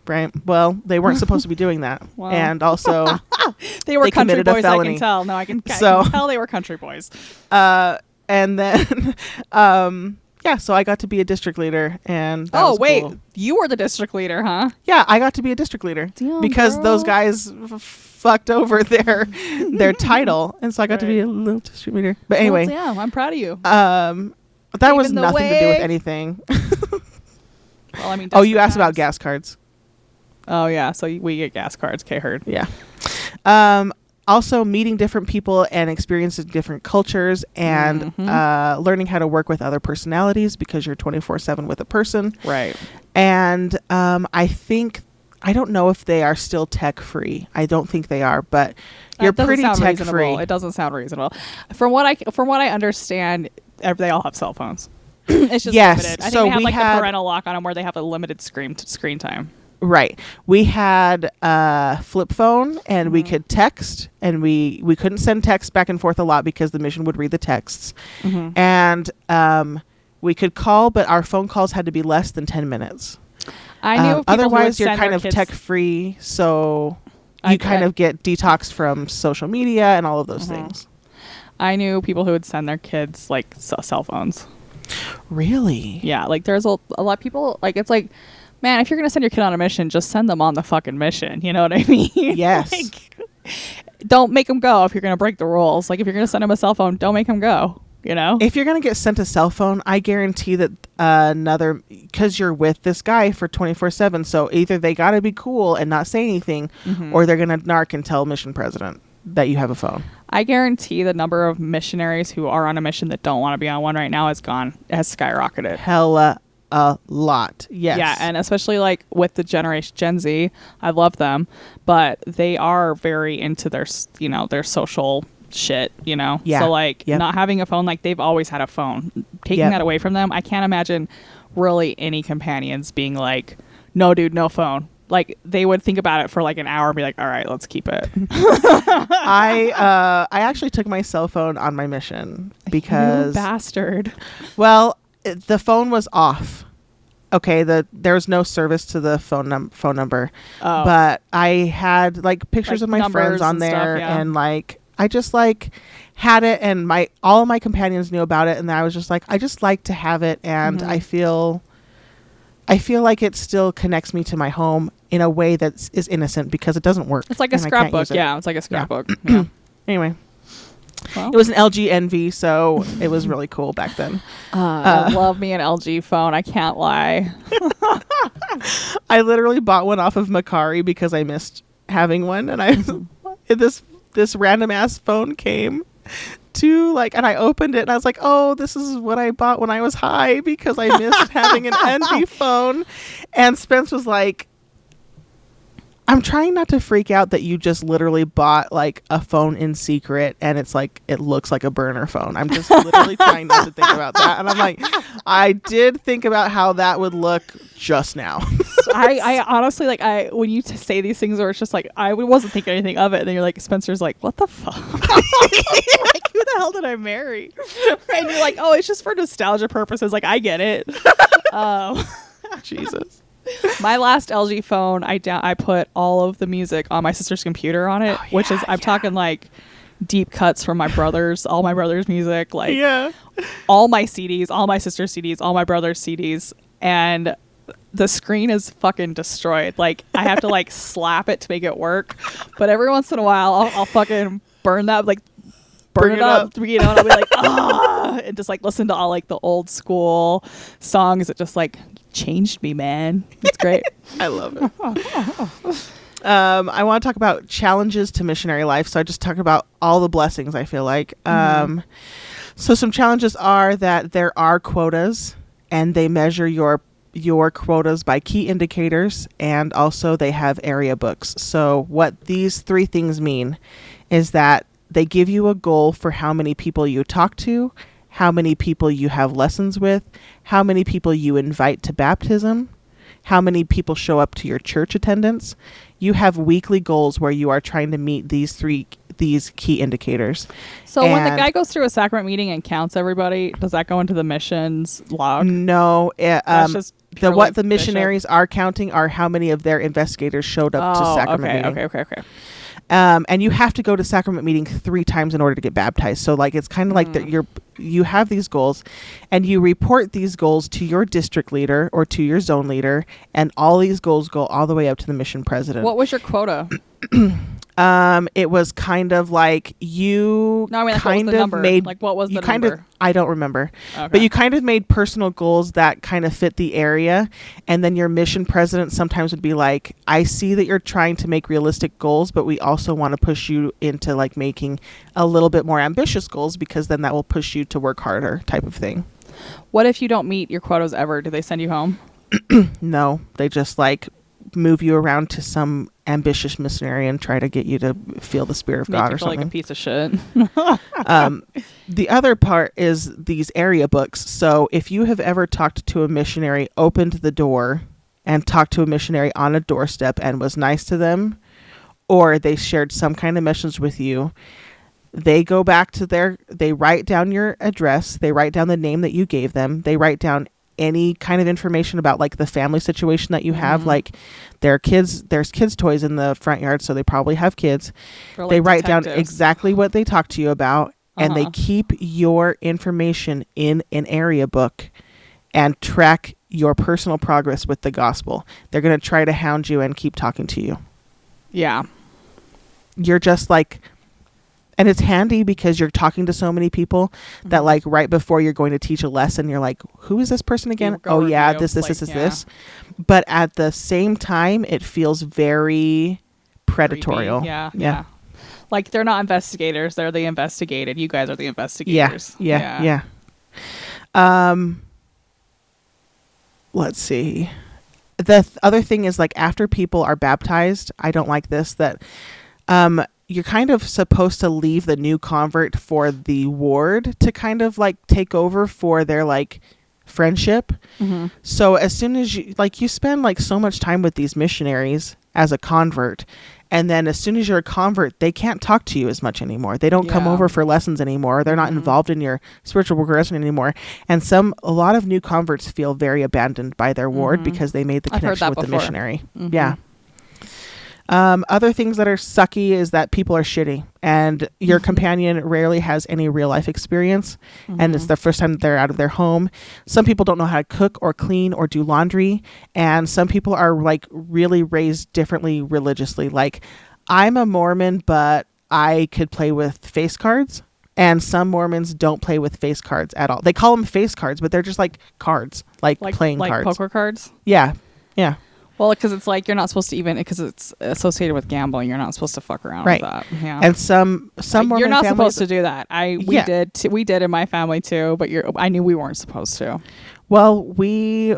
Right. Well, they weren't supposed to be doing that. <laughs> Wow. And also, <laughs> they were they country boys, I can tell. No, I can, I So- can tell they were country boys. uh, and then, um, yeah, so I got to be a district leader and Oh was wait, cool. you were the district leader, huh? Yeah, I got to be a district leader Damn, because those guys f- fucked over <laughs> their their title, and so I got to be a little district leader. But anyway, well, damn, I'm proud of you. um, that was Paving the nothing to do with anything. <laughs> Well, I mean, oh, you asked about gas cards. Oh yeah, so we get gas cards. K heard. Yeah. Um, also, meeting different people and experiencing different cultures, and Mhm. uh, learning how to work with other personalities because you're 24 seven with a person. Right. And um, I think I don't know if they are still tech free. I don't think they are, but you're pretty tech reasonable. free. It doesn't sound reasonable. From what I from what I understand, they all have cell phones. <coughs> it's just Yes, limited. I think so they have like had- the parental lock on them where they have a limited screen t- screen time. Right. We had a flip phone and we could text and we we couldn't send texts back and forth a lot because the mission would read the texts. Mm-hmm. And um we could call but our phone calls had to be less than 10 minutes. I knew Um, of people who would otherwise you're kind of tech free so I- you kind I- of get detoxed from social media and all of those Mhm. things. I knew people who would send their kids like s- cell phones. Really? Yeah, like there's a, a lot of people like it's like, man, if you're gonna send your kid on a mission, just send them on the fucking mission. You know what I <laughs> mean? Yes. Like, don't make them go if you're gonna break the rules. Like if you're gonna send them a cell phone, don't make them go. You know? If you're going to get sent a cell phone, I guarantee that uh, another, because you're with this guy for 24 7. So either they got to be cool and not say anything, Mhm. or they're going to narc and tell mission president that you have a phone. I guarantee the number of missionaries who are on a mission that don't want to be on one right now has gone has skyrocketed. Hella a lot. Yes. Yeah, and especially like with the generation Gen Z, I love them, but they are very into their you know their social shit. You know, Yeah. So like Yep. not having a phone, like they've always had a phone. Taking Yep. that away from them, I can't imagine really any companions being like, "No, dude, no phone." Like they would think about it for like an hour and be like, "All right, let's keep it." <laughs> I <laughs> uh, I actually took my cell phone on my mission You because bastard. well, the phone was off. Okay, the there was no service to the phone num- phone number. Oh. but I had like pictures Like of my friends on and stuff, there yeah. and like I just like had it and my all of my companions knew about it and I was just like I just like to have it and Mhm. I feel I feel like it still connects me to my home in a way that is innocent because it doesn't work. It's like a and I can't scrapbook. it. Yeah, it's like a scrapbook. <clears throat> Yeah. Anyway, Well, it was an LG Envy, so it was really cool back then. <laughs> uh, I love me an LG phone. I can't lie. <laughs> I literally bought one off of Mercari because I missed having one, and I <laughs> this this random ass phone came to like, and I opened it, and I was like, oh, this is what I bought when I was high because I missed having an Envy phone, and Spence was like. I'm trying not to freak out that you just literally bought like a phone in secret and it's like it looks like a burner phone. I'm just literally trying not to think about that. And I'm like, I did think about how that would look just now. <laughs> I, I honestly like I when you t- say these things where it's just like I wasn't thinking anything of it, and then you're like Spencer's like, what the fuck? <laughs> like who the hell did I marry? and you're like, oh, it's just for nostalgia purposes. Like I get it. <laughs> um, Jesus. <laughs> my last LG phone, I da- I put all of the music on my sister's computer on it, which is I'm yeah. talking like deep cuts from my brothers, all my brothers' music, like yeah. all my CDs, all my sister's CDs, all my brother's CDs, and the screen is fucking destroyed. Like I have to like <laughs> slap it to make it work. But every once in a while, I'll, I'll fucking burn that like burn Bring it it up, up. you know, and I'll be like <laughs> ah, and just like listen to all like the old school songs that just like changed me, man. It's great. <laughs> I love it. um, I want to talk about challenges to missionary life. So I just talk about all the blessings. I feel like. Um, so some challenges are that there are quotas, and they measure your your quotas by key indicators, and also they have area books. So what these three things mean is that they give you a goal for how many people you talk to, how many people you have lessons with, how many people you invite to baptism, how many people show up to your church attendance. You have weekly goals where you are trying to meet these three these key indicators. So when the guy goes through a sacrament meeting and counts everybody, does that go into the missions log? No, it, That's um, the what the missionaries are counting are how many of their investigators showed up to Oh, sacrament okay, meeting. okay, okay, okay. Um, and you have to go to sacrament meeting three times in order to get baptized. So like it's kind of like that Mm. you're you have these goals, and you report these goals to your district leader or to your zone leader, and all these goals go all the way up to the mission president. What was your quota? <clears throat> Um, it was kind of like you No, I mean, like, kind of number? made Like, what was you the kind number? of I don't remember, Okay. but you kind of made personal goals that kind of fit the area, and then your mission president sometimes would be like, "I see that you're trying to make realistic goals, but we also want to push you into like making a little bit more ambitious goals because then that will push you to work harder," type of thing. What if you don't meet your quotas ever? Do they send you home? <clears throat> No, they just like move you around to some ambitious missionary and try to get you to feel the spirit of Make God you or feel something. like a piece of shit. <laughs> <laughs> um, the other part is these area books. So if you have ever talked to a missionary, opened the door, and talked to a missionary on a doorstep and was nice to them, or they shared some kind of missions with you, they go back to their, they write down your address, they write down the name that you gave them, they write down any kind of information about like the family situation that you have. Like their kids there's kids toys in the front yard so they probably have kids. For, they like, write down exactly what they talk to you about and they Uh-huh. keep your information in an area book and track your personal progress with the gospel. They're going to try to hound you and keep talking to you. Yeah. you're just like and it's handy because you're talking to so many people that Mhm. like right before you're going to teach a lesson you're like who is this person again oh yeah this this like, this this yeah. this but at the same time it feels very predatorial Yeah, yeah yeah. Like they're not investigators; they're the investigated. You guys are the yeah investigators. yeah yeah um let's see the th- other thing is like after people are baptized i don't like this that um you're kind of supposed to leave the new convert for the ward to kind of like take over for their like friendship Mhm. so as soon as you like you spend like so much time with these missionaries as a convert and then as soon as you're a convert they can't talk to you as much anymore they don't come over for lessons anymore they're not Mhm. involved in your spiritual progression anymore and some a lot of new converts feel very abandoned by their ward Mhm. because they made the connection with the before. missionary Mhm. yeah um, other things that are sucky is that people are shitty and your Mhm. companion rarely has any real life experience and it's Mhm. the first time that they're out of their home. Some people don't know how to cook or clean or do laundry, and some people are like really raised differently religiously. Like, I'm a Mormon, but I could play with face cards, and some Mormons don't play with face cards at all. They call them face cards, but they're just like cards, like, like playing like cards. poker cards. Yeah, yeah, Well, because it's like you're not supposed to even because it's associated with gambling. You're not supposed to fuck around Right. with that. Yeah. and some some Mormon you're not families, supposed to do that. I we Yeah. did t- we did in my family too, but you're I knew we weren't supposed to. Well, we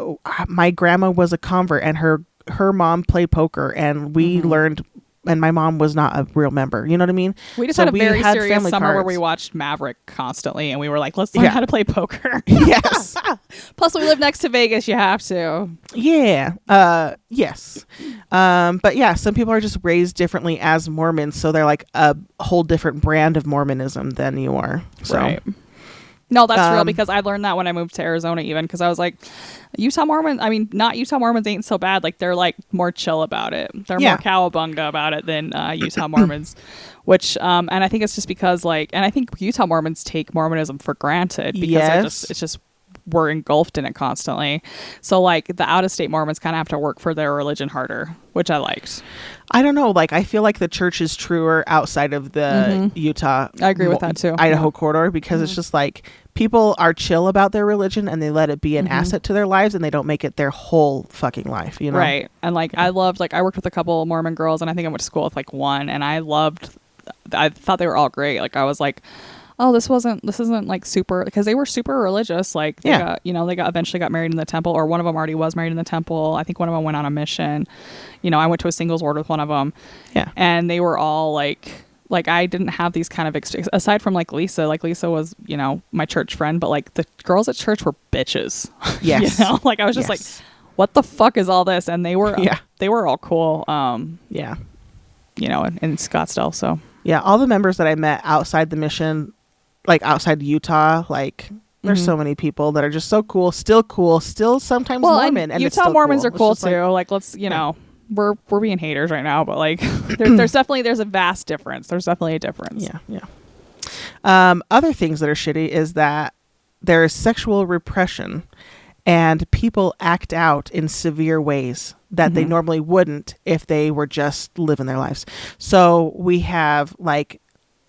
my grandma was a convert and her her mom played poker and we Mhm. learned and my mom was not a real member. You know what I mean? We just So had a we very had serious summer where we watched Maverick constantly, and we were like, let's learn Yeah. how to play poker. <laughs> <laughs> yes. Plus, we live next to Vegas. You have to. yeah. Uh yes. Um but yeah, some people are just raised differently as Mormons, so they're like a whole different brand of Mormonism than you are. So Right. No, that's real Um, because I learned that when I moved to Arizona, even because I was like, Utah Mormons. I mean, not Utah Mormons ain't so bad. Like they're like more chill about it. They're Yeah. more cowabunga about it than uh, Utah Mormons. <coughs> Which, um, and I think it's just because like, and I think Utah Mormons take Mormonism for granted because Yes. just it's just we're engulfed in it constantly. So like the out of state Mormons kind of have to work for their religion harder, which I liked. I don't know, like I feel like the church is truer outside of the Mhm. Utah I agree with that, too. Idaho Yeah. corridor because it's Mhm. just like people are chill about their religion and they let it be an Mhm. asset to their lives and they don't make it their whole fucking life, you know. Right. And like I loved like I worked with a couple Mormon girls and I think I went to school with like one and I loved I thought they were all great. Like I was like, "Oh, this wasn't this isn't like super because they were super religious. Like they Yeah. got, you know, they got eventually got married in the temple or one of them already was married in the temple. I think one of them went on a mission. You know, I went to a singles ward with one of them Yeah. and they were all like like I didn't have these kind of ex- aside from like Lisa, like Lisa was, you know, my church friend, but like the girls at church were bitches. <laughs> Yes. you know, like I was just like what the fuck is all this? And they were, Yeah. they were all cool, um, Yeah. you know, in, in Scottsdale. So Yeah, all the members that I met outside the mission, like outside Utah, like there's Mhm. so many people that are just so cool, still cool, still sometimes well, Mormon, and and Utah Mormons cool. are cool too. like- Like, let's, you Yeah. know, we're we're being haters right now, but like, <laughs> there, <clears throat> there's definitely there's a vast difference. There's definitely a difference. Yeah, yeah. Um, other things that are shitty is that there is sexual repression, and people act out in severe ways that they Mhm. normally wouldn't if they were just living their lives. So we have like.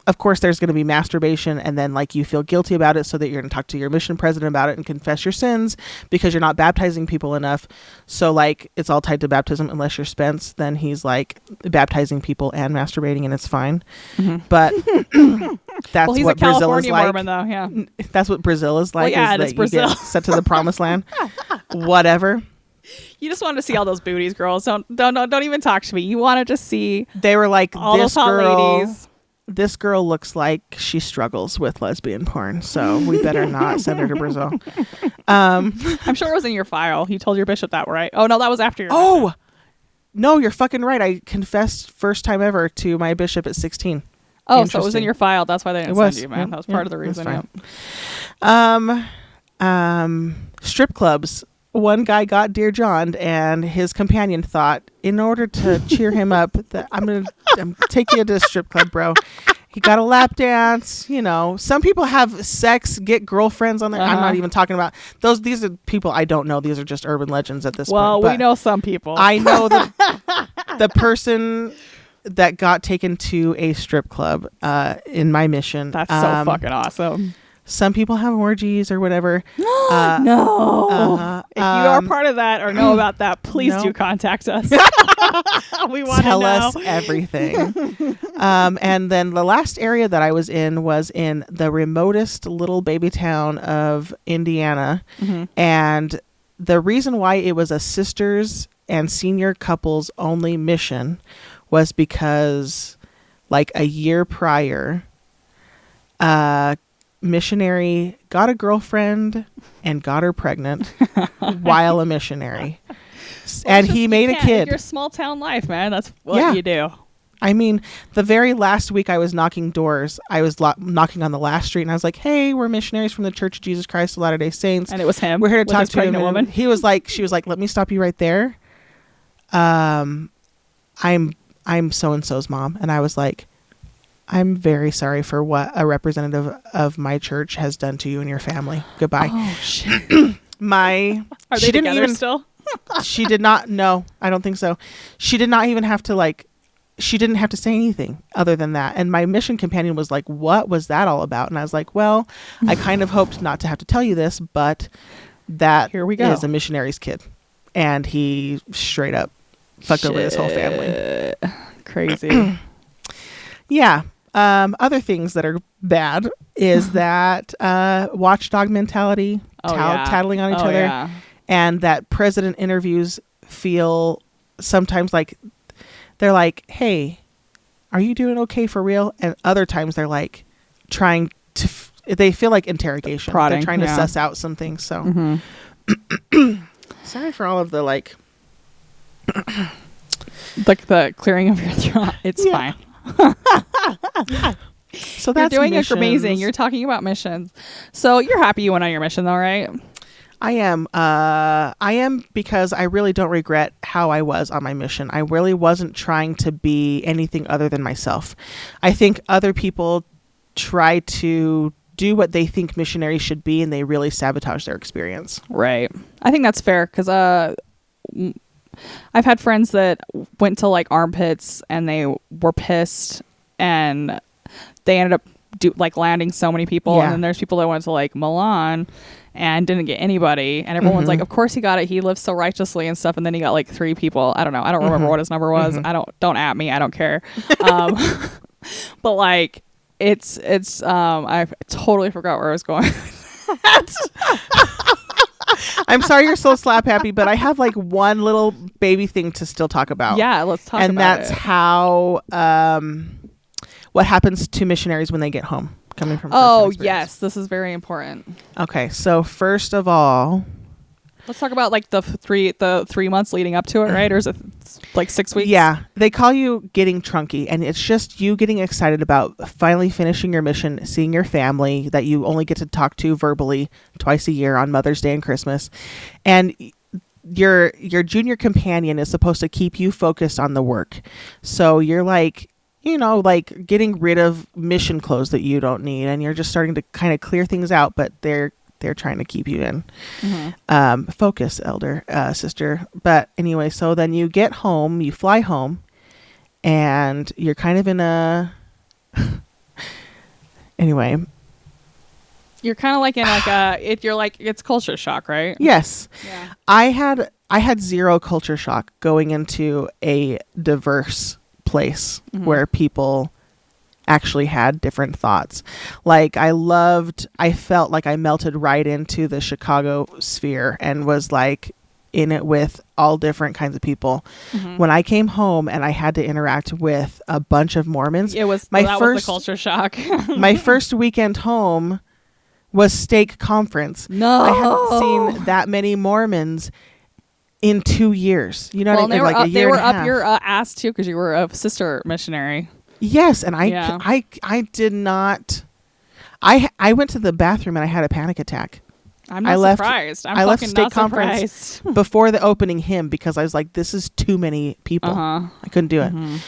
Of course, there's going to be masturbation, and then like you feel guilty about it, so that you're going to talk to your mission president about it and confess your sins because you're not baptizing people enough. So like it's all tied to baptism, unless you're Spence, then he's like baptizing people and masturbating, and it's fine. Mhm. But <laughs> that's well, he's what a Brazil is like. Mormon though. Yeah. That's what Brazil is like. yeah, is it's Brazil. sent to the promised land. <laughs> Whatever. You just wanted to see all those booties, girls. Don't don't don't, don't even talk to me. You wanted to just see They were like all this those hot girl. ladies. This girl looks like she struggles with lesbian porn, so we better not send her to Brazil. <laughs> Um, I'm sure it was in your file. You told your bishop that, right? Oh no, that was after your. oh, no, you're fucking right. I confessed first time ever to my bishop at 16. oh, so it was in your file. That's why they didn't It was, send you, man. yeah, that was yeah, part of the reason. yeah. Um, um, strip clubs. One guy got Dear John, and his companion thought, in order to cheer him up, <laughs> that I'm gonna I'm take you to a strip club, bro. He got a lap dance. You know, some people have sex, get girlfriends on there. I'm Uh-huh. not even talking about those. These are people I don't know. These are just urban legends at this Well, point. Well, we know some people. I know the <laughs> the person that got taken to a strip club uh, in my mission. That's so Um, fucking awesome. Some people have orgies or whatever. <gasps> Uh, no. uh-huh. If you are Um, part of that or know about that, please no. do contact us. <laughs> <laughs> we want to tell know. us everything. <laughs> um, and then the last area that I was in was in the remotest little baby town of Indiana. Mhm. And the reason why it was a sisters and senior couples only mission was because, like a year prior, a missionary got a girlfriend and got her pregnant <laughs> while a missionary. And he made a kid. Your small town life, man. That's what Yeah. you do. I mean, the very last week I was knocking doors, I was lo- knocking on the last street, and I was like, "Hey, we're missionaries from the Church of Jesus Christ of Latter Day Saints. And it was him. We're here to talk to him." woman. He was like, "She was like, let me stop you right there. Um, I'm I'm so and so's mom," and I was like, "I'm very sorry for what a representative of my church has done to you and your family. Goodbye." Oh shit. <clears throat> My <clears throat> Are she they didn't together even still? <laughs> she did not no i don't think so she did not even have to like she didn't have to say anything other than that and my mission companion was like what was that all about and i was like well i kind of hoped not to have to tell you this but that Here we go. is a missionary's kid and he straight up fucked over his whole family Crazy. <clears throat> yeah um, other things that are bad is <laughs> that uh, watchdog mentality Oh, yeah. tattling on each Oh, other yeah. and that president interviews feel sometimes like they're like, "Hey, are you doing okay for real?" And other times they're like trying to. F- they feel like interrogation. Prodding, they're trying to yeah. suss out some things. So Mhm. <clears throat> sorry for all of the like. Like the clearing of your throat. It's Yeah. fine. <laughs> So You're that's doing it missions. amazing. You're talking about missions. So you're happy you went on your mission though, right? I am. Uh, I am because I really don't regret how I was on my mission. I really wasn't trying to be anything other than myself. I think other people try to do what they think missionaries should be, and they really sabotage their experience. Right. I think that's fair because uh, I've had friends that went to like armpits and they were pissed and they ended up do like landing so many people. Yeah. And then there's people that went to like Milan and didn't get anybody. And everyone's Mhm. like, of course he got it. He lives so righteously and stuff. And then he got like three people. I don't know. I don't remember Mhm. what his number was. Mhm. I don't, don't at me. I don't care. <laughs> Um, <laughs> but like, it's, it's, um, I totally forgot where I was going. <laughs> I'm sorry you're so slap happy, but I have like one little baby thing to still talk about. yeah. Let's talk and that's it. how um, what happens to missionaries when they get home, coming from. Oh yes, this is very important. Okay, so first of all, Let's talk about like the three the three months leading up to it, right? Or is it like six weeks? Yeah, they call you getting trunky, and it's just you getting excited about finally finishing your mission, seeing your family that you only get to talk to verbally twice a year on Mother's Day and Christmas, and your your junior companion is supposed to keep you focused on the work. So you're like, you know, like getting rid of mission clothes that you don't need, and you're just starting to kind of clear things out, but they're they're trying to keep you in Mhm. um, focus, elder uh, sister. But anyway, so then you get home, you fly home, and you're kind of in a. <laughs> anyway, You're kind of like in like a it. You're like it's culture shock, right? yes, Yeah. I had I had zero culture shock going into a diverse place Mhm. where people actually had different thoughts. Like I loved I felt like I melted right into the Chicago sphere and was like in it with all different kinds of people. Mm-hmm. When I came home and I had to interact with a bunch of Mormons, It was my that first was the culture shock. <laughs> my first weekend home was stake conference. no, I hadn't seen that many Mormons in two years. You know, well, what I they mean? were like up, year they were up your uh, ass too because you were a sister missionary. Yes, and I, Yeah. I, I did not. I I went to the bathroom and I had a panic attack I'm not I left- surprised. I'm I left stake not conference surprised. <laughs> before the opening hymn because I was like, this is too many people. Uh huh. I couldn't do it. Mhm.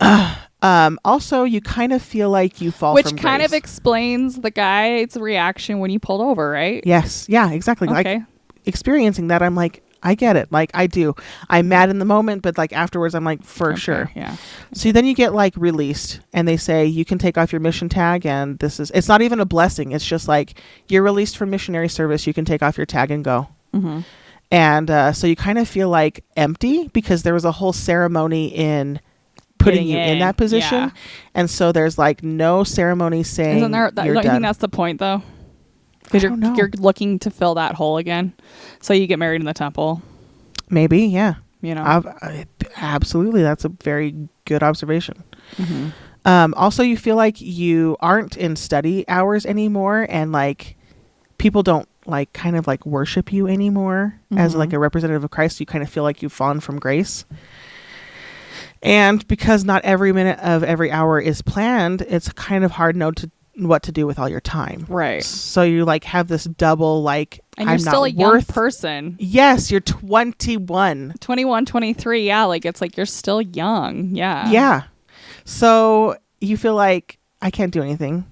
<clears throat> Um, also, you kind of feel like you fall Which kind of explains the guy's reaction when you pulled over, right? yes, yeah, exactly. Okay. Like experiencing that, I'm like, I get it. Like I do. I'm mad in the moment, but like afterwards, I'm like, for Okay, sure. Yeah. So then you get like released, and they say you can take off your mission tag, and this is. It's not even a blessing. It's just like you're released from missionary service. You can take off your tag and go. hmm and uh, so you kind of feel like empty because there was a whole ceremony in putting Getting you in, in, that position, yeah. and so there's like no ceremony saying Isn't there? That, you're don't you think that's the point though? Because you're know. you're looking to fill that hole again, so you get married in the temple. Maybe, yeah, You know. I, absolutely. That's a very good observation. Mhm. Um, also, you feel like you aren't in study hours anymore, and like people don't like kind of like worship you anymore as Mhm. like a representative of Christ. You kind of feel like you've fallen from grace. And because not every minute of every hour is planned, it's kind of hard to to what to do with all your time. Right. So you like have this double like And you're I'm still not a young worth. person. yes, you're 21. 21, 23. Yeah, like it's like you're still young. Yeah. Yeah. So you feel like I can't do anything.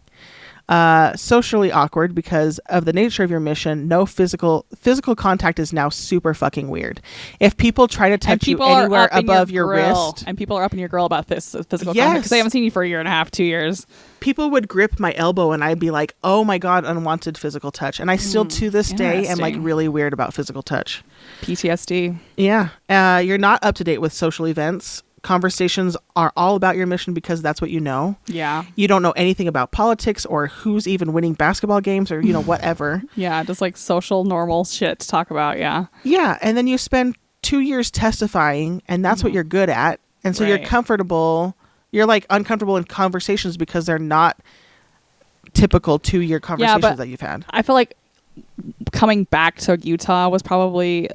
Uh, socially awkward because of the nature of your mission. No physical physical contact is now super fucking weird. If people try to touch you anywhere above your, grill, wrist, and people are up in your grill about this physical contact Yes. because they haven't seen you for a year and a half, two years. people would grip my elbow and I'd be like, "Oh my god, unwanted physical touch." And I still to this day am like really weird about physical touch. PTSD. Yeah. Uh, you're not up to date with social events. Conversations are all about your mission because that's what you know. Yeah. you don't know anything about politics or who's even winning basketball games or you know <laughs> whatever Yeah. Just like social, normal shit to talk about. Yeah. yeah and then you spend two years testifying and that's what you're good at and so you're Mm-hmm. Comfortable you're like uncomfortable in conversations because they're not typical two year conversations but- that you've had I feel like coming back to Utah was probably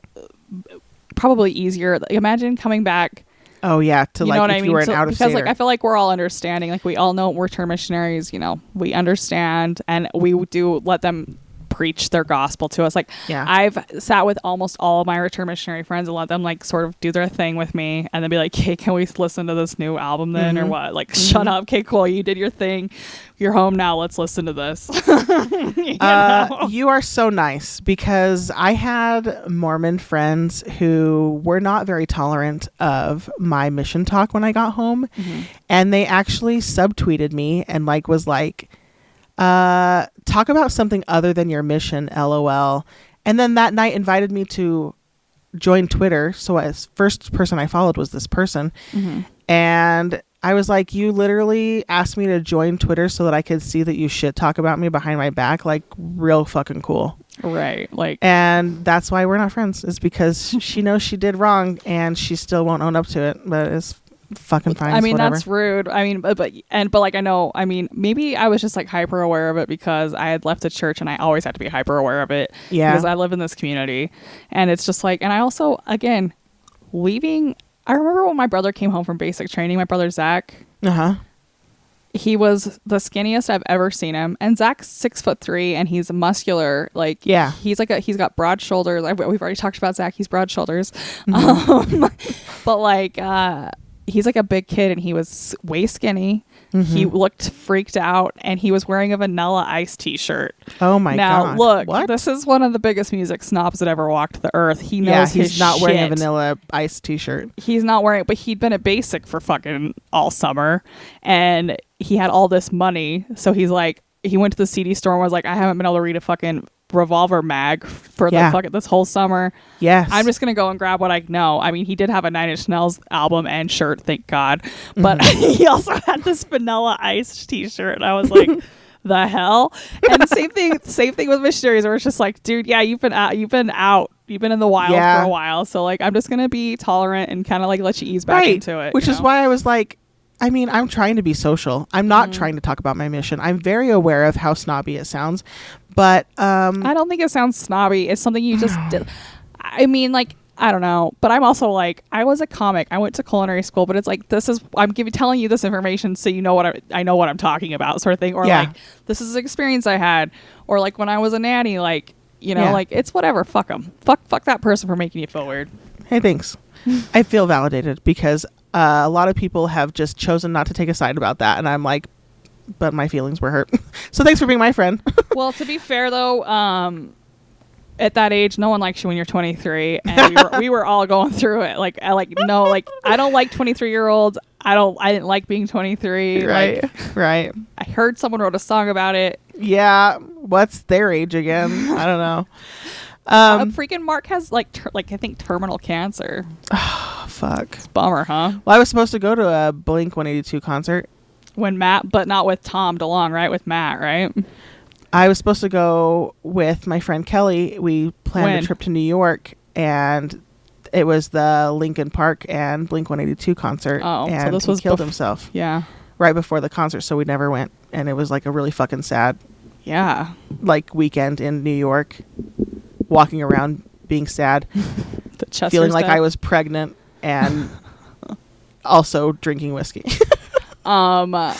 probably easier. Like, imagine coming back. Oh yeah to you like know what if I you mean? So- out of because stater like I feel like we're all understanding. Like we all know we're term missionaries. You know, we understand, and we do let them preach their gospel to us. Like Yeah. I've sat with almost all of my return missionary friends and let them like sort of do their thing with me, and then be like, "Hey, can we listen to this new album then, or Mhm. what?" Like, shut up. Okay, cool. You did your thing. You're home now. Let's listen to this. <laughs> You Uh, you are so nice because I had Mormon friends who were not very tolerant of my mission talk when I got home, Mm-hmm. and they actually subtweeted me and like was like, uh, "Talk about something other than your mission." LOL. And then that night invited me to join Twitter. So as first person I followed was this person, Mhm. and I was like, "You literally asked me to join Twitter so that I could see that you shit talk about me behind my back, like real fucking cool." Right. Like And that's why we're not friends. Is because <laughs> she knows she did wrong and she still won't own up to it. But it's fucking fine. I mean whatever. that's rude. I mean but, but and but like I know I mean maybe I was just like hyper aware of it because I had left the church and I always had to be hyper aware of it Yeah. because I live in this community and it's just like and I also again leaving I remember when my brother came home from basic training my brother Zach uh huh. he was the skinniest I've ever seen him. And Zach's six foot three, and he's muscular. Like, Yeah. he's like a he's got broad shoulders. I- We've already talked about Zach. He's broad shoulders, Mm-hmm. <laughs> um, but like, uh, he's like a big kid, and he was way skinny. He Mm-hmm. looked freaked out, and he was wearing a Vanilla Ice T-shirt. Oh my now, god. Now look, What? this is one of the biggest music snobs that ever walked the earth. He knows yeah, he's not wearing a vanilla ice t-shirt. he's not wearing but he'd been at basic for fucking all summer and he had all this money so he's like he went to the cd store and was like i haven't been able to read a fucking revolver mag for Yeah. the fucking this whole summer Yes. i'm just gonna go and grab what i know i mean he did have a nine inch nails album and shirt thank god but Mm-hmm. <laughs> he also had this vanilla ice t-shirt and i was like <laughs> the hell? And the same thing, same thing with missionaries, where it's just like, dude, yeah, you've been out, you've been out, you've been in the wild Yeah. for a while, so like, I'm just gonna be tolerant and kind of like let you ease back into it, Which is know? why I was like, I mean, I'm trying to be social. I'm not Mm-hmm. trying to talk about my mission. I'm very aware of how snobby it sounds, but um, I don't think it sounds snobby. It's something you just did. <sighs> I mean, like, I don't know, but I'm also like, I was a comic. I went to culinary school, but it's like this is I'm giving telling you this information so you know what I, I know what I'm talking about, sort of thing. Or Yeah. like, this is an experience I had, or like when I was a nanny, like you know, Yeah. like it's whatever. Fuck them. Fuck fuck that person for making you feel weird. hey, thanks. <laughs> I feel validated because uh, a lot of people have just chosen not to take a side about that, and I'm like, but my feelings were hurt. <laughs> so thanks for being my friend. <laughs> well, to be fair though, um, at that age, no one likes you when you're 23, and we were, we were all going through it. Like, I like no, like I don't like 23 year olds. I don't. I didn't like being 23. right, Like, right. I heard someone wrote a song about it. Yeah. What's their age again? <laughs> I don't know. Uh, Um, freaking Mark has like, ter- like I think terminal cancer. oh, <sighs> fuck. It's Bummer, huh? Well, I was supposed to go to a Blink 182 concert. When Matt, but not with Tom DeLonge, right? With Matt, right? I was supposed to go with my friend Kelly. We planned When? a trip to New York, and it was the Linkin Park and Blink 182 concert. Oh, so this he was killed bef- himself Yeah, right before the concert, so we never went. And it was like a really fucking sad yeah. like weekend in New York, walking around being sad, <laughs> feeling like dead. I was pregnant, and <laughs> also drinking whiskey. <laughs> Um, uh,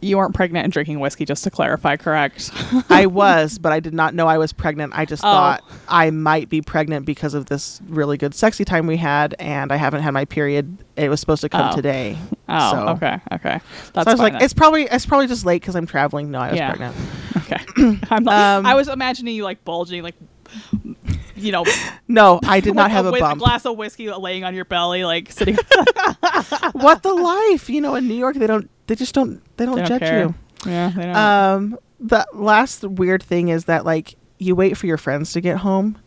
you weren't pregnant and drinking whiskey, just to clarify, correct? I <laughs> was, but I did not know I was pregnant. I just Oh. thought I might be pregnant because of this really good sexy time we had, and I haven't had my period. It was supposed to come Oh. today. Oh, so, okay, okay. So That's I was like, then. it's probably it's probably just late because I'm traveling. No, I was Yeah. pregnant. <laughs> okay. <clears throat> I'm like, Um, I was imagining you like bulging, like you know, <laughs> No, I did not <laughs> have a with bump. glass of whiskey laying on your belly, like sitting. <laughs> what the life? You know, in New York, they don't. They just don't. They don't They don't judge care. you. yeah, they don't. Um, the last weird thing is that like you wait for your friends to get home,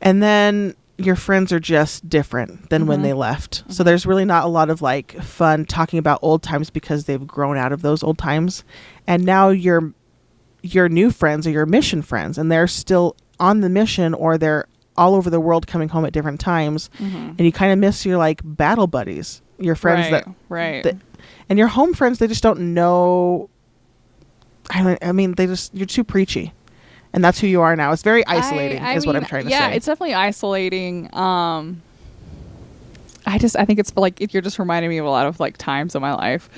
and then your friends are just different than when Mhm. they left. So there's really not a lot of like fun talking about old times because they've grown out of those old times, and now your your new friends are your mission friends, and they're still on the mission or they're all over the world coming home at different times, Mhm. and you kind of miss your like battle buddies, your friends right, that right. that- and your home friends they just don't know I, don't- I mean they just you're too preachy and that's who you are now it's very isolating I- I is what i'm trying to yeah, say yeah it's definitely isolating. Um, I just I think it's like you're just reminding me of a lot of like times in my life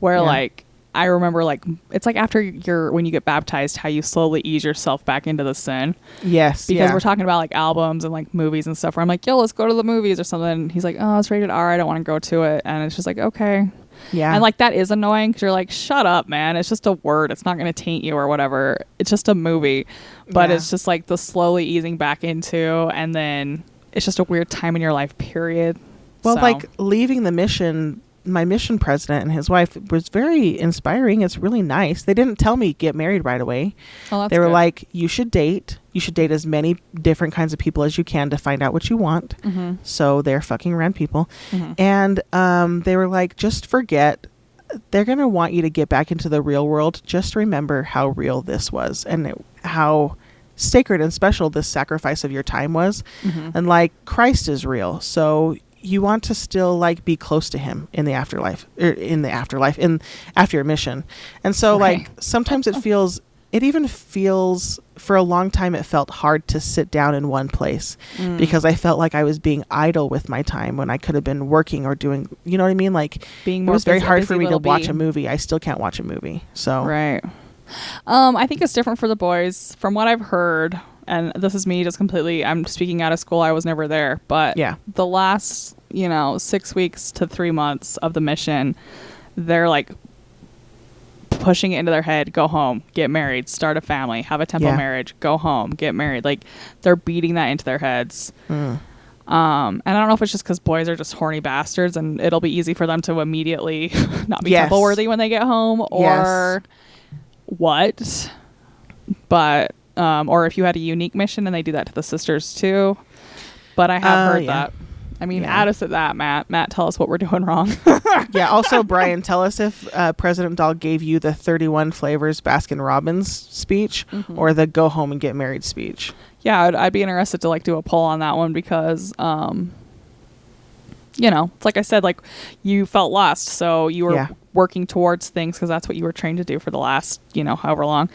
where Yeah. like I remember like it's like after you're when you get baptized how you slowly ease yourself back into the sin. Yes because yeah. we're talking about like albums and like movies and stuff where I'm like yo let's go to the movies or something. And he's like oh it's rated R. I don't want to go to it. And it's just like okay. Yeah. And like that is annoying because you're like shut up man. It's just a word. It's not going to taint you or whatever. It's just a movie. But Yeah. it's just like the slowly easing back into and then it's just a weird time in your life period. Well So- like leaving the mission my mission president and his wife was very inspiring. It's really nice. They didn't tell me get married right away. Oh, they were good. like you should date. You should date as many different kinds of people as you can to find out what you want. Mhm. so they're fucking around people. Mhm. and um, they were like just forget. They're going to want you to get back into the real world. Just remember how real this was and it, how sacred and special this sacrifice of your time was. Mhm. and like christ is real. So you want to still like be close to him in the afterlife er, in the afterlife in after your mission and so Right. like sometimes it feels it even feels for a long time it felt hard to sit down in one place Mm. because I felt like I was being idle with my time when I could have been working or doing, you know what I mean? Like being it was very busy- hard for me to watch bee. a movie. I still can't watch a movie. So Right. Um, I think it's different for the boys. From what I've heard, and this is me just completely, I'm speaking out of school. I was never there. But Yeah. the last, you know, six weeks to three months of the mission, they're like pushing it into their head go home, get married, start a family, have a temple Yeah. marriage, go home, get married. Like they're beating that into their heads. Mm. Um, and I don't know if it's just because boys are just horny bastards, and it'll be easy for them to immediately <laughs> not be Yes. temple worthy when they get home, or what. But um, or if you had a unique mission and they do that to the sisters too. But I have Uh, heard yeah. that. I mean, Yeah. add us at that, Matt. Matt, tell us what we're doing wrong. <laughs> Yeah. Also, <laughs> Brian, tell us if uh, President Dahl gave you the 31 flavors Baskin Robbins speech Mm-hmm. or the go home and get married speech. yeah, I'd, I'd be interested to like do a poll on that one because, um, you know, it's like I said, like you felt lost, so you were Yeah. working towards things because that's what you were trained to do for the last, you know, however long.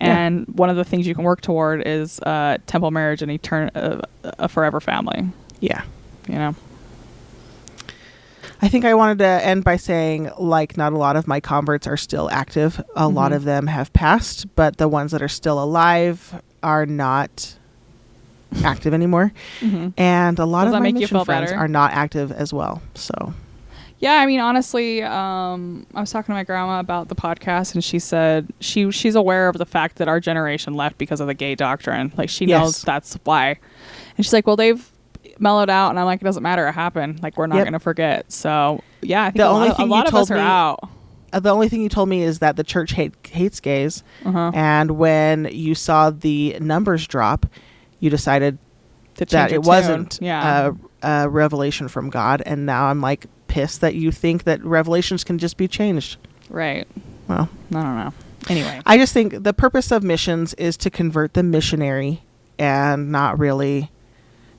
Yeah. And one of the things you can work toward is uh, temple marriage and etern- uh, a forever family. Yeah. You know, I think I wanted to end by saying, like, not a lot of my converts are still active. A lot Mhm. of them have passed, but the ones that are still alive are not <laughs> active anymore. hmm And a lot Does of my mission friends better? are not active as well. So, Yeah, I mean, honestly, um, I was talking to my grandma about the podcast, and she said she she's aware of the fact that our generation left because of the gay doctrine. Like she Yes. knows that's why, and she's like, "Well, they've mellowed out," and I'm like, "It doesn't matter. It happened. Like we're not Yep. gonna forget." So yeah, I think The a only lot, a thing you lot of told us are me- out. uh, the only thing you told me is that the church hate, hates gays. Uh-huh. And when you saw the numbers drop, you decided that it wasn't yeah. a, a revelation from God. And now I'm like pissed that you think that revelations can just be changed. right. Well, I don't know. Anyway, I just think the purpose of missions is to convert the missionary and not really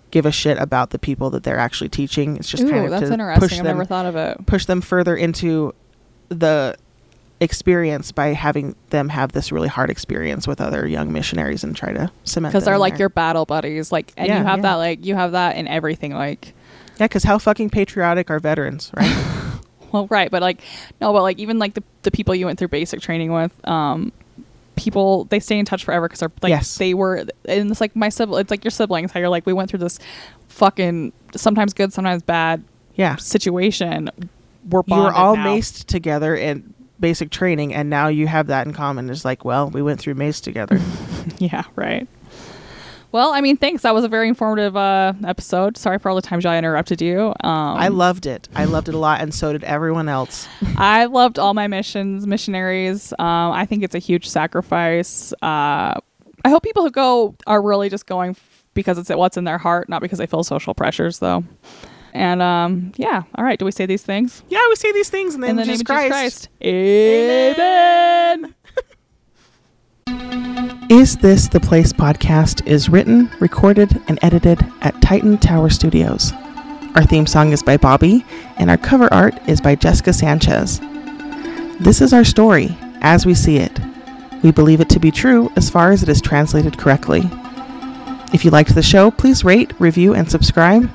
give a shit about the people that they're actually teaching. It's just Ooh, kind of that's interesting. push I've them never thought of it. push them further into the experience by having them have this really hard experience with other young missionaries and try to cement Because they're like there. your battle buddies, like, and Yeah, you have yeah. that, like, you have that in everything, like, yeah because how fucking patriotic are veterans right <laughs> Well, right, but like no, but like even like the the people you went through basic training with, um, people they stay in touch forever because they're like Yes. they were, and it's like my sibling, it's like your siblings. How you're like we went through this fucking sometimes good, sometimes bad yeah situation. We're you were all now. maced together in basic training and now you have that in common it's like well we went through mace together <laughs> Yeah, right. Well, I mean, thanks. That was a very informative uh, episode. Sorry for all the times I interrupted you. Um, i loved it i loved it a lot and so did everyone else <laughs> I loved all my missions, missionaries. Um, I think it's a huge sacrifice. Uh, I hope people who go are really just going because it's what's in their heart, not because they feel social pressures, though. And um, yeah, all right. Do we say these things yeah we say these things in the, in name, the of name of Christ. Jesus Christ? Amen. <laughs> Is This the Place podcast is written, recorded, and edited at Titan Tower Studios. Our theme song is by Bobby, and our cover art is by Jessica Sanchez. This is our story, as we see it. We believe it to be true as far as it is translated correctly. If you liked the show, please rate, review, and subscribe.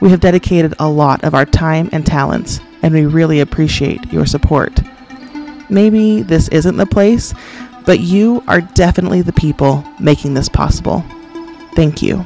We have dedicated a lot of our time and talents, and we really appreciate your support. Maybe this isn't the place, but you are definitely the people making this possible. Thank you.